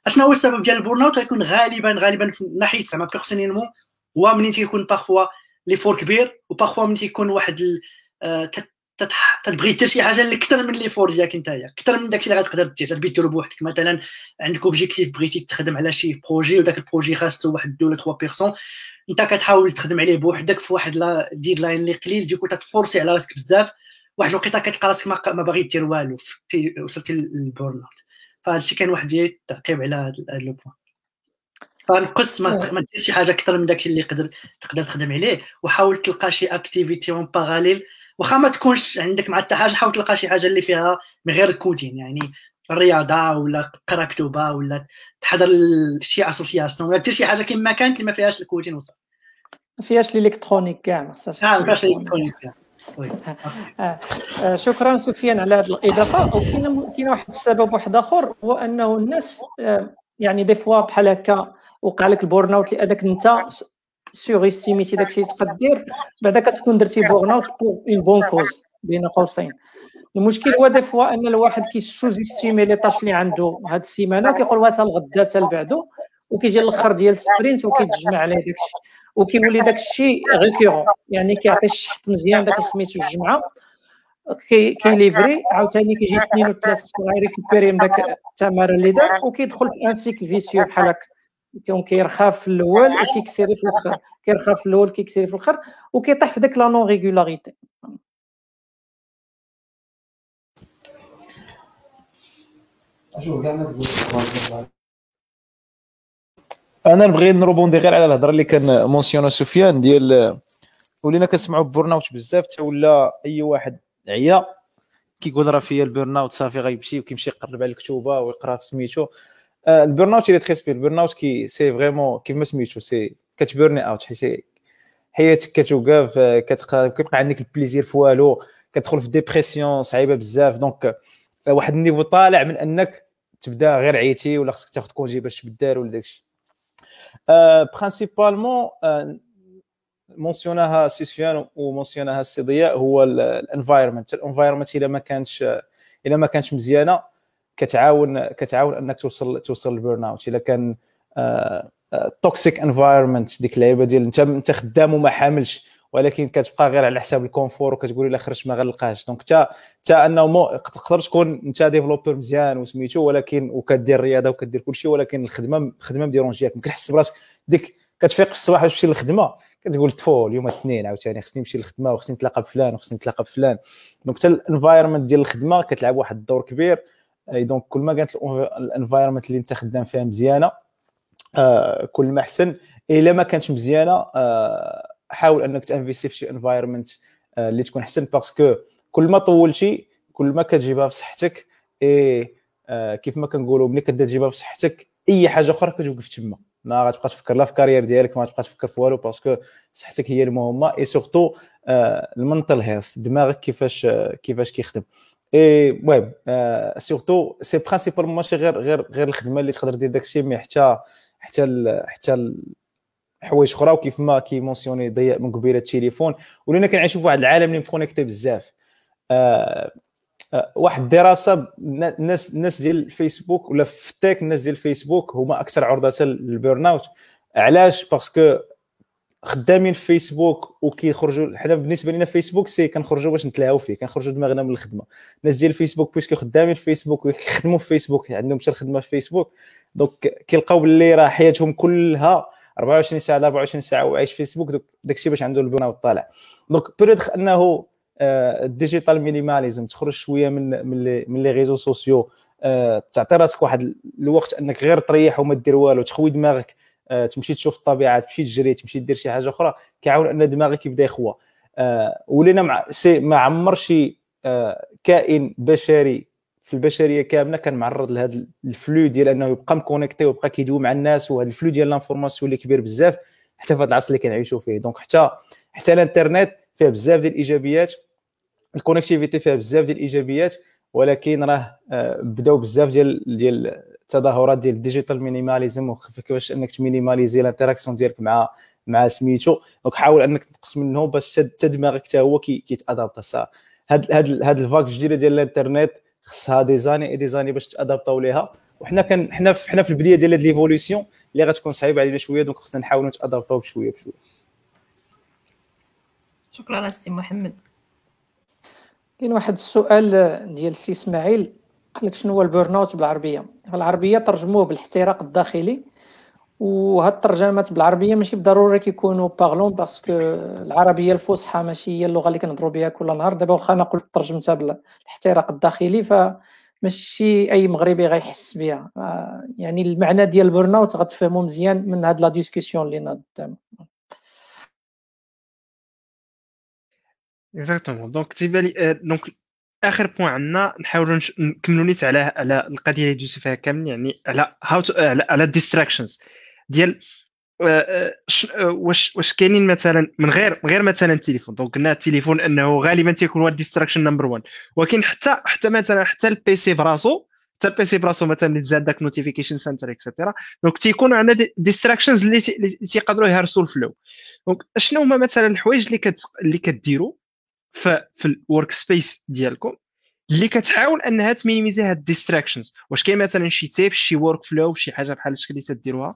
أشنو هو السبب ديال ال burn out غالبا غالبا في ناحية زعما personnellement هو منين تيكون parfois l'effort كبير و parfois ملي تيكون واحد تبغي دير شي حاجة اللي أكثر من l'effort ديالك نتايا أكثر من داكشي اللي غتقدر دير تبغي ديرو بوحدك. مثلا عندك objectif بغيتي تخدم على شي projet وداك ال projet خاصو واحد deux ولا trois personnes أنت كتحاول تخدم عليه بوحدك في واحد la deadline اللي قليل du coup تفورسي على راسك بزاف واحد الوقيته كتلقى راسك ما باغي دير والو وصلتي لل burn out فهذا الشيء كان واحد التعقيب على هذا le point فنقص ما ديرش شي حاجة أكثر من داكشي اللي يقدر تقدر تخدم عليه وحاول تلقى شي activité en parallèle واخا ما تكونش عندك مع حتى حاجة حاول تلقى شي حاجة اللي فيها من غير ال coding يعني الرياضه ولا قرا كتوبه ولا تحضر شي association ولا دير شي حاجة كما كانت اللي ما فيهاش ال coding وصل. ما فيهاش ال électronique كاع ما خصهاش آه ما فيهاش ال électronique. كاع. شكرا سفيان على هذه الإضافة. وكاين كاين واحد السبب واحد آخر هو أنه الناس يعني des fois بحال هكا وقع لك ال burn out لأنك أنت surestimé تي داكشي اللي تقدر دير بعدا كتكون درتي burn out pour une bonne cause بين قوسين. المشكل هو des fois أن الواحد كي sous-estimer les tâches اللي عنده هاد السيمانة كيقول واه الغدا حتى لبعدو وكيجي الآخر ديال ال sprint وكيتجمع عليه داكشي وكيولي داكشي récurrent يعني كيعطي الشحط مزيان داك سميتو الجمعة كيليفري عاوتاني كيجي اثنين وثلاث خصو يريكوبيري من داك التمارة اللي دار وكيدخل في un cycle vicieux بحال هكا. كيكون كيرخى في الأول وكيكسيري في الآخر. كيرخى في الأول كيكسيري في الآخر وكيطيح في ديك la non-régularité أنا نبغي ن rebondir غير على الهضرة اللي كان mentionna سفيان ديال ولينا كنسمعوا burn out بزاف حتى ولا أي واحد عيا كيقول راه فيا ال burn out صافي غيمشي وكيمشي يقرب على الكتوبة ويقرأ في سميتو. ال burn out اللي تخي سبيل ال burn out qui c'est vraiment كيما سميتو c'est كت burni out حيت حياتك كتوقف كيبقى عندك ال plaisir في والو كتدخل في dépression صعيبه بزاف donc واحد ال niveau طالع من انك تبدا غير عيتي ولا خصك تاخذ congé باش تبدل ولا داكشي. principalement mentionna ها سفيان و mentionna ها السي ضياء هو ال environment ال environment إلا ما كانش إلا ما كانش مزيانة. كتعاون كتعاون أنك توصل توصل لل burn out إلا كان toxic environment ديك اللعيبة ديال انت أنت خدام وما حاملش ولكن كتبقى غير على حساب ال confort وكتقول إلا خرجت ما غنلقاش donc حتى حتى أنه تقدر تكون أنت developer مزيان وسميتو ولكن وكدير الرياضة وكدير كل شيء ولكن الخدمة الخدمة م dérangé اك كتحس براسك ديك كتفيق في الصباح باش تمشي للخدمة كتقول تفو اليوم الاثنين عاوتاني خصني نمشي للخدمة وخصني نتلاقى بفلان وخصني نتلاقى بفلان. donc حتى ال environment ديال الخدمة كتلعب واحد الدور كبير. donc كل ما كانت ال environment اللي انت خدام فيها مزيانة آه كل ما أحسن. إلا ما كانتش مزيانة آه حاول أنك ت investi في شي environment آه اللي تكون أحسن parce que كل ما طولتي كل ما كتجيبها في صحتك إي كيف ما كنقولوا ملي كتبدا تجيبها في صحتك أي حاجة أخرى كتوقف تما. ما غتبقى تفكر لا في carrière ديالك ما تبقى تفكر في والو parce que صحتك هي المهمة. et surtout ال mental health دماغك كيفاش كيفاش كيخدم. et المهم surtout c'est principalement ماشي غير غير غير الخدمه اللي تقدر دير داكشي mais حتى حتى حتى حوايج أخرى وكيف ما كي mentionné ضياء من قبيلة التليفون ولينا كنعيشوا في واحد العالم اللي م connecté بزاف. آه آه واحد الدراسة الناس الناس ديال الفيسبوك ولا في ال tech الناس ديال الفيسبوك هما أكثر عرضة لل burn out علاش؟ parce que خدامين في فيسبوك وكيخرجوا حنا بالنسبة لنا فيسبوك c'est كنخرجوا باش نتلاهاو فيه كنخرجوا دماغنا من الخدمة. الناس ديال الفيسبوك parce que خدامين في فيسبوك وكيخدموا في فيسبوك عندهم حتى الخدمة في فيسبوك. donc كيلقاو باللي راه حياتهم كلها 24 ساعة 24 ساعة وعايش في فيسبوك داك الشيء باش عنده ال burn out طالع donc peut-être أنه ال digital minimalism تخرج شوية من من les réseaux sociaux تعطي راسك واحد الوقت أنك غير تريح وما دير والو تخوي دماغك. آه، تمشي تشوف الطبيعة تمشي تجري تمشي دير شي حاجة أخرى كيعاون أن دماغك يبدأ يخوى. آه، ولينا مع سي ما عمر شي آه، كائن بشري في البشرية كاملة كان معرض لهذا ال flux ديال أنه يبقى م connecté ويبقى كيدوي مع الناس وهذا ال flux ديال l'information اللي كبير بزاف حتى في هذا العصر اللي كنعيشوا فيه. donc حتى حتى الإنترنت فيها بزاف ديال الإيجابيات ال connectivity فيها بزاف ديال الإيجابيات ولكن راه بداو بزاف ديال ديال التظاهرات ديال ال digital minimalism وكيفاش أنك ت minimaliser ال interaction ديالك مع مع سميتو. donc حاول أنك تنقص منه باش حتى دماغك حتى هو كيت adapta هاد هاد هاد ال vague الجديدة ديال الإنترنت خصها des années et des années باش ت adapta و ليها. وحنا كان حنا في حنا في البداية ديال هاد l'évolution اللي غتكون صعيبة علينا شوية. donc خصنا نحاولوا نت adapta و بشوية بشوية. شكرا سي محمد. كاين واحد السؤال ديال سي إسماعيل. قال لك شنو هو ال burn out بالعربية؟ بالعربيه ترجموه بالاحتراق الداخلي وهاد الترجمات بالعربية ماشي بالضروره كيكونوا parlant parce que العربية الفصحى ماشي هي اللغة اللي كنهضروا بها كل نهار. دابا واخا أنا قلت ترجمتها بالاحتراق الداخلي فماشي أي مغربي غيحس بها. يعني المعنى ديال ال burn out غتفهموا مزيان من هاد la discussion اللي ناضت exactement donc تيبان donc آخر point عندنا نحاولوا نكملوا نيت على على القضية اللي دوزو فيها كامل يعني على how على, على ال distractions ديال آه، آه، آه، واش واش كاينين مثلا من غير من غير مثلا التليفون donc قلنا التليفون إنه غالبا تيكون هو ال distraction number 1 ولكن حتى حتى مثلا حتى ال PC براسو حتى ال PC براسو مثلا اللي زاد داك notification center extra donc تيكونوا عندنا distractions اللي تيقدروا يهرسوا ال flow donc شنو هما مثلا الحوايج اللي كت اللي كديروا في, ال workspace ديالكم اللي كتحاول انها ت minimiser هاد ال distractions واش كاين مثلا شي type شي workflow شي حاجة بحال هادشي اللي تديروها؟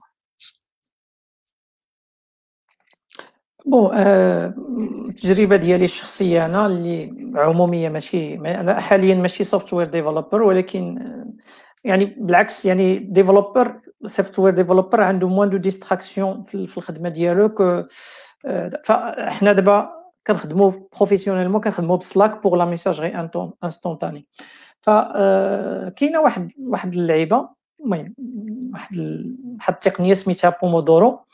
bon آه، التجربة ديالي الشخصية أنا اللي عمومية ماشي أنا حاليا ماشي software developer ولكن آه، يعني بالعكس يعني developer software developer عنده moins de distractions في الخدمة ديالو آه، فاحنا دابا كنخدموا professionnellement كنخدموا ب Slack pour la messagerie instantanée فكاينه واحد واحد اللعيبة المهم واحد واحد التقنية سميتها بومودورو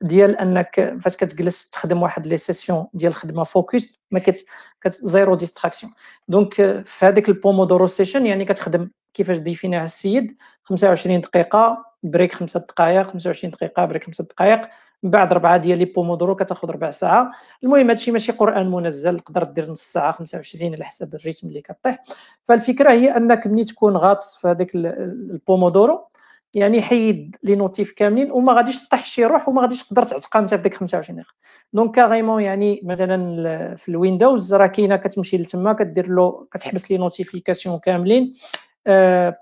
ديال أنك فاش كتجلس تخدم واحد les sessions ديال الخدمه focus ما كت zéro distraction donc في هذيك ال pomodoro session يعني كتخدم كيفاش définit ها السيد 25 دقيقة break 5 دقائق 25 دقيقة break 5 دقائق من بعد ربعة ديال les pomodoros كتاخذ ربع ساعة. المهم هادشي ماشي قرآن منزل تقدر دير نص ساعة 25 على حسب ال rythme اللي كطيح. فالفكرة هي أنك ملي تكون غاطس في هذاك البومودورو يعني حيد les notifs كاملين وما غاديش طيح شي روح وما غاديش تقدر تعتقل انت في ديك 25 دقيقة. donc carrément يعني مثلا في ال Windows راه كاينة كتمشي لتما كدير له كتحبس les notifications كاملين.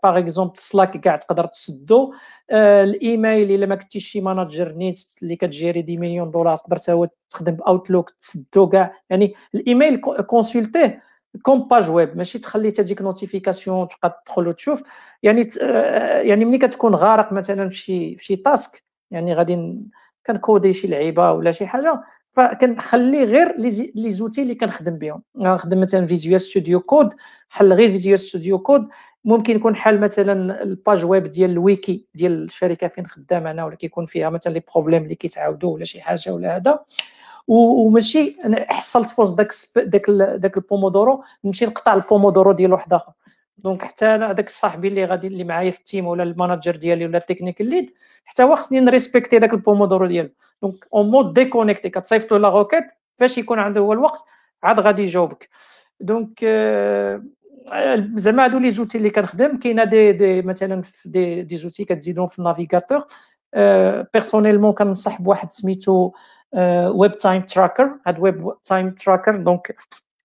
par exemple Slack كاع تقدر تسدو. آه، الإيميل إلا ما كنتيش شي manager نيت اللي كت gérer des millions دولار تقدر تا تخدم ب Outlook تسدو كاع. يعني ال email consulter ه comme page web ماشي تخلي تجيك notification تبقى تدخل وتشوف. يعني آه، يعني ملي كتكون غارق مثلا في شي في شي task يعني غادي كن coder شي لعيبة ولا شي حاجة فكنخلي غير les outils اللي كنخدم بهم نخدم مثلا Visual Studio Code حل غير Visual Studio Code ممكن يكون حال مثلا ال page web ديال الويكي ديال الشركة فين خدام أنا ولا كيكون فيها مثلا les problèmes اللي كيتعاودوا ولا شي حاجة ولا هذا. وماشي أنا حصلت فوز داك داك داك البومودورو نمشي نقطع البومودورو ديال واحد آخر. donc حتى أنا هذاك صاحبي اللي غادي اللي معايا في ال team ولا ال manager ديالي ولا ال technique lead حتى هو خصني ن respecter داك البومودورو ديالو. donc en mode déconnecté كتصيفط له la requête فاش يكون عنده هو الوقت عاد غادي يجاوبك. donc euh, زعما هادو les outils اللي كنخدم كاينة دي, دي مثلا دي, دي زوتي كتزيدهم في ال navigateur. personnellement كنصح بواحد سميتو Web Time Tracker هاد Web Time Tracker donc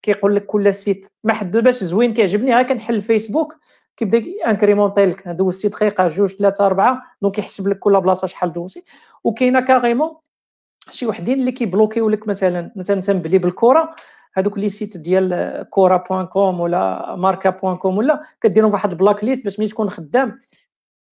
كيقول لك كل site ما حد باش زوين كيعجبني. ها كنحل فيسبوك كيبدا incrémenter لك دوزتي دقيقة جوج ثلاثة أربعة donc يحسب لك كل بلاصة شحال دوزتي. وكاينة carrément شي وحدين اللي كي bloquer و لك مثلا مثلا تنبلي بالكرة. هذوك les sites ديال كورا point com ولا Marca point com ولا كديرهم فواحد blacklist باش ملي تكون خدام.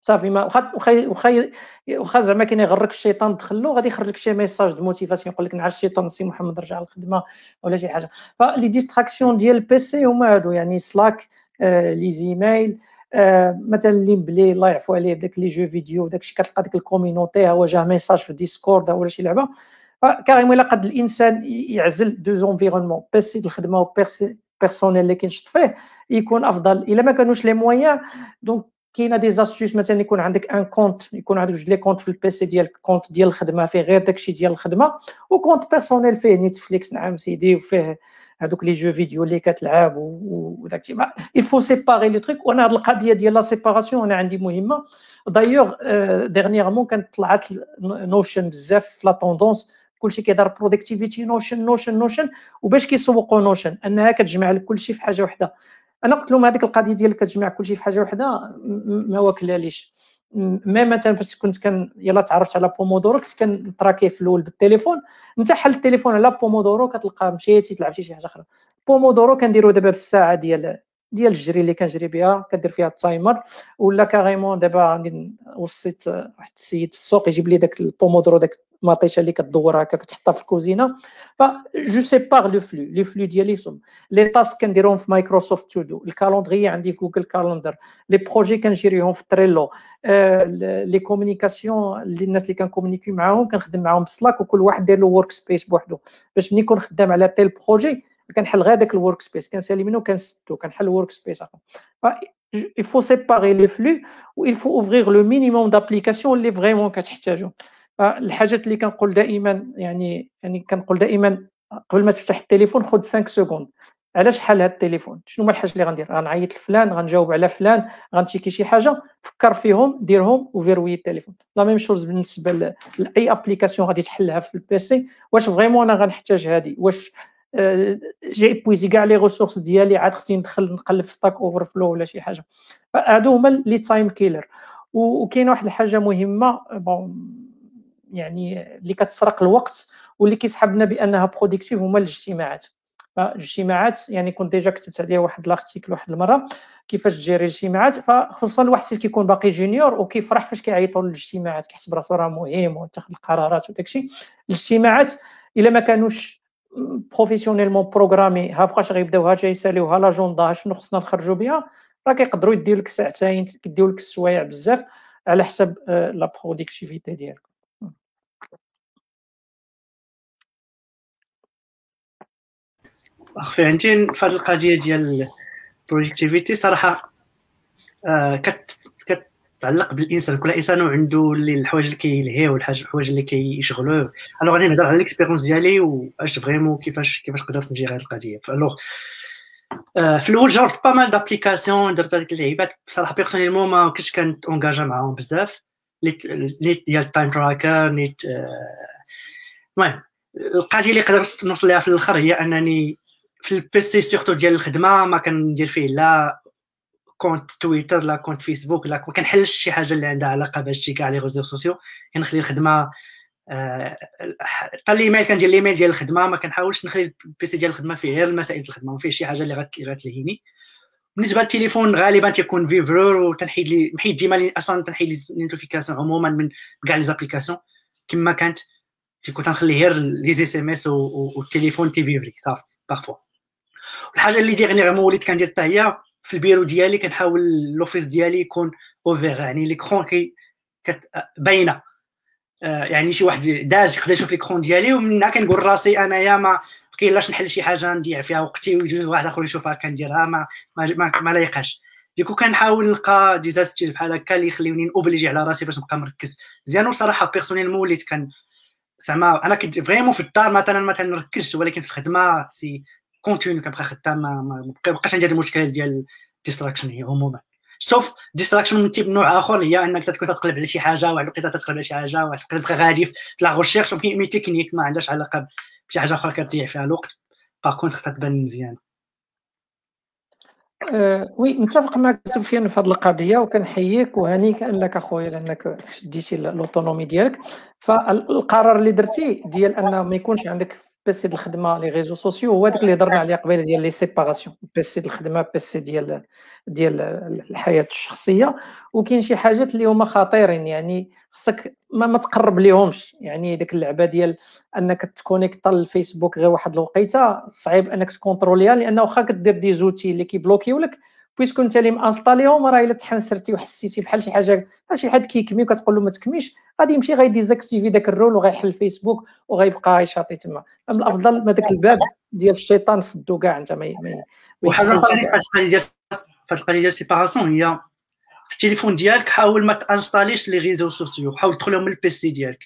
صافي ما واخا واخا واخا زعما كاين يغرك الشيطان دخلو غادي يخرج لك شي message de motivation يقول لك نعس الشيطان سي محمد رجع للخدمة ولا شي حاجة. ف les distractions ديال ال PC هما هادو يعني Slack آه، les emails آه، مثلا اللي مبلي الله يعفو عليه داك les jeux vidéo داكشي كتلقى ديك ال communauté هو جاه message في Discord ولا شي لعبة. carrément الا قد الانسان يعزل deux environnements PC الخدمه و PC personnel اللي كينشط فيه يكون افضل الا ما كانوش les moyens donc كاينة des astuces مثلا يكون عندك un compte يكون عندك جوج les comptes في ال PC ديالك compte ديال الخدمه فيه غير داكشي ديال الخدمه و compte personnel فيه Netflix نعم سيدي وفيه هذوك les jeux vidéo اللي كتلعب وداكشي il faut séparer les trucs وأنا هذه القضية ديال la séparation أنا عندي مهمه d'ailleurs dernièrement كانت طلعت Notion بزاف في la tendance كلشي كيدار productivité Notion Notion Notion وباش كيسوقوا Notion أنها كتجمع لك كلشي في حاجة وحدة. أنا قلت لهم هذيك القضية ديال كتجمع كلشي في حاجة وحدة ما واكلاليش mais مثلا فاش كنت كان يلا تعرفت على بومودورو كنت كن traquer ه في الأول بالتليفون أنت حل التليفون على بومودورو كتلقى مشيتي تلعب شي حاجة أخرى. بومودورو كنديرو دابا بالساعة ديال ديال الجري اللي كنجري بها كدير فيها ال timer. ولا carrément دابا وصيت واحد السيد في السوق يجيب لي داك البومودورو داك مطيشه اللي كدور هكا كتحطها في الكوزينة. ف je sépare le flux les flux ديالي sont les tasks كنديرهم في Microsoft To Do ال calendrier عندي Google Calendar les projets كن gérer هم في Trello les communications اللي الناس اللي كن communiquer معاهم كنخدم معاهم ب Slack وكل واحد داير له workspace بوحدو. باش ملي نكون خدام على tel projet كنحل غير داك ال workspace كنسالي منه كنستو كنحل workspace اخر il faut séparer les flux ou il faut ouvrir le minimum d'applications اللي vraiment كتحتاجو. الحاجات اللي كنقول دائما يعني يعني كنقول دائما قبل ما تفتح التليفون خذ 5 secondes علاش حال هذا التليفون؟ شنو هما الحاجات اللي غندير؟ غنعيط لفلان غنجاوب على فلان غنتشيكي شي حاجة فكر فيهم ديرهم وفيرمي التليفون. la même chose بالنسبة لأي application غادي تحلها في ال PC واش vraiment أنا غنحتاج هذه واش j'ai puisé كاع les ressources ديالي عاد خصني ندخل نقلب في Stack Overflow ولا شي حاجة. هادو هما les time killers وكاين واحد الحاجة مهمة bon يعني اللي كتسرق الوقت واللي كيسحبنا بأنها productive هما الاجتماعات. الاجتماعات يعني كنت déjà كتبت عليها واحد l'article واحد المرة كيفاش ت gérer الاجتماعات. فخصوصا الواحد فاش كيكون باقي junior وكيفرح فاش كيعيطوا للاجتماعات كيحسب راسو راه مهم وتاخذ القرارات وداكشي. الاجتماعات إلا ما كانوش professionnellement programmés ها فوقاش غيبداو ها يساليو l'agenda شنو خصنا نخرجوا بها راه كيقدروا يديو لك ساعتين كيديو لك السوايع بزاف على حسب la productivité ديالك. اخفي عندي في هذه القضية ديال ال productivité صراحة آه كتعلق بالإنسان. كل إنسان عنده اللي الحوايج اللي كيلهيه والحوايج اللي كيشغلوه alors غادي نهضر على l'expérience ديالي واش vraiment كيفاش كيفاش قدرت ن gérer هذه القضية. ف alors آه في الأول جربت pas mal d'applications درت هذيك اللعيبات. بصراحة personnellement ما كنتش كنت engagé معاهم بزاف. نيت ديال ال time tracker نيت المهم القضية اللي قدرت نوصل لها في الآخر هي أنني في ال PC surtout ديال الخدمة ما كندير فيه لا compte تويتر لا compte فيسبوك لا ما كنحلش شي حاجة اللي عندها علاقة بهادشي كاع les réseaux sociaux. كنخلي الخدمة حتى الايميل كندير الإيميل ديال الخدمة ما كنحاولش نخلي ال PC ديال الخدمة فيه غير المسائل الخدمة ما فيه شي حاجة اللي غتلهيني. بالنسبة للتليفون غالبا تيكون فيفرور وتنحيد لي محيد ديما أصلا تنحيد لي نوتيفيكاسيون عموما من كاع لي زابليكاسيون كما كانت تيكون تنخلي غير لي زي ام اس والتليفون تيفيفري صافي بارفوا الحاجة اللي ديغنيغمون وليت كندير حتى هي في البيرو ديالي كنحاول لوفيس ديالي يكون اوفير يعني ليكرون كي باينة. آه، يعني شي واحد داز يقدر يشوف ليكرون ديالي ومنها كنقول راسي أنايا ما كاين لاش نحل شي حاجة نضيع فيها. وقتي ويجي واحد آخر يشوفها كنديرها ما ما, ما, ما لايقاش du coup كنحاول نلقى des بحال هكا اللي يخليوني obligé على راسي باش نبقى مركز. مزيان وصراحة personnellement وليت كان زعما أنا كنت vraiment في الدار مثلا ما تنركزش ولكن في الخدمة c'est continu كنبقى خدام ما, بقاش عندي هذا المشكل ديال ال distraction هي عموما. sauf distraction من type نوع آخر هي إنك تكون تقلب على شي حاجة واحد الوقيته تقلب على شي حاجة واحد الوقيته تبقى غادي في la recherche mais technique ما عندهاش علاقة بشي حاجة آخرى كتضيع فيها الوقت. par contre تبان مزيان. أه oui متفق معك سفيان في هذه القضية وكنحييك وهنيك أنك أخويا لأنك شديتي l'autonomie ديالك. فالقرار اللي درتي ديال أنه ما يكونش عندك PC ديال الخدمه les réseaux sociaux هو داك اللي هضرنا عليه قبيله ديال les séparations PC ديال الخدمه PC ديال ديال الحياة الشخصيه وكاين شي حاجات اللي هما خطيرين يعني خصك ما, ما تقرب ليهمش يعني ديك اللعبه ديال انك تconnecta للفيسبوك غير واحد الوقيته صعيب انك تكونتروليها لأنه واخا كدير des outils اللي كيبلوكيو لك puisque انت اللي مانستاليهم راه الا تحنسرتي وحسيتي بحال شي حاجة بحال شي حد كيكمي وكتقول له ما تكميش. غادي يمشي غيديزاكتيفي داك الرول وغيحل الفيسبوك وغيبقى يشاطي تما. من الأفضل ما داك الباب ديال الشيطان سدو كاع أنت ما وحاجة أخرى فاش ديال فاش ديال ال séparation هي في التليفون ديالك حاول ما تانستاليش les réseaux sociaux حاول تدخلهم من ال PC ديالك.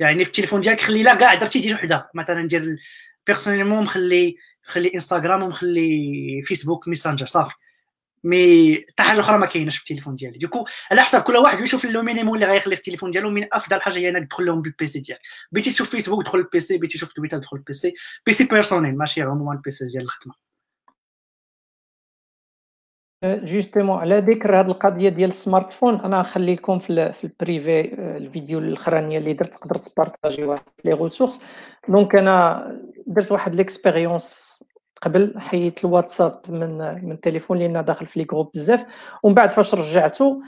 يعني في التليفون ديالك خلي لا كاع درتي ديال وحدة. مثلا ديال personnellement مخلي مخلي انستغرام ومخلي فيسبوك ميسنجر صافي. mais حتى حاجة أخرى ما كايناش في التليفون ديالي. du coup على حسب كل واحد يشوف le minimum اللي غيخلي في التليفون ديالو من أفضل حاجة هي إنك تدخل لهم ب ال PC ديالك. بغيتي تشوف فيسبوك دخل ال PC بغيتي تشوف تويتر دخل ال PC PC personnel ماشي عموما ال PC ديال الخدمة. justement على ذكر هذه القضية ديال ال smartphone أنا نخلي لكم في, في ال privé الفيديو الأخرانية اللي درت تقدر تبارطاجي واحد les ressources donc أنا درت واحد l'expérience قبل حيدت الواتساب من من التليفون لأن داخل في les groupes بزاف. ومن بعد فاش رجعته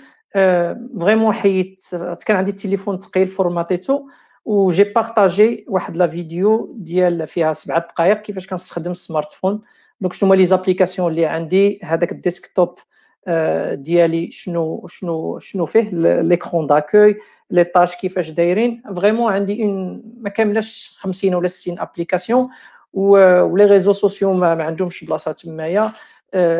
vraiment حيدت كان عندي التليفون ثقيل فورماتيتو و j'ai partagé واحد la vidéo ديال فيها سبعة دقائق كيفاش كنستخدم ال smartphone. donc شنو هما les applications اللي عندي؟ هذاك ال desktop ديالي شنو شنو شنو فيه؟ l'écran d'accueil les tâches كيفاش دايرين؟ vraiment عندي ما كاملاش 50 ولا 60 applications و les réseaux sociaux ما, ما عندهمش بلاصة تمايا.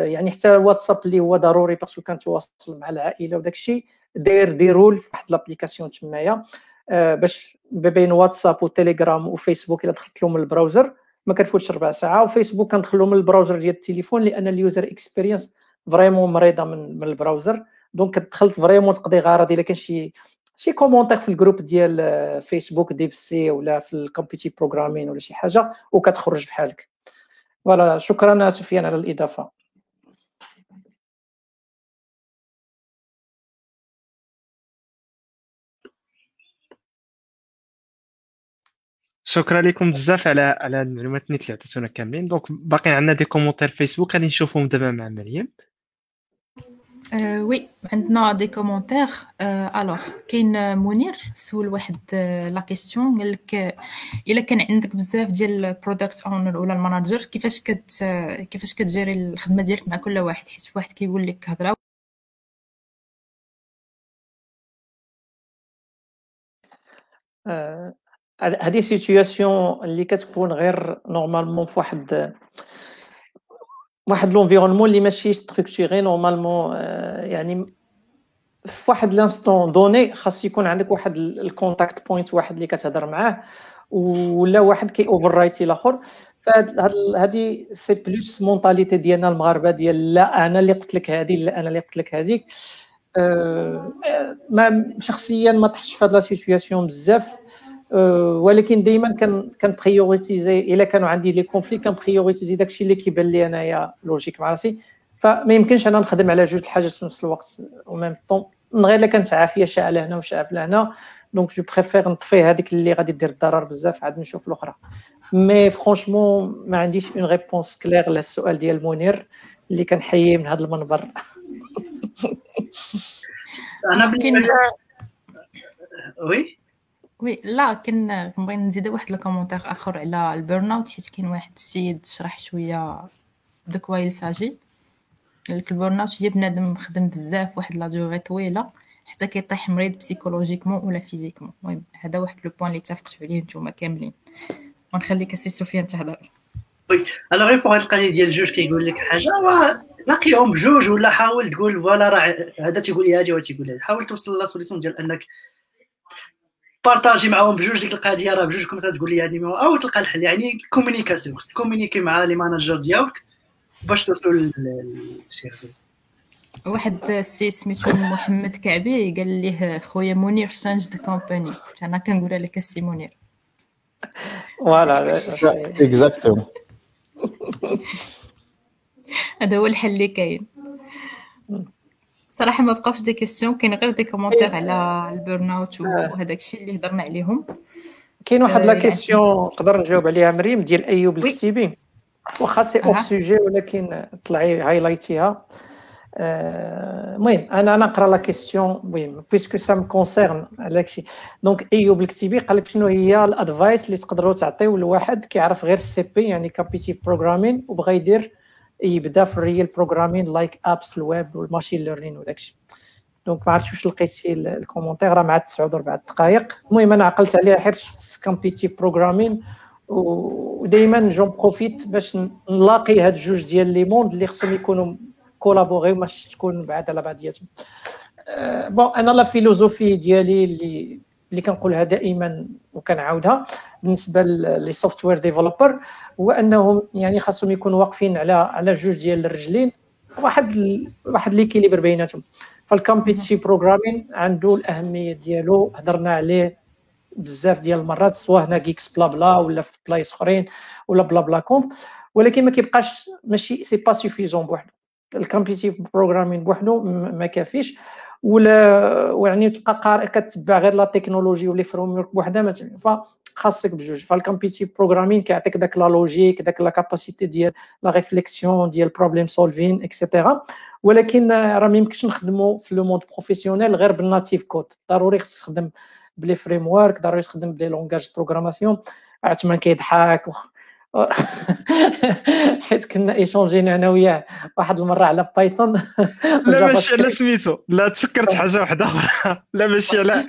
يعني حتى الواتساب اللي هو ضروري parce que كنتواصل مع العائلة وداك الشيء داير des rules في واحد l'application تمايا. باش بين واتساب وتليجرام وفيسبوك إلا دخلت لهم ال browser ما كنفوتش ربع ساعة. وفيسبوك كندخل لهم ال browser ديال التليفون لأن ال user experience vraiment مريضة من, من ال browser. donc دخلت vraiment تقضي غرض إلا كان شي شي commentaire في ال groupe ديال فيسبوك DevC ولا في ال competitive programming ولا شي حاجة وكتخرج بحالك. voilà شكرا سفيان على الإضافة. شكرا لكم بزاف على على المعلومات اللي عطيتونا كاملين. donc باقي عندنا des commentaires فيسبوك غادي نشوفهم دابا مع مريم. oui عندنا des commentaires alors كاين منير سول واحد la question قال لك الا كان عندك بزاف ديال ال product owner ولا ال manager كيفاش كت كيفاش كتجيري الخدمه ديالك مع كل واحد حيت واحد كيقول لك هضره هذه situation اللي كتكون غير normalement في واحد l'environnement اللي ماشي structuré normalement يعني في واحد l'instant donné خاص يكون عندك واحد ال contact point واحد اللي كتهضر معاه ولا واحد كي override الآخر فهذه c'est plus mentalité ديالنا المغاربة ديال لا أنا اللي قلت لك هذه لا أنا اللي قلت لك هذيك ما شخصيا ما طحتش في هذه la situation بزاف. ولكن دائما كان كان بريوريتيزي إلا كانوا عندي les conflits كان بريوريتيزي داكشي اللي كيبان لي أنايا logique مع راسي. فما يمكنش أنا نخدم على جوج الحاجات في نفس الوقت و même temps من غير إلا كانت عافية شاعله هنا وشاعله هنا. donc je préfère نطفي هذيك اللي غادي دير الضرر بزاف عاد نشوف الأخرى. mais franchement ما عنديش une réponse claire للسؤال ديال منير اللي كنحييه من هذا المنبر. أنا بالنسبة لي oui oui لا كان نبغي نزيد واحد ال commentaire آخر على ال burn out حيت كاين واحد السيد شرح شوية de quoi il s'agit. ال burn out هي بنادم خدم بزاف واحد la durée طويلة حتى كيطيح مريض psychologiquement ولا physiquement المهم هذا واحد le point اللي اتفقتوا عليه نتوما كاملين. ونخليك السي سفيان تهضر. oui alors غير pour القضية ديال الجوج كيقول لك حاجة لاقيهم بجوج ولا حاول تقول voilà راه هذا تيقول لي هادي وهذا تيقول لي حاول توصل la solution ديال أنك partager معاهم بجوج ديك القضية راه بجوجكم تقول لي هذه أو تلقى الحل. يعني communication خصك ت communiquer مع les managers ديالك باش توصلوا لشي واحد السيد سميتو محمد كعبي قال ليه خويا منير change de compagnie أنا كنقولها لك السي منير. voilà. exactement هذا هو الحل اللي كاين. صراحة ما بقاوش des questions كاين غير des commentaires على ال burn out وهذاك الشيء اللي هضرنا عليهم. كاين واحد la question نقدر نجاوب عليها مريم ديال أيوب الكتيبي. واخا c'est hors sujet ولكن طلعي highlight يها. المهم أنا نقرأ la question المهم puisque ça concerne داكشي donc أيوب الكتيبي قال لك شنو هي ال advice اللي تقدروا تعطيو لواحد كيعرف غير ال CP يعني competitive programming وبغى يدير يبدا في ال real programming like apps ال web وال machine learning وداكشي donc ما عرفتش واش لقيتي ال commentaire راه مع 9 وربع دقائق. المهم أنا عقلت عليها حيت competitive programming ودائما j'en profite باش نلاقي هاد جوج ديال les mondes اللي خصهم يكونوا collaborer ماشي تكون بعاد على بعضياتهم. bon أنا la philosophie ديالي اللي اللي كنقولها دائما وكنعاودها بالنسبة les software developers هو انهم يعني خاصهم يكونوا واقفين على على جوج ديال الرجلين واحد ال... واحد l'équilibre بيناتهم. فال competitive programming عنده الأهمية ديالو هضرنا عليه بزاف ديال المرات سواء هنا GeeksBlaBla ولا في بلايص أخرين ولا BlaBlaConf ولكن ما كيبقاش ماشي c'est pas suffisant بوحدو. ال competitive programming بوحدو ما كافيش. ولا ويعني تبقى قارئ كتبع غير la technologie و les frameworks بوحدها فخاصك بجوج. فال competitive programming كيعطيك داك la logique داك la capacité ديال la réflexion ديال problem solving et cetera ولكن راه ما يمكنش نخدموا في le monde professionnel غير بال native code ضروري خصك تخدم ب les frameworks ضروري تخدم ب les langages programmation عثمان كيضحك. حيت كنا échangé نا أنا وياه واحد المرة على Python لا ماشي على سميتو. لا تفكرت حاجة واحدة أخرى. لا ماشي على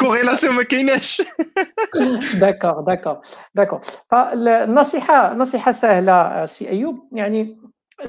corrélation ما كايناش. d'accord d'accord d'accord. فالنصيحة نصيحة سهلة سي أيوب. يعني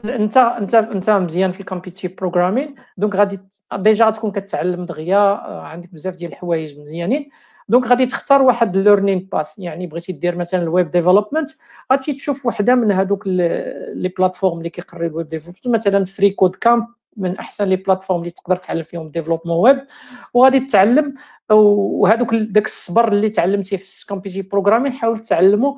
أنت أنت أنت مزيان في ال competitive programming donc غادي déjà تكون كتعلم دغيا عندك بزاف ديال الحوايج مزيانين. donc غادي تختار واحد ال learning path يعني بغيتي دير مثلا ال web development غادي تشوف وحدة من هذوك les plateformes اللي كيقري ال web development مثلا freeCodeCamp من أحسن les plateformes اللي تقدر تعلم فيهم développement web وغادي تتعلم وهذوك داك الصبر اللي تعلمتيه في competitive programming حاول تعلمه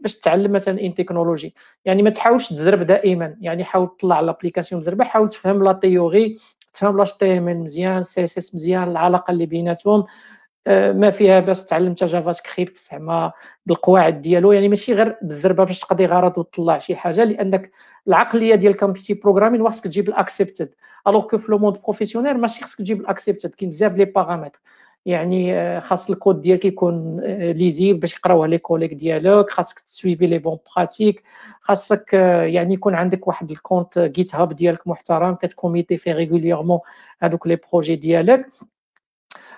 باش تتعلم مثلا une technologie يعني ما تحاولش تزرب دائما يعني حاول تطلع l'application مزربه حاول تفهم la théorie تفهم l'HTML مزيان CSS مزيان العلاقة اللي بيناتهم. ما فيها باش تعلمت JavaScript زعما بالقواعد ديالو. يعني ماشي غير بالزربة باش تقضي غرض وتطلع شي حاجة لأنك العقلية ديال ال competitive programming خاصك تجيب ال accepted alors que في le monde professionnel ماشي خاصك تجيب ال accepted كاين بزاف les paramètres يعني آه، خاص الكود ديالك يكون lisible باش يقراوه les collègues ديالك خاصك ت suivre les bonnes pratiques خاصك آه، يعني يكون عندك واحد ال compte GitHub ديالك محترم كت commit ي فيه régulièrement هذوك les projets ديالك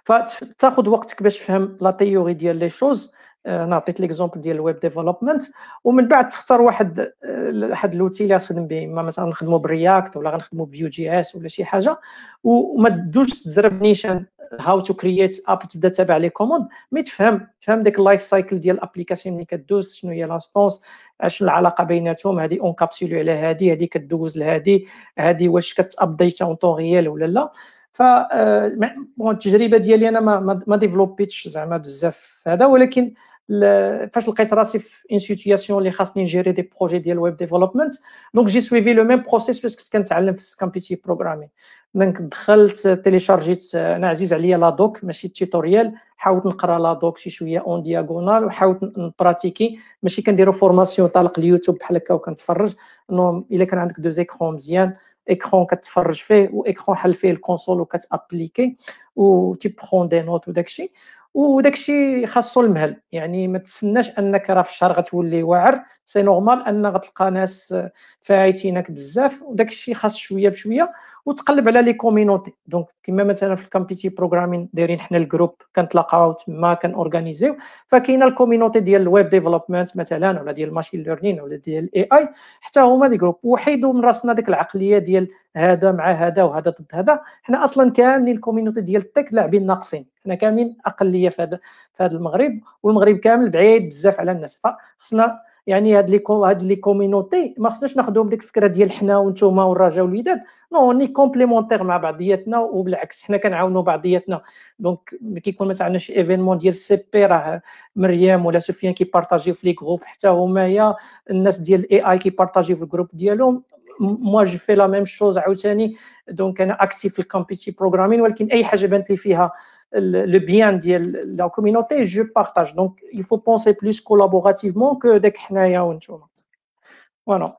فتاخذ وقتك باش تفهم la théorie ديال les choses. نعطيك l'exemple ديال ال web development ومن بعد تختار واحد واحد l'outil اللي غتخدم به. إما مثلا نخدموا ب React ولا غنخدموا ب Vue.js ولا شي حاجة. وما تدوش تزرب نيشان how to create app تبدا تابع les commandes mais تفهم تفهم ديك ال life cycle ديال ال application اللي كدوز شنو هي l'instance شنو العلاقة بيناتهم هذه encapsulée على هذه هذه كدوز لهذه هذه واش كت update en temps réel ولا لا. ف bon التجربة ديالي أنا ما ما développ يتش زعما بزاف هذا ولكن فاش لقيت راسي في une situation اللي خاصني ن gérer des projets ديال ال web development donc j'ai suivi le même process فاش كنت كنتعلم في ال competitive programming donc دخلت télécharg يت أنا عزيز عليا la doc ماشي tutorial حاولت نقرا la doc شي شوية en diagonale وحاولت ن pratiquer ماشي كنديرو formation طالق اليوتيوب بحال هكا وكنتفرج إنه إلا كان عندك deux écrans مزيان écran كتفرج فيه و écran حل فيه ال console وكت appliquer و tu prends des notes وداكشي وداك الشيء خاصو المهل. يعني ما تسناش أنك راه في الشهر غتولي واعر. c'est normal أن غتلقى ناس فايتينك بزاف وداك الشيء خاص شوية بشوية وتقلب على les communautés donc كما مثلا في ال competitive programming دايرين حنا ال groupe كنتلاقاو تما كن organiser و فكاينة ال communauté ديال ال web development مثلا ولا ديال ال machine learning ولا ديال ال AI حتى هما des groupes وحيدوا من راسنا ديك العقلية ديال هذا مع هذا وهذا ضد هذا. حنا أصلا كاملين ال communauté ديال ال tech لاعبين ناقصين. حنا كاملين أقلية في هذا في هذا المغرب والمغرب كامل بعيد بزاف على الناس. فخصنا يعني هاد لي هاد les communautés ما خصناش ناخذهم ديك الفكرة ديال حنا وأنتم والرجاء والوداد on est complémentaires مع بعضياتنا وبالعكس حنا كنعاونوا بعضياتنا. donc ملي كيكون مثلا شي événement ديال CP راه مريم ولا سفيان كيبارطاجيو في les groupes حتى هما الناس ديال ال AI كيبارطاجيو في ال groupe ديالهم. moi je fais la même chose عاوتاني. donc أنا active في ال competitive programming ولكن أي حاجة بانت لي فيها le bien de la communauté, je partage. Donc, il faut penser plus collaborativement que dire حنايا وانتوما. Voilà.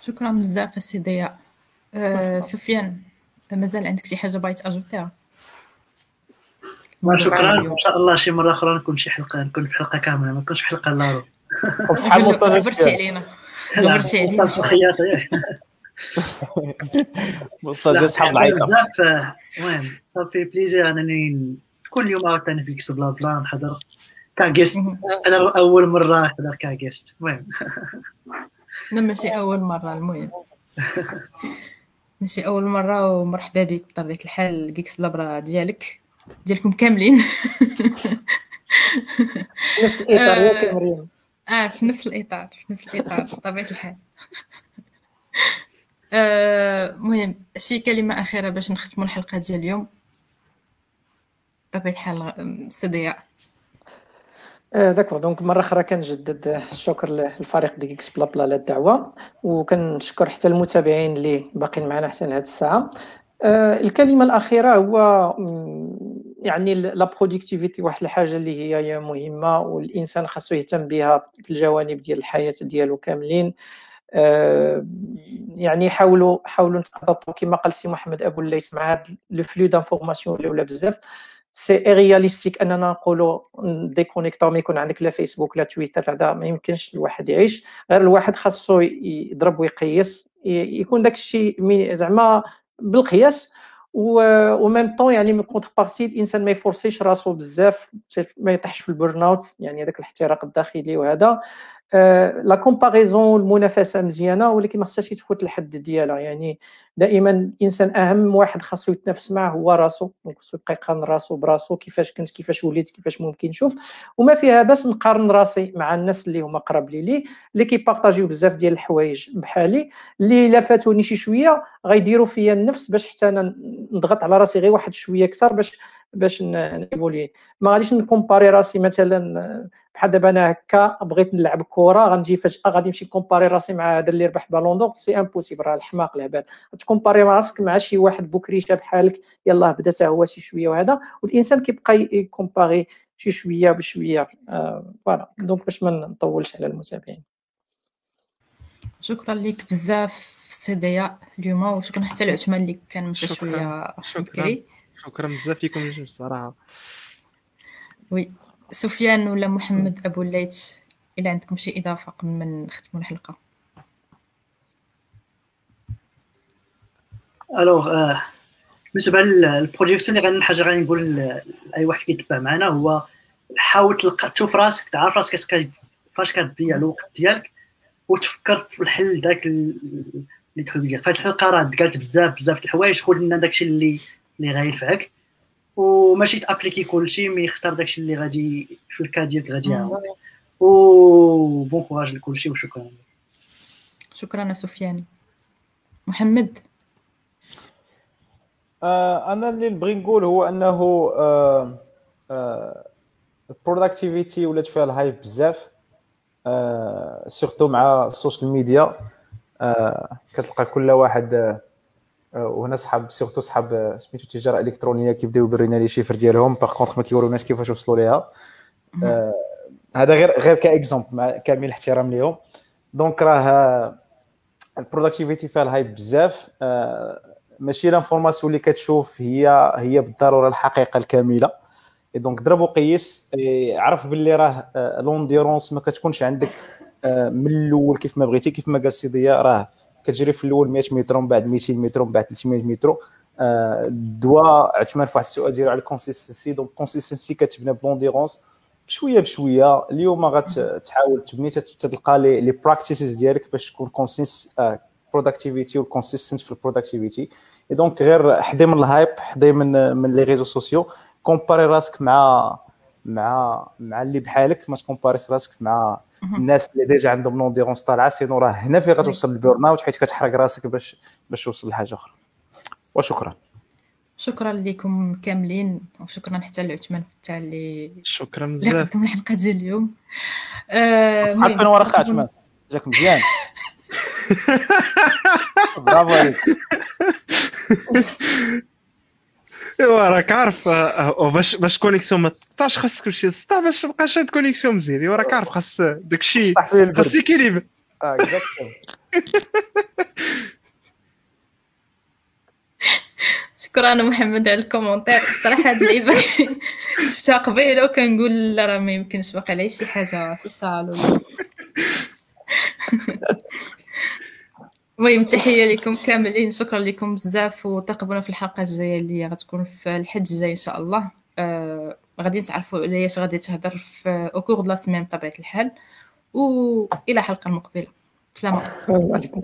شكرا بزاف السي ضياء أه سفيان مازال عندك شي حاجة باغي تاجوتيها شكرا. إن شاء الله شي مرة أخرى نكون شي حلقة نكون في حلقة كاملة ما نكونش في حلقة لارو. بصحاب مصطفى غبرتي علينا. غبرتي علينا. مصطفى صحاب العيطة. بزاف المهم صافي بليزير أنني كل يوم عاوتاني في كسب بلا بلا نحضر. كاغيست أنا أول مرة نحضر كاغيست المهم. لا ماشي أول مرة المهم. ماشي أول مرة ومرحبا بك بطبيعة الحال GeeksBlaBla ديالك. ديالكم كاملين. نفس الإطار ياك مريم. آه في نفس الإطار في نفس الإطار بطبيعة الحال. المهم آه شي كلمة أخيرة باش نختموا الحلقة ديال اليوم. بطبيعه الحال سي d'accord. donc مرة أخرى كنجدد الشكر للفريق ديال GeeksBlaBla على الدعوه وكنشكر حتى المتابعين اللي باقيين معنا حتى لهاد الساعة. الكلمة الأخيرة هو يعني la productivité واحد الحاجة اللي هي مهمة والإنسان خاصو يهتم بها في الجوانب ديال الحياة ديالو كاملين. يعني حاولوا حاولوا نتعاطوا كما قال سي محمد أبو الليث مع هذا le flux d'informations اللي ولا بزاف. c'est réaliste أننا نقولوا déconnecter ما يكون عندك لا فيسبوك لا تويتر هذا ما يمكنش الواحد يعيش. غير الواحد خاصو يضرب ويقيس يكون داك الشيء زعما بالقياس. و même temps يعني من contrepartie الإنسان ما يفورسيش راسو بزاف ما يطيحش في ال burn-out يعني هذاك الاحتراق الداخلي وهذا. la comparaison المنافسة مزيانة ولكن ما خصهاش تفوت الحد ديالها. يعني دائما الانسان أهم واحد خاصو يتنافس معه هو راسو خصو يبقى يقارن راسو براسو كيفاش كنت كيفاش وليت كيفاش ممكن نشوف وما فيها باس نقارن راسي مع الناس اللي هما قراب لي لي اللي كيبارطاجيو بزاف ديال الحوايج بحالي. اللي الا فاتوني شي شوية غيديروا فيا النفس باش حتى أنا نضغط على راسي غير واحد شوية أكثر باش باش نيفولي. ما غاديش نكومباري راسي مثلا بحال دابا أنا هكا بغيت نلعب كره غنجي فجاه غادي نمشي كومباري راسي مع هذا اللي ربح Ballon d'Or c'est impossible راه الحماق العباد. تكومباري راسك مع شي واحد بكري بحالك يلاه بدا حتى هو شي شوية وهذا والإنسان كيبقى يكومباري شي شوية بشوية. voilà آه donc باش ما نطولش على المتابعين. شكرا لك بزاف سي ضياء اليوم وشكرا حتى لعثمان اللي كان مشى شوية شكرا. شكرا بزاف لكم الجوج الصراحه oui سفيان ولا محمد أبو الليث الا عندكم شي إضافة قبل ما نختموا الحلقة؟ alors آه بالنسبة لل projection اللي غادي حاجة غادي نقول لأي واحد كيتبع معنا هو حاول تلقى تشوف راسك تعرف راسك فاش كتضيع الوقت ديالك وتفكر في الحل داك اللي تحب ديالك فهاد الحلقة راه قالت بزاف بزاف د الحوايج خذ لنا داكشي اللي اللي غينفعك. وماشي تابليكي كلشي mais اختار داكشي اللي غادي في ال cas ديالك غادي يعاون و bon courage لكلشي وشكرا. شكرا سفيان. محمد. آه أنا اللي نبغي نقول هو أنه آه آه ال productivity ولات فيها ال hype بزاف آه surtout مع السوشيال ميديا آه كتلقى كل واحد وهنا صحاب surtout صحاب سميتو التجاره الالكترونيه كيبداو يورينا les chiffres ديالهم. par contre ما كيوروناش كيفاش وصلوا ليها. آه هذا غير غير ك exemple مع كامل الاحترام ليهم. donc راه ال productivity فيها ال hype بزاف. آه ماشي l'information اللي كتشوف هي هي بالضرورة الحقيقة الكاملة. donc ضرب وقيس. عرف باللي راه l'endurance ما كتكونش عندك من الأول كيف ما بغيتي كيف ما قال سي ضياء راه كتجري في الأول 100 متر ومن بعد 200 متر ومن بعد 300 متر. دوا عثمان في واحد السؤال ديالو على ال consistency donc ال consistency كتبنى ب l'endurance. بشوية بشوية اليوم غتحاول تبني تلقى les practices ديالك باش تكون consistent productivity وال consistent في ال productivity اي donc غير حدي من ال hype حدي من من les réseaux sociaux كومباري راسك مع مع مع اللي بحالك. ما تكومباريش راسك مع الناس اللي déjà عندهم l'endurance طالعة sinon راه هنا فين غتوصل لل burn-out حيت كتحرق راسك باش باش توصل لحاجة أخرى. وشكرا. شكرا لكم كاملين وشكرا حتى لعثمان حتى اللي شكرا اللي بزاف. قدم الحلقة ديال اليوم. آه، صحاب كانوا ورا تقدموا- عثمان جاك مزيان. برافو عليك. إيوا راك عارف آه، آه، باش باش connexion ما تقطعش خاص كلشي. يسطع باش تبقى شاد connexion مزيان. إيوا راك عارف خاص داكشي خاص آه، exactly. شكرا محمد على ال commentaire. صراحة هاد اللعيبه شفتها قبيلة وكنقول لا راه ما يمكنش باقي عليه شي حاجة شي شال ولا المهم تحية لكم كاملين. شكرا لكم بزاف وترقبونا في الحلقة الجاية اللي غتكون في الحد الجاي إن شاء الله. آه غادي تعرفوا على اش غادي تهضر في au cours de la semaine بطبيعة الحال. والى حلقة المقبله سلامه السلام عليكم.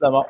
سلام